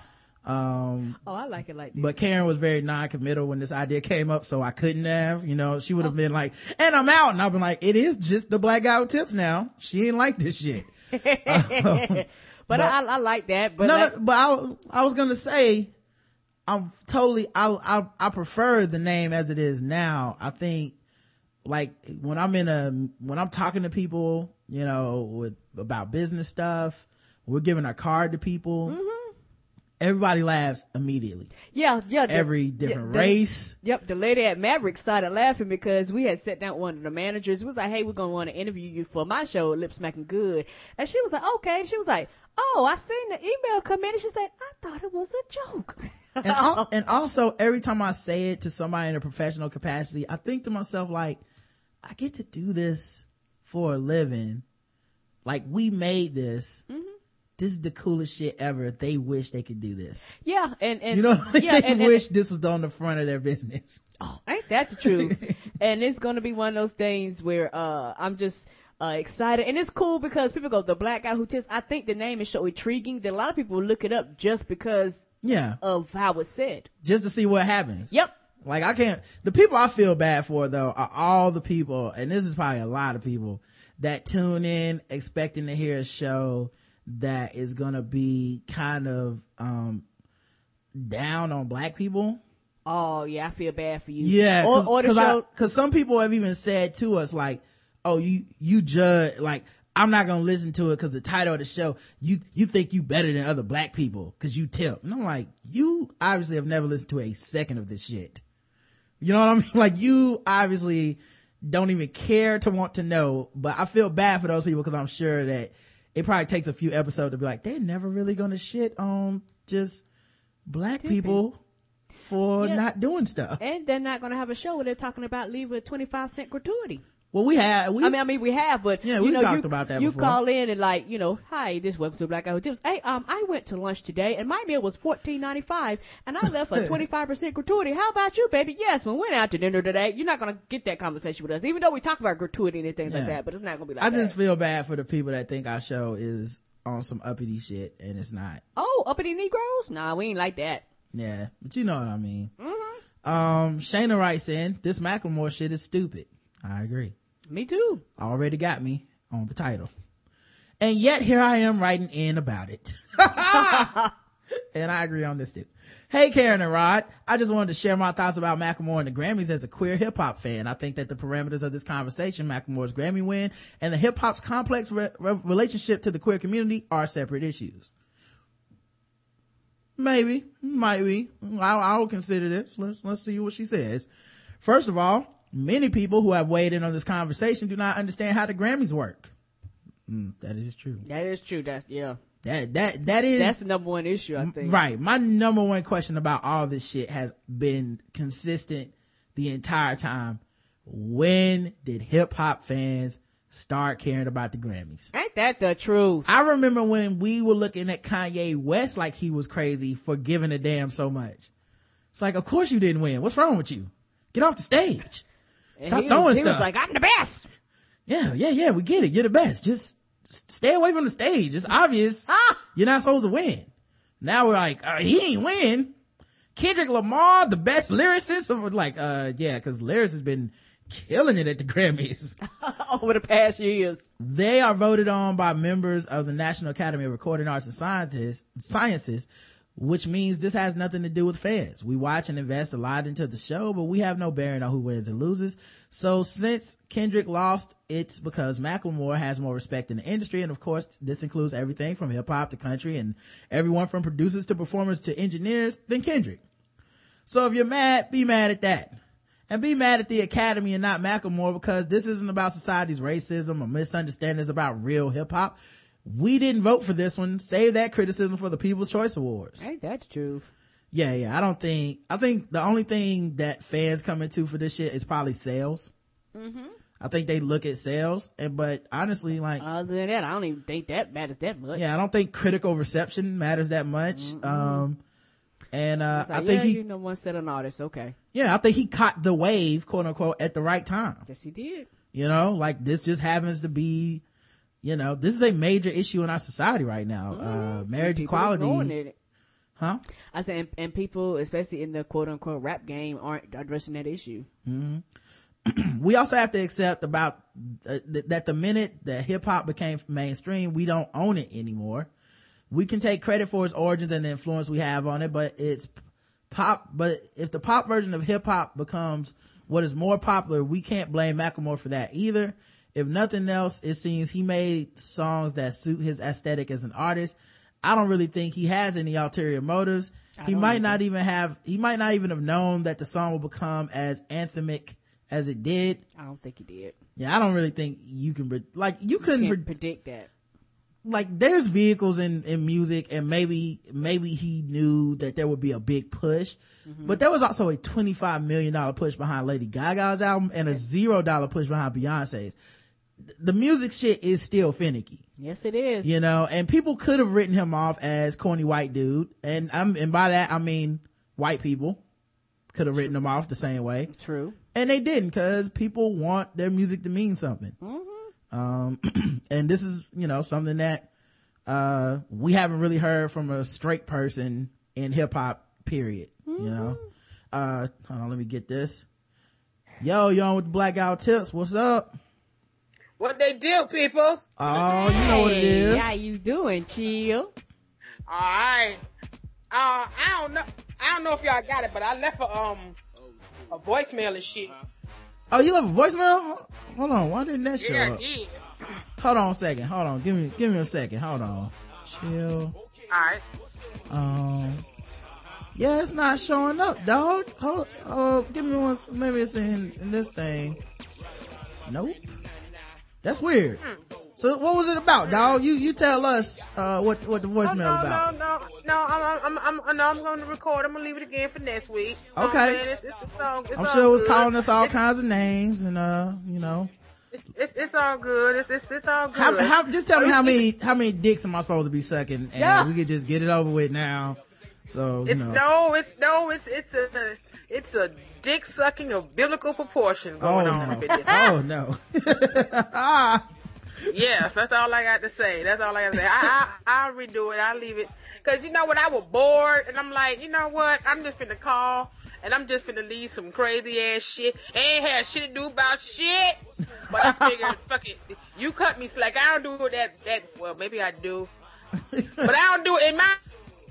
Um, Oh, I like it like this. but Karen was very non-committal when this idea came up, so I couldn't have, you know, she would have been like, and I'm out. And I've been like, it is just the black guy with tips now. She ain't like this shit. but I, I like that. But no, like, no, but I, I was gonna say, I'm totally, I, I, I prefer the name as it is now. I think, like, when I'm in a, when I'm talking to people, you know, with, about business stuff, we're giving our card to people. Mm-hmm. Everybody laughs immediately. Yeah, yeah. the- Every different the- race. Yep, the lady at Maverick started laughing because we had sat down with one of the managers. It was like, "Hey, we're gonna want to interview you for my show, Lip Smacking Good," and she was like, "Okay." And she was like, "Oh, I seen the email come in," and she said, "I thought it was a joke." and, al- and also every time I say it to somebody in a professional capacity, I think to myself like, I get to do this for a living. Like we made this. Mm-hmm. This is the coolest shit ever. They wish they could do this. Yeah, and and you know, yeah, they and, and- wish this was on the front of their business. Oh, Ain't that the truth? and it's gonna be one of those things where uh I'm just uh excited and it's cool because people go the black guy who tips. I think the name is so intriguing that a lot of people look it up just because Yeah. of how it's said. Just to see what happens. Yep. Like I can't, the people I feel bad for though are all the people, and this is probably a lot of people that tune in expecting to hear a show that is gonna be kind of, um, down on black people. Oh yeah, I feel bad for you. Yeah, or, cause, or the 'cause I- show. 'cause some people have even said to us like, "Oh, you you judge like I'm not gonna listen to it because the title of the show you you think you better than other black people because you tip." And I'm like, you obviously have never listened to a second of this shit. You know what I mean? Like you obviously don't even care to want to know. But I feel bad for those people because I'm sure that it probably takes a few episodes to be like, they're never really gonna shit on just black people for Yeah. not doing stuff. and they're not gonna have a show where they're talking about leave a twenty five cent gratuity. Well, we have. We, I mean, I mean, we have, but Yeah, you we've know, talked you, about that You before. call in and like, you know, hi, this welcome to Black Who Tips. Hey, um, I went to lunch today and my meal was fourteen ninety five, and I left a twenty five percent gratuity. How about you, baby? Yes, when we went out to dinner today, you're not gonna get that conversation with us, even though we talk about gratuity and things like that. But it's not gonna be like I that. just feel bad for the people that think our show is on some uppity shit and it's not. oh, uppity Negroes? Nah, we ain't like that. Yeah, but you know what I mean. Mhm. Um, Shayna writes in, this Macklemore shit is stupid. I agree. Me too. Already got me on the title. And yet here I am writing in about it. and I agree on this too. Hey Karen and Rod, I just wanted to share my thoughts about Macklemore and the Grammys as a queer hip hop fan. I think that the parameters of this conversation, Macklemore's Grammy win and the hip hop's complex re- re- relationship to the queer community are separate issues. Maybe, might be. I, I will consider this. Let's let's see what she says. First of all, many people who have weighed in on this conversation do not understand how the Grammys work. Mm, that is true. That is true. That's yeah. That that that is That's the number one issue. I think. right. My number one question about all this shit has been consistent the entire time. When did hip hop fans start caring about the Grammys? Ain't that the truth? I remember when we were looking at Kanye West like he was crazy for giving a damn so much. It's like, of course you didn't win. What's wrong with you? Get off the stage. Stop he throwing was, he was like, I'm the best. Yeah, yeah, yeah, we get it. You're the best. Just, just stay away from the stage. It's obvious you're not supposed to win. Now we're like, uh, he ain't win. Kendrick Lamar, the best lyricist of like, uh, yeah, cause lyrics has been killing it at the Grammys. Over the past years. They are voted on by members of the National Academy of Recording Arts and Sciences, Sciences, which means this has nothing to do with fans. We watch and invest a lot into the show, but we have no bearing on who wins and loses. So since Kendrick lost, it's because Macklemore has more respect in the industry. And of course, this includes everything from hip hop to country and everyone from producers to performers to engineers than Kendrick. So if you're mad, be mad at that. And be mad at the Academy and not Macklemore because this isn't about society's racism or misunderstandings about real hip hop. We didn't vote for this one. Save that criticism for the People's Choice Awards. Ain't that the truth? Yeah, yeah. I don't think, I think the only thing that fans come into for this shit is probably sales. Mm-hmm. I think they look at sales and, but honestly, like, Other than that, I don't even think that matters that much. yeah, I don't think critical reception matters that much. Um, and, uh, like, I think yeah, he, you know, one set of artists. Okay. yeah, I think he caught the wave, quote unquote, at the right time. Yes, he did. You know, like this just happens to be, you know, this is a major issue in our society right now. Uh, marriage equality. Huh? I said, and, and people, especially in the quote unquote rap game, aren't addressing that issue. hmm we also have to accept about uh, th- that the minute that hip hop became mainstream, we don't own it anymore. We can take credit for its origins and the influence we have on it, but it's pop. But if the pop version of hip hop becomes what is more popular, we can't blame Macklemore for that either. If nothing else, it seems he made songs that suit his aesthetic as an artist. I don't really think he has any ulterior motives. I He might not even have, he might not even have known that the song will become as anthemic as it did. I don't think he did. Yeah, I don't really think you can, like, you couldn't, Can't pre- predict that. like, there's vehicles in, in music and maybe, maybe he knew that there would be a big push, Mm-hmm. but there was also a $25 million push behind Lady Gaga's album and a zero dollar push behind Beyonce's. The music shit is still finicky. Yes, it is. You know, and people could have written him off as corny white dude. And I'm, and by that, I mean white people could have written him off the same way. True. And they didn't cause people want their music to mean something. Mm-hmm. Um, and this is, you know, something that, uh, we haven't really heard from a straight person in hip hop, period. You know, uh, hold on, let me get this. Yo, you on with the Black Guy Who Tips? What's up? What they do, peoples? Oh, you know what it Hey, is. How you doing, chill? All right. Uh, I don't know. I don't know if y'all got it, but I left a um a voicemail and shit. Oh, you left a voicemail? Hold on, why didn't that show Yeah, I up? did. Hold on a second. Hold on. Give me give me a second. Hold on. Chill. All right. Um Yeah, it's not showing up, dog. Hold uh give me one maybe it's in, in this thing. Nope. That's weird. So what was it about, dog? You you tell us uh what what the voicemail no, about. no, no, no. I'm, I'm, I'm, no, I'm going to record. I'm gonna leave it again for next week. You know what I'm Okay. saying? It's, it's, it's all, I'm sure it was good. calling us all kinds of names and uh, you know. it's, it's, it's all good. It's, it's, it's all good. How, how, just tell me Oh, how many how many dicks am I supposed to be sucking, and Yeah. we could just get it over with now. So you It's know. no, it's no, it's it's a it's a dick sucking of biblical proportions going oh on no! up in this. Oh no! Yes, that's all I got to say. That's all I got to say. I, I, I'll redo it. I'll leave it. Cause you know what? I was bored and I'm like, you know what? I'm just finna call and I'm just finna leave some crazy ass shit. Ain't had shit to do about shit. But I figured, fuck it. You cut me slack. I don't do that, that, well, maybe I do. But I don't do it in my,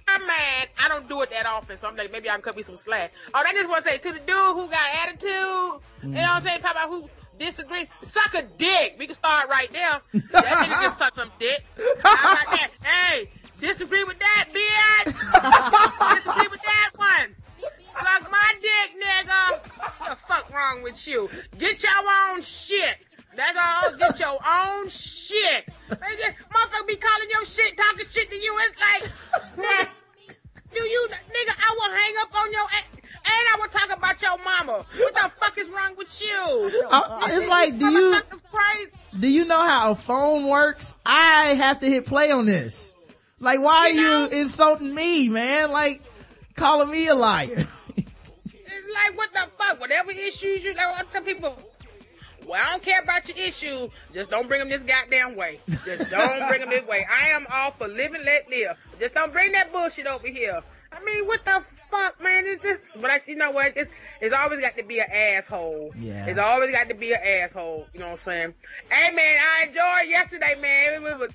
my mind. I don't do it that often. So I'm like, maybe I can cut me some slack. Oh, I just want to say to the dude who got attitude, you know what I'm saying? Papa who disagree, suck a dick. We can start right there. That nigga can suck some dick. How about that? Hey, disagree with that, bitch. disagree with that one. Suck my dick, nigga. What the fuck wrong with you? Get your own shit. That's all. Get your own shit. Motherfucker be calling your shit, talking shit to you. It's like, man, do you, nigga, I will hang up on your ass. And I will talk about your mama. What the fuck is wrong with you? Uh, it's like, do you do you know how a phone works? I have to hit play on this. Like, why are you insulting me, man? Like, calling me a liar. It's like, what the fuck? Whatever issues you, like, I tell people, well, I don't care about your issue. Just don't bring them this goddamn way. Just don't bring them this way. I am all for living, let live. Just don't bring that bullshit over here. I mean, what the fuck, man? It's just, but I, you know what? It's, it's always got to be an asshole. Yeah. It's always got to be an asshole. You know what I'm saying? Hey, man, I enjoyed yesterday, man. It was,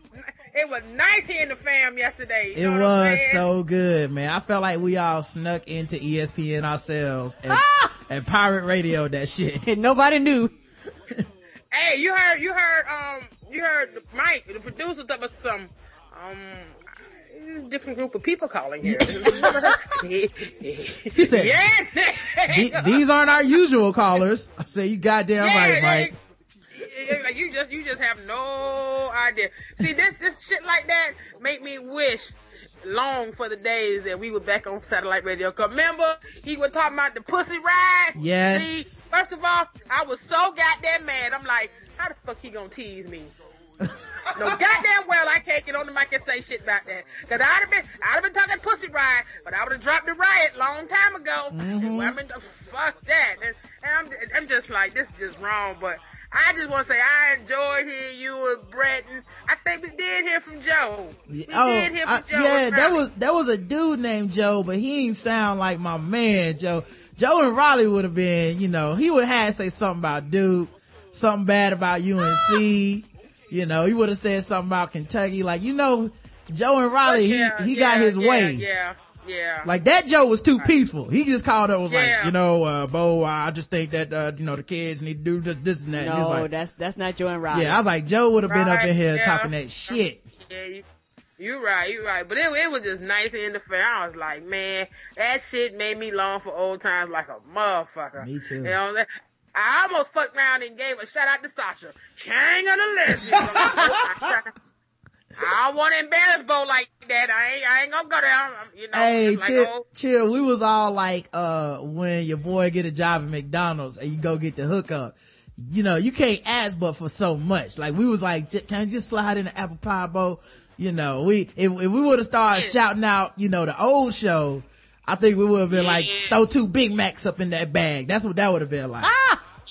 it was nice hearing the fam yesterday. You It know what I'm was so good, man. I felt like we all snuck into ESPN ourselves and, and ah! pirate radio that shit. And nobody knew. Hey, you heard, you heard, um, you heard Mike, the producer, talk about some, um, this a different group of people calling here. He said, yeah, these aren't our usual callers. I say, you goddamn Yeah, right, Mike. Like you just you just have no idea. See this this shit like that make me wish long for the days that we were back on satellite radio. Cause remember he was talking about the pussy ride. Yes. See, first of all, I was so goddamn mad. I'm like, how the fuck he gonna tease me? no goddamn well I can't get on the mic and say shit about that. Cause I'd have been I'd have been talking pussy ride, but I would have dropped the riot long time ago. Mhm. Well, I mean, fuck that. And, and I'm I'm just like this is just wrong. But I just want to say I enjoyed hearing you and Brett, and I think we did hear from Joe. We oh, did hear from I- Joe. yeah, that was that was a dude named Joe, but he didn't sound like my man Joe. Joe and Raleigh would have been, you know, he would have had to say something about Duke, something bad about UNC. You know, he would have said something about Kentucky. Like, you know, Joe and Raleigh, Yeah, he, he yeah, got his yeah, way. Yeah, yeah. Like that Joe was too peaceful. He just called up was Yeah. like, you know, uh, Bo, I just think that, uh, you know, the kids need to do this, this and that. And he No, like, that's that's not Joe and Raleigh. yeah, I was like, Joe would have been up in here yeah. talking that shit. Yeah, you, you're right, you're right. But it, it was just nice in the fair. I was like, man, that shit made me long for old times like a motherfucker. Me too. You know, that- I almost fucked around and gave a shout out to Sasha, king of the lesbians. I'm like, "Oh, I try- I don't want to embarrass Bo like that. I ain't, I ain't gonna go there. I'm, you know, Hey, just like, chill, oh, chill. We was all like, uh, when your boy get a job at McDonald's and you go get the hookup, you know, you can't ask but for so much. Like we was like, can I just slide in the apple pie bowl? You know, we, if, if we would have started shouting out, you know, the old show, I think we would have been like, throw two Big Macs up in that bag. That's what that would have been like.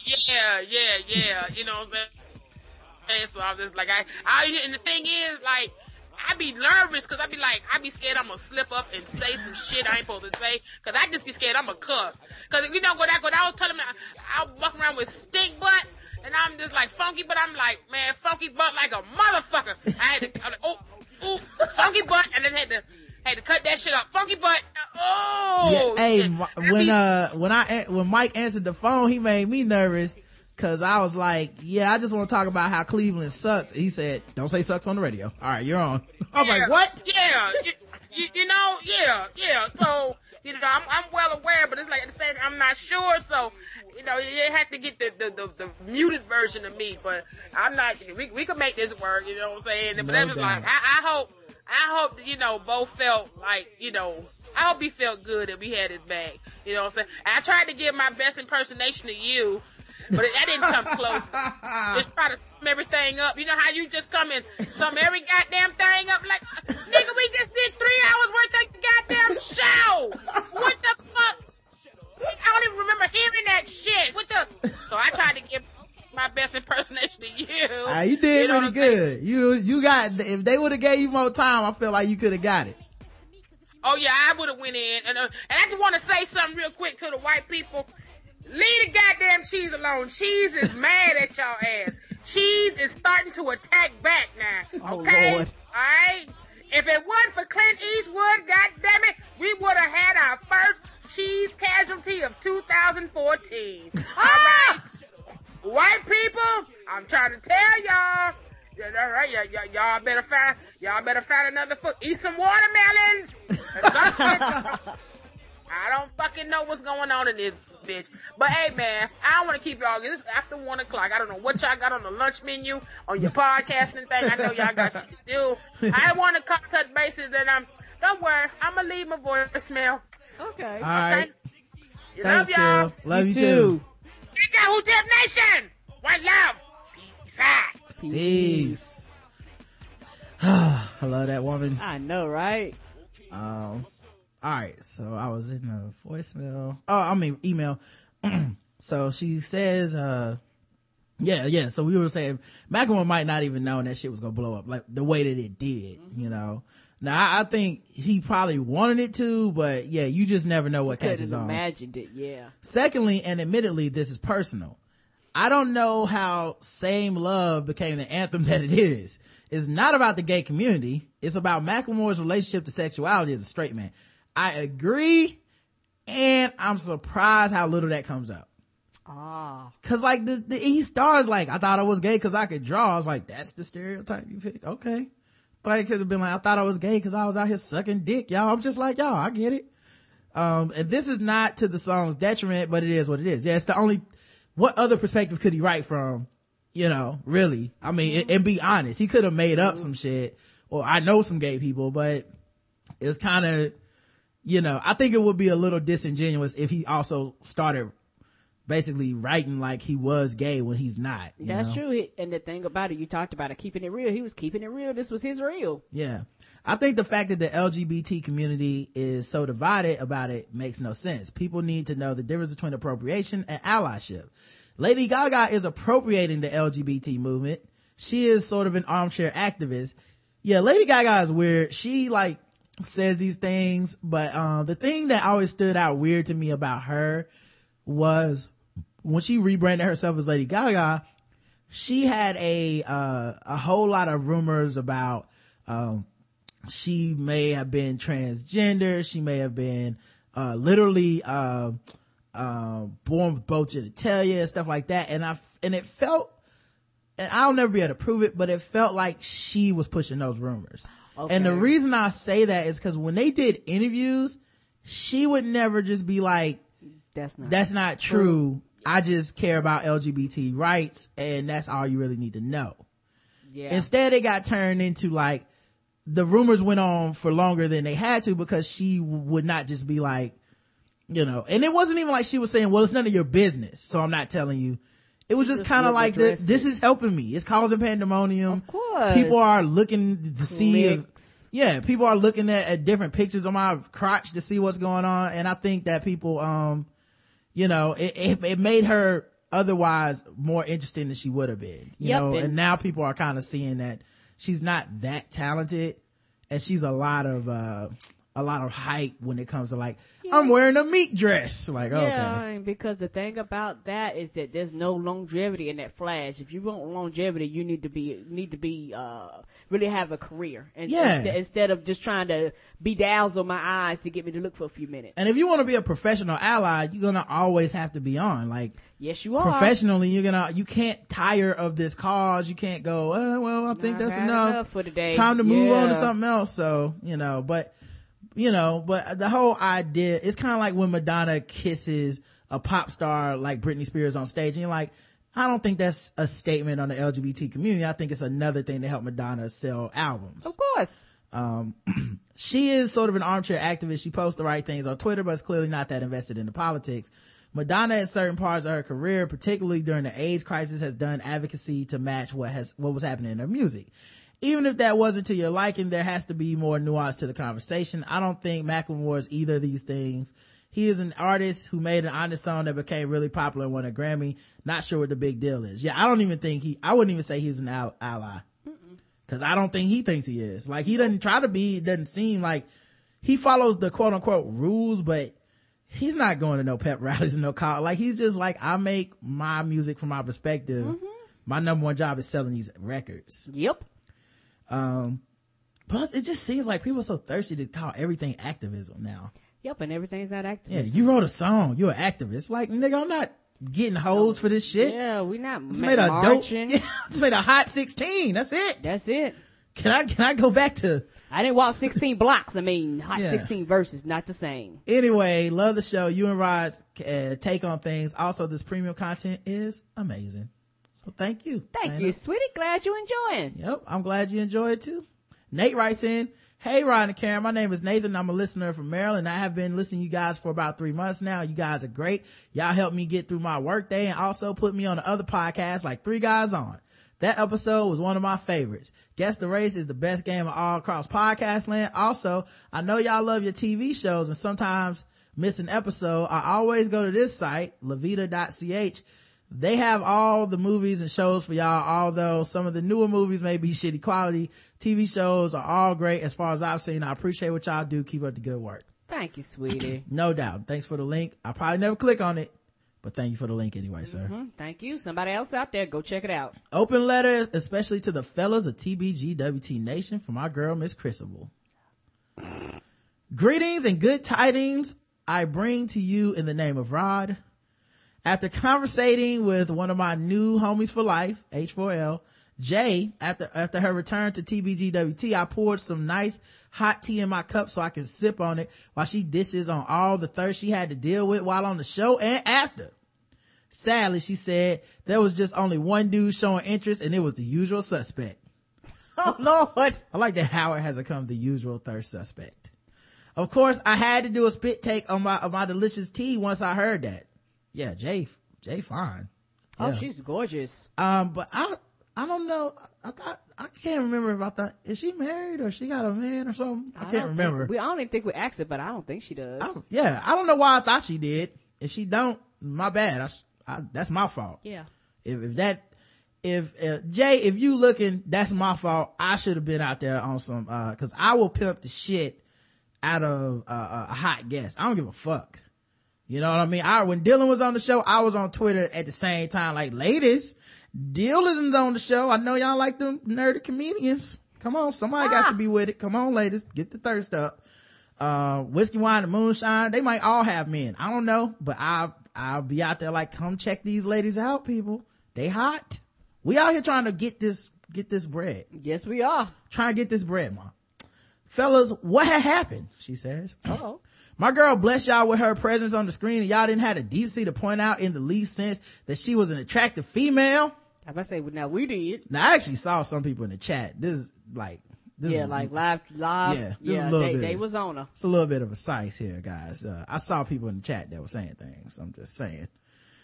Yeah, yeah, yeah. You know what I'm saying? And so I'm just like, I, I, and the thing is, like, I be nervous because I be like, I be scared I'm gonna slip up and say some shit I ain't supposed to say because I just be scared I'm gonna cuss. Because, if you know, when I, when I was telling me, I, I walk around with stink butt and I'm just like funky, but I'm like, man, funky butt like a motherfucker. I had to, I was like, oh, oh, funky butt, and then had to, had to cut that shit up. Funky butt, oh, yeah, hey, shit. wh- when, uh, when I, when Mike answered the phone, he made me nervous. Cause I was like, yeah, I just want to talk about how Cleveland sucks. He said, don't say sucks on the radio. All right, you're on. I was like, what? Yeah, you, you, you know, yeah, yeah. So, you know, I'm, I'm well aware, but it's like at the same I'm not sure. So, you know, you have to get the, the, the, the muted version of me, but I'm not, we, we could make this work, you know what I'm saying? But No that was like, I, I hope, I hope, you know, both felt like, you know, I hope he felt good that we had his back. You know what I'm saying? I tried to give my best impersonation of you, but that didn't come close. just try to sum everything up. You know how you just come and sum every goddamn thing up like, nigga, we just did three hours worth of goddamn show. What the fuck? I don't even remember hearing that shit. What the? So I tried to give my best impersonation of you. Ah, you did know pretty what saying? good. You, you got, if they would have gave you more time, I feel like you could have got it. Oh yeah, I would have went in, and uh, and I just want to say something real quick to the white people. Leave the goddamn cheese alone. Cheese is mad at y'all ass. Cheese is starting to attack back now. Oh, Okay, Lord. all right. If it wasn't for Clint Eastwood, goddamn it, we would have had our first cheese casualty of 2014. All right, white people, I'm trying to tell y'all. All right, yeah, yeah, y'all better find, y'all better find another foot. Eat some watermelons. I don't fucking know what's going on in this bitch. But hey, man, I don't want to keep y'all. It's after one o'clock. I don't know what y'all got on the lunch menu on your podcasting thing. I know y'all got shit to do. I want to cut, cut bases, and I'm. Don't worry, I'm gonna leave my voicemail. Okay. All right. You Thanks, love y'all. Jill. Love you, You too. Check out Who Nation. One love. Peace out. Peace. I love that woman. I know, right? Um, all right. So I was in a voicemail. Oh, I mean email. so she says, uh, yeah, yeah. So we were saying Macklemore might not even know that shit was gonna blow up like the way that it did, you know. Now I, I think he probably wanted it to, but yeah, you just never know what catches on. imagined it, yeah. Secondly, and admittedly, this is personal. I don't know how Same Love became the anthem that it is. It's not about the gay community. It's about Macklemore's relationship to sexuality as a straight man. I agree, and I'm surprised how little that comes up. Ah. Cause like the, the he stars like, I thought I was gay cause I could draw. I was like, that's the stereotype you picked. Okay. But it could have been like, I thought I was gay cause I was out here sucking dick, y'all. I'm just like, y'all, I get it. Um, and this is not to the song's detriment, but it is what it is. Yeah, it's the only, what other perspective could he write from? You know, really. I mean, and, and be honest, he could have made up some shit, or I know some gay people, but it's kind of, you know, I think it would be a little disingenuous if he also started basically writing like he was gay when he's not. you That's know? true. And the thing about it, you talked about it, keeping it real. He was keeping it real. This was his real. Yeah. I think the fact that the LGBT community is so divided about it makes no sense. People need to know the difference between appropriation and allyship. Lady Gaga is appropriating the LGBT movement. She is sort of an armchair activist. Yeah, Lady Gaga is weird. She like says these things, but um the thing that always stood out weird to me about her was when she rebranded herself as Lady Gaga, she had a uh, a whole lot of rumors about um she may have been transgender. She may have been uh literally uh uh born with both genitalia and stuff like that. And i and it felt and i'll never be able to prove it but it felt like she was pushing those rumors and the reason i say that is because when they did interviews she would never just be like That's not. that's not true i just care about lgbt rights and that's all you really need to know Yeah. Instead, it got turned into like the rumors went on for longer than they had to because she w- would not just be like, you know, and it wasn't even like she was saying, well, it's none of your business. So I'm not telling you. It was just Just kind of like, this, address this is helping me. It's causing pandemonium. Of course. People are looking to see if, yeah, people are looking at, at different pictures of my crotch to see what's going on. And I think that people, um, you know, it, it, it made her otherwise more interesting than she would have been, you Yep, know, and- and now people are kind of seeing that she's not that talented and she's a lot of, uh, a lot of hype when it comes to like, I'm wearing a meat dress. Like, Yeah, okay. because the thing about that is that there's no longevity in that flash. If you want longevity, you need to be need to be uh really have a career, and Yeah. instead, instead of just trying to bedazzle my eyes to get me to look for a few minutes. And if you want to be a professional ally, you're gonna always have to be on. Like, Yes, you are professionally, you're gonna, you can't tire of this cause. You can't go, uh, well, I think that's enough. enough for today. Time to move on to something else. So, you know, but, you know, but the whole idea, it's kind of like when Madonna kisses a pop star like Britney Spears on stage and you're like, I don't think that's a statement on the LGBT community. I think it's another thing to help Madonna sell albums. Of course. Um, she is sort of an armchair activist. She posts the right things on Twitter, but is clearly not that invested in the politics. Madonna at certain parts of her career, particularly during the AIDS crisis, has done advocacy to match what has, what was happening in her music. Even if that wasn't to your liking, there has to be more nuance to the conversation. I don't think Macklemore is either of these things. He is an artist who made an honest song that became really popular and won a Grammy. Not sure what the big deal is. Yeah, I don't even think he, I wouldn't even say he's an al- ally. Cause I don't think he thinks he is. Like he doesn't try to be, it doesn't seem like he follows the quote unquote rules, but he's not going to no pep rallies and no call. Like he's just like, I make my music from my perspective. Mm-hmm. My number one job is selling these records. Yep. Um, plus it just seems like people are so thirsty to call everything activism now. Yep, and everything's not active. Yeah, you wrote a song, you're an activist. Like nigga, I'm not getting hoes for this shit. Yeah, we not Just ma- made a dope, yeah, just made a hot 16. That's it. That's it. Can I, can I go back to I didn't walk 16 blocks. I mean, hot Yeah. 16 verses, not the same. Anyway, love the show. You and Rod uh, take on things. Also, this premium content is amazing. Thank you. Thank Dana. you, sweetie. Glad you enjoying. Yep. I'm glad you enjoy it too. Nate writes in, Hey, Rod and Karen, my name is Nathan. I'm a listener from Maryland. I have been listening to you guys for about three months now. You guys are great. Y'all help me get through my workday and also put me on the other podcasts like Three Guys On. That episode was one of my favorites. Guess the Race is the best game of all across podcast land. Also, I know y'all love your TV shows and sometimes miss an episode. I always go to this site, levita.ch. They have all the movies and shows for y'all, although some of the newer movies may be shitty quality. TV shows are all great as far as I've seen. I appreciate what y'all do. Keep up the good work. Thank you, sweetie. No doubt. Thanks for the link. I'll probably never click on it, but thank you for the link anyway, sir. Mhm. Thank you. Somebody else out there, go check it out. Open letter, especially to the fellas of TBGWT Nation from our girl, Miss Chrisable. Greetings and good tidings I bring to you in the name of Rod. After conversating with one of my new homies for life, H4L, Jay, after, after her return to TBGWT, I poured some nice hot tea in my cup so I can sip on it while she dishes on all the thirst she had to deal with while on the show and after. Sadly, she said there was just only one dude showing interest and it was the usual suspect. Oh Lord. I like that Howard has become the usual thirst suspect. Of course, I had to do a spit take on my, on my delicious tea once I heard that. Yeah, Jay, Jay fine. Oh, Yeah. she's gorgeous. Um, but I, I don't know. I thought, I can't remember if I thought, is she married or she got a man or something? I, don't can't think- remember. we, I don't even think we asked it, but I don't think she does. I- yeah, I don't know why I thought she did. If she don't, my bad. I, I, that's my fault. Yeah. If, if that, if, uh, Jay, if you looking, that's my fault. I should have been out there on some, uh, cause I will pimp the shit out of, uh, a hot guest. I don't give a fuck. You know what I mean? I, when Dylan was on the show, I was on Twitter at the same time, like, ladies, Dylan's on the show. I know y'all like them nerdy comedians. Come on, somebody got to be with it. Come on, ladies, get the thirst up. Uh, whiskey, wine, and moonshine, they might all have men. I don't know, but I, I'll be out there like, come check these ladies out, people. They hot. We out here trying to get this, get this bread. Yes, we are. Trying to get this bread, mom. Fellas, what had happened? She says. Oh. My girl blessed y'all with her presence on the screen and y'all didn't have the decency to point out in the least sense that she was an attractive female. I must say, now we did. Now I actually saw some people in the chat. This is like, this yeah, is, like live, live. Yeah, Yeah, is a little they, bit they of- was on her. It's a little bit of a size here, guys. Uh, I saw people in the chat that were saying things. I'm just saying.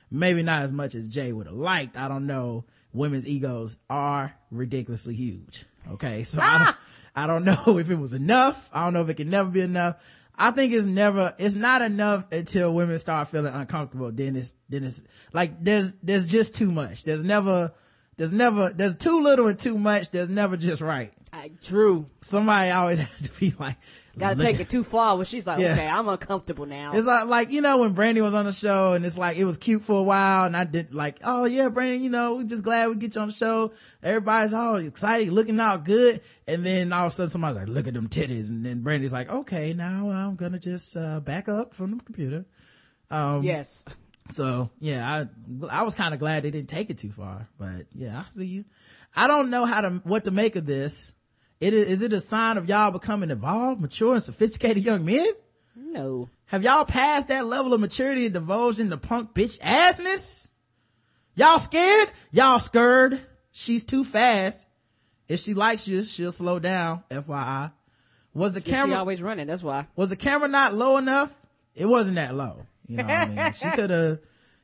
Maybe not as much as Jay would have liked. I don't know. Women's egos are ridiculously huge. Okay. So I, don't, I don't know if it was enough. I don't know if it can never be enough. I think it's never, it's not enough until women start feeling uncomfortable. Then it's, then it's like there's, there's just too much. There's never, there's never, there's too little and too much. There's never just right. I, true. Somebody always has to be like, Gotta take it too far when she's like, Yeah. okay, I'm uncomfortable now. It's like, like, you know, when Brandy was on the show and it's like, it was cute for a while and I did like, oh yeah, Brandy, you know, we're just glad we get you on the show. Everybody's all excited, looking all good. And then all of a sudden somebody's like, look at them titties. And then Brandy's like, okay, now I'm gonna just, uh, back up from the computer. Um, yes. so yeah, I, I was kind of glad they didn't take it too far, but yeah, I see you. I don't know how to, what to make of this. It is, is it a sign of y'all becoming evolved, mature, and sophisticated young men? No. Have y'all passed that level of maturity and divulged into punk bitch assness? Y'all scared? Y'all scared? She's too fast. If she likes you, she'll slow down, FYI. Was the camera, always running. That's why. was the camera not low enough? It wasn't that low. You know what I mean? She could have,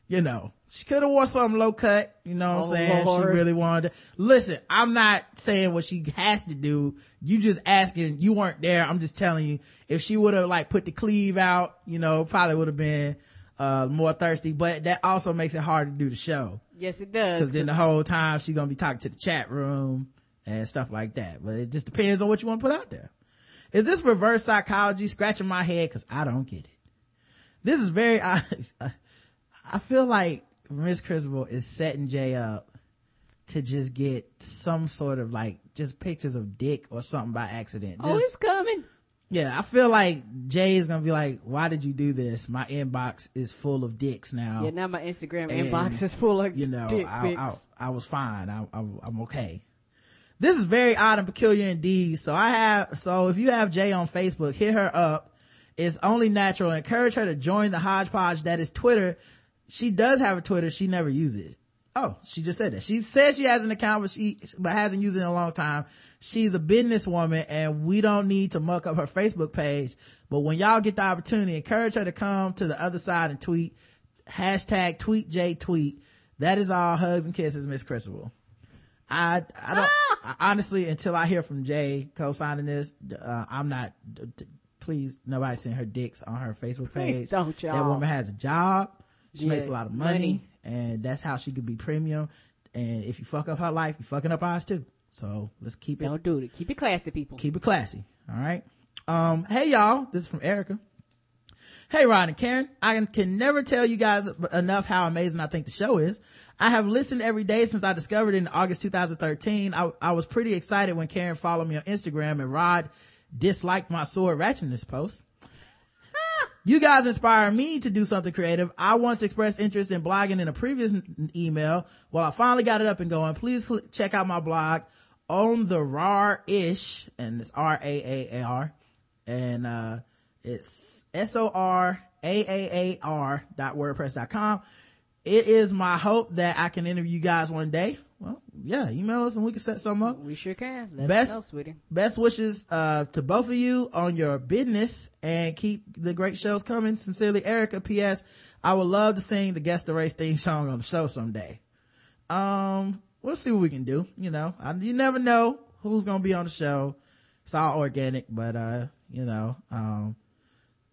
you know, she could have wore something low cut. You know what Oh, I'm saying? Lord. She really wanted to. Listen, I'm not saying what she has to do. You just asking, you weren't there. I'm just telling you, if she would have like put the cleave out, you know, probably would have been, uh, more thirsty, but that also makes it hard to do the show. Yes, it does. Cause then the whole time she's gonna be talking to the chat room and stuff like that. But it just depends on what you want to put out there. Is this reverse psychology scratching my head? Cause I don't get it. This is very, I, I feel like Miss Criswell is setting Jay up to just get some sort of like, just pictures of dick or something by accident. oh, it's coming. yeah, I feel like Jay is gonna be like, why did you do this? My inbox is full of dicks now. Yeah, now my Instagram And, inbox is full of you know dick I. I, I was fine I, I, i'm okay this is very odd and peculiar indeed so i have so if you have jay on facebook hit her up it's only natural encourage her to join the hodgepodge that is twitter she does have a twitter she never uses it Oh, she just said that. She says she has an account, but she, but hasn't used it in a long time. She's a businesswoman and we don't need to muck up her Facebook page. But when y'all get the opportunity, encourage her to come to the other side and tweet hashtag tweet J tweet. That is all hugs and kisses, Miss Crucible. I, I don't, I, honestly, until I hear from Jay co-signing this, uh, I'm not, d- d- please, nobody send her dicks on her Facebook Please page. don't, That y'all. woman has a job. She makes a lot of money, money. and that's how she could be premium. And if you fuck up her life, you're fucking up ours too. So let's keep it. Don't do it. Keep it classy, people. Keep it classy. All right. Um, hey y'all, this is from Erica. Hey Rod and Karen, I can never tell you guys enough how amazing I think the show is. I have listened every day since I discovered it in August 2013. I, I was pretty excited when Karen followed me on Instagram and Rod disliked my sword ratchetness post. You guys inspire me to do something creative. I once expressed interest in blogging in a previous email. Well, I finally got it up and going. Please cl- check out my blog on the RAR ish, and it's R A A A R, and uh, it's S O R A A A R dot wordpress dot com. It is my hope that I can interview you guys one day. Well, yeah, email us and we can set something up. We sure can. Let Best- know, sweetie. Best wishes uh, to both of you on your business and keep the great shows coming. Sincerely, Erica. P.S. I would love to sing the guest the race theme song on the show someday. Um, we'll see what we can do. You know, I, you never know who's gonna be on the show. It's all organic, but uh, you know, um,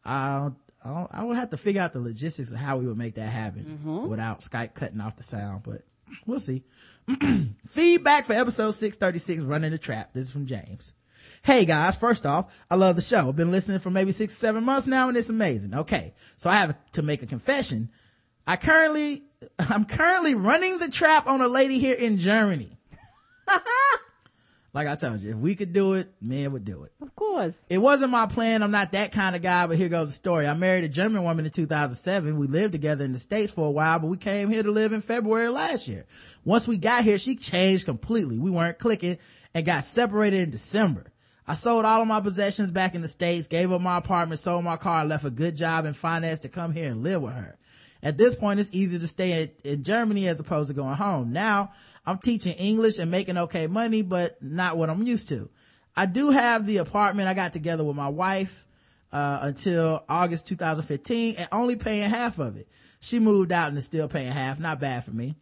I I, I would have to figure out the logistics of how we would make that happen without Skype cutting off the sound, but we'll see. Feedback for episode 636, Running the Trap. This is from James. Hey guys, first off, I love the show. I've been listening for maybe six, seven months now and it's amazing. Okay. So I have to make a confession. I currently, I'm currently running the trap on a lady here in Germany. like I told you, if we could do it, men would do it. Of course. It wasn't my plan. I'm not that kind of guy, but here goes the story. I married a German woman in 2007. We lived together in the States for a while, but we came here to live in February last year. Once we got here, she changed completely. We weren't clicking and got separated in December. I sold all of my possessions back in the States, gave up my apartment, sold my car, and left a good job in finance to come here and live with her. At this point, it's easy to stay in Germany as opposed to going home. Now, I'm teaching English and making okay money, but not what I'm used to. I do have the apartment I got together with my wife, uh, until August 2015 and only paying half of it. She moved out and is still paying half. Not bad for me.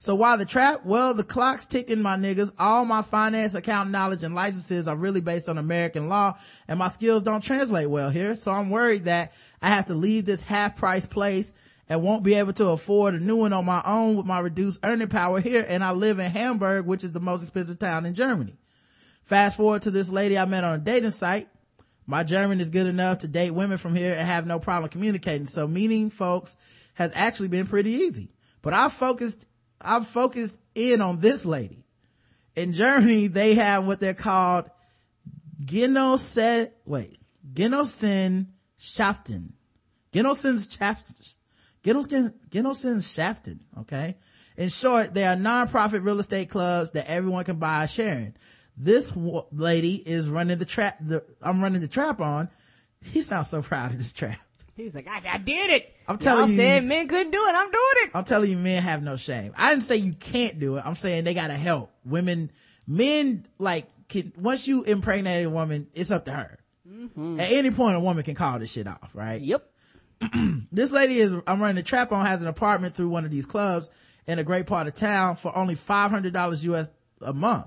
So why the trap? Well, the clock's ticking, my niggas. All my finance, account knowledge, and licenses are really based on American law, and my skills don't translate well here. So I'm worried that I have to leave this half price place and won't be able to afford a new one on my own with my reduced earning power here. And I live in Hamburg, which is the most expensive town in Germany. Fast forward to this lady I met on a dating site. My German is good enough to date women from here and have no problem communicating. So meeting folks has actually been pretty easy. But I focused, I've focused in on this lady. In Germany, they have what they're called Genosse, wait, Genossenschaften. Genossenschaften. Genossen- Genossenschaften, okay? In short, they are non-profit real estate clubs that everyone can buy sharing. This w- lady is running the trap, the, I'm running the trap on. He sounds so proud of this trap. He's like, I, I did it. I'm telling Y'all you- said men couldn't do it. I'm doing it. I'm telling you, men have no shame. I didn't say you can't do it. I'm saying they gotta help. Women, men, like, can, once you impregnate a woman, it's up to her. Mm-hmm. At any point, a woman can call this shit off, right? Yep. this lady is, I'm running a trap on, has an apartment through one of these clubs in a great part of town for only $500 US a month.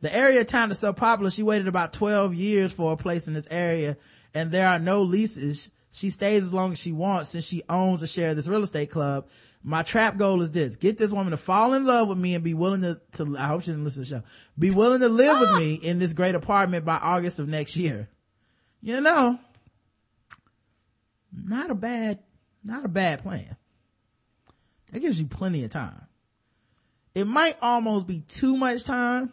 The area town is so popular, she waited about 12 years for a place in this area and there are no leases. She stays as long as she wants since she owns a share of this real estate club. My trap goal is this. Get this woman to fall in love with me and be willing to, to I hope she didn't listen to the show. Be willing to live with me in this great apartment by August of next year. You know, not a bad, not a bad plan. That gives you plenty of time. It might almost be too much time.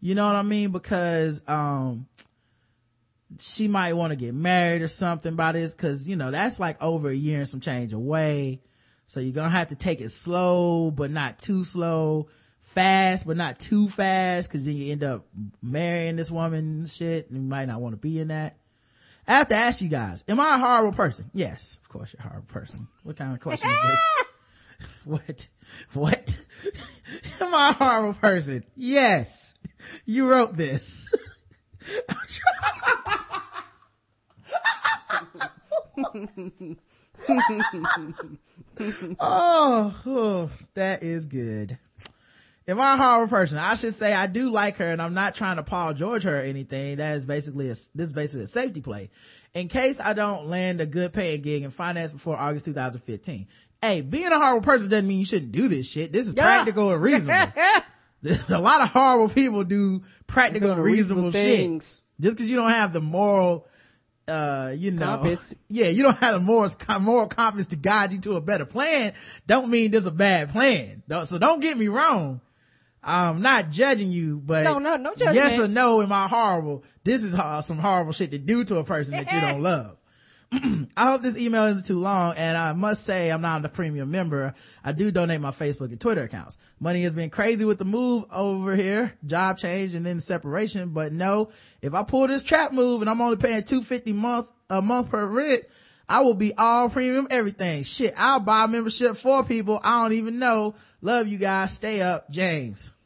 You know what I mean? Because, um, she might want to get married or something by this because you know that's like over a year and some change away so you're gonna have to take it slow but not too slow fast but not too fast because then you end up marrying this woman and shit and you might not want to be in that i have to ask you guys am i a horrible person yes of course you're a horrible person what kind of question is this what what? Am I a horrible person? Yes. You wrote this. oh, oh, that is good. Am a horrible person? I should say I do like her and I'm not trying to Paul George her or anything. That is basically a, this is basically a safety play. In case I don't land a good paying gig in finance before August 2015. Hey, being a horrible person doesn't mean you shouldn't do this shit. This is Yeah. practical and reasonable. a lot of horrible people do practical and reasonable, reasonable shit. things. Just cause you don't have the moral, uh, you know, Compass. yeah, you don't have the moral, moral compass to guide you to a better plan. Don't mean there's a bad plan. So don't get me wrong. I'm not judging you, but No, no, no judgment. yes or no, am I horrible? This is some horrible shit to do to a person that you don't love. I hope this email isn't too long, and I must say I'm not a premium member. I do donate my Facebook and Twitter accounts. Money has been crazy with the move over here, job change and then separation, but no, if I pull this trap move and I'm only paying 250 month, a month per rent, I will be all premium everything. Shit, I'll buy membership for people I don't even know. Love you guys. Stay up, James.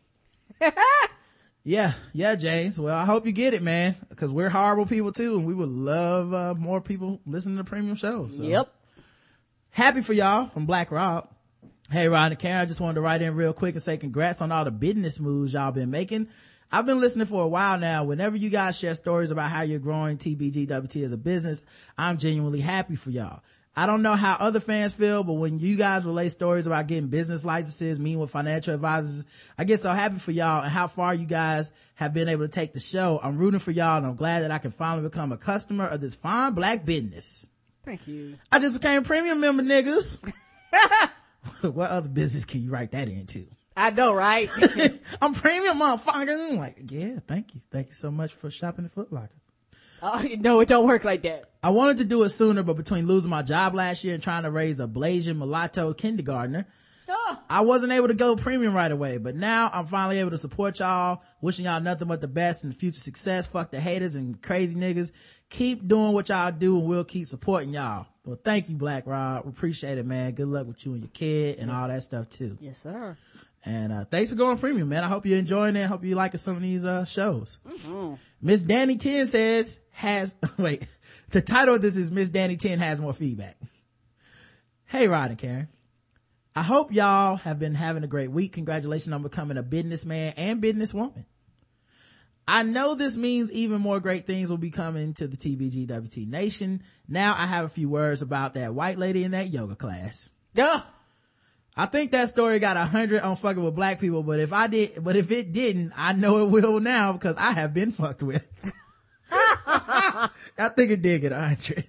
Yeah, yeah, James. Well, I hope you get it, man, because we're horrible people too, and we would love uh, more people listening to premium shows. So. Yep. Happy for y'all from Black Rob. Hey, Ron and Karen, I just wanted to write in real quick and say congrats on all the business moves y'all been making. I've been listening for a while now. Whenever you guys share stories about how you're growing TBGWT as a business, I'm genuinely happy for y'all. I don't know how other fans feel, but when you guys relay stories about getting business licenses, meeting with financial advisors, I get so happy for y'all and how far you guys have been able to take the show. I'm rooting for y'all and I'm glad that I can finally become a customer of this fine black business. Thank you. I just became a premium member, niggas. what other business can you write that into? I know, right? I'm premium motherfucker. I'm like, yeah, thank you. Thank you so much for shopping at Foot Locker. oh, no, it don't work like that. I wanted to do it sooner, but between losing my job last year and trying to raise a Blasian mulatto kindergartner, I wasn't able to go premium right away, but now I'm finally able to support y'all, wishing y'all nothing but the best and future success. Fuck the haters and crazy niggas. Keep doing what y'all do and we'll keep supporting y'all. Well, thank you, Black Rob. Appreciate it, man. Good luck with you and your kid and all that stuff too. Yes, sir. And, uh, thanks for going premium, man. I hope you're enjoying it. I hope you liking some of these, uh, shows. Mm-hmm. Miss Danny 10 says, has, wait, the title of this is Miss Danny 10 has more feedback. Hey, Rod and Karen. I hope y'all have been having a great week. Congratulations on becoming a businessman and businesswoman. I know this means even more great things will be coming to the TBGWT nation. Now I have a few words about that white lady in that yoga class. Yeah. I think that story got a hundred on fucking with black people, but if I did, but if it didn't, I know it will now because I have been fucked with. I think it did get a hundred.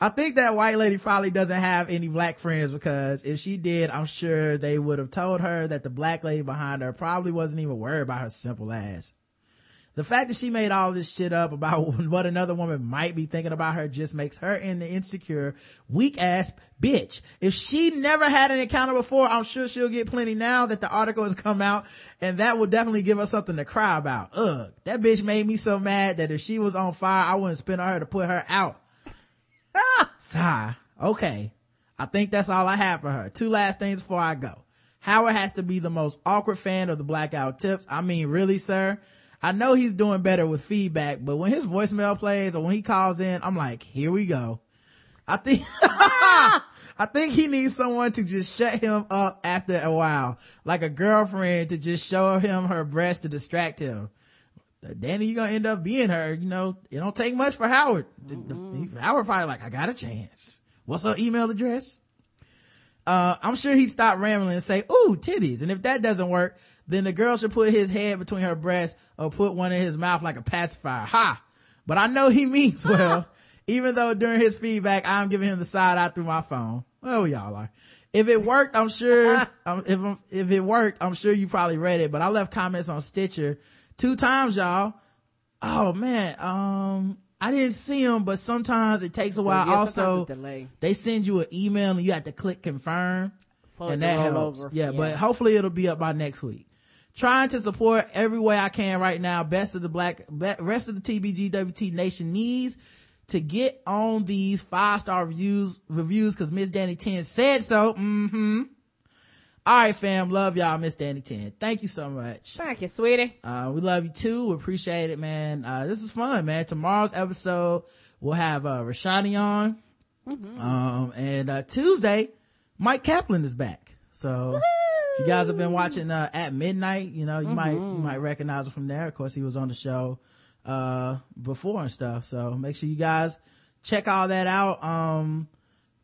I think that white lady probably doesn't have any black friends because if she did, I'm sure they would have told her that the black lady behind her probably wasn't even worried about her simple ass. The fact that she made all this shit up about what another woman might be thinking about her just makes her an insecure, weak ass bitch. If she never had an encounter before, I'm sure she'll get plenty now that the article has come out and that will definitely give us something to cry about. Ugh, that bitch made me so mad that if she was on fire, I wouldn't spin on her to put her out. Sigh. Okay. I think that's all I have for her. Two last things before I go. Howard has to be the most awkward fan of the blackout tips. I mean, really, sir? I know he's doing better with feedback, but when his voicemail plays or when he calls in, I'm like, here we go. I think, I think he needs someone to just shut him up after a while, like a girlfriend to just show him her breast to distract him. Danny, you're gonna end up being her. You know, it don't take much for Howard. The- Howard probably like, I got a chance. What's her email address? Uh, I'm sure he'd stop rambling and say, ooh, titties. And if that doesn't work, then the girl should put his head between her breasts or put one in his mouth like a pacifier. Ha! But I know he means well, even though during his feedback, I'm giving him the side eye through my phone. Well, y'all are. If it worked, I'm sure, um, if, if it worked, I'm sure you probably read it, but I left comments on Stitcher two times, y'all. Oh man, um, I didn't see them, but sometimes it takes a while. Yeah, also, delay. they send you an email and you have to click confirm For and that helps. over. Yeah, but hopefully it'll be up by next week. Trying to support every way I can right now. Best of the black, rest of the TBGWT nation needs to get on these five star reviews, reviews cause Miss Danny 10 said so. Mm-hmm. All right, fam. Love y'all. Miss Danny 10. Thank you so much. Thank you, sweetie. Uh, we love you too. We appreciate it, man. Uh, this is fun, man. Tomorrow's episode, we'll have, uh, Rashani on. Um, and, uh, Tuesday, Mike Kaplan is back. So, if you guys have been watching, uh, at midnight, you know, you might, you might recognize him from there. Of course, he was on the show, uh, before and stuff. So make sure you guys check all that out. Um,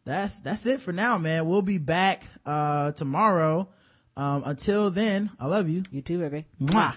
that's, that's it for now, man. We'll be back, uh, tomorrow. Um, until then, I love you. You too, baby. Mwah.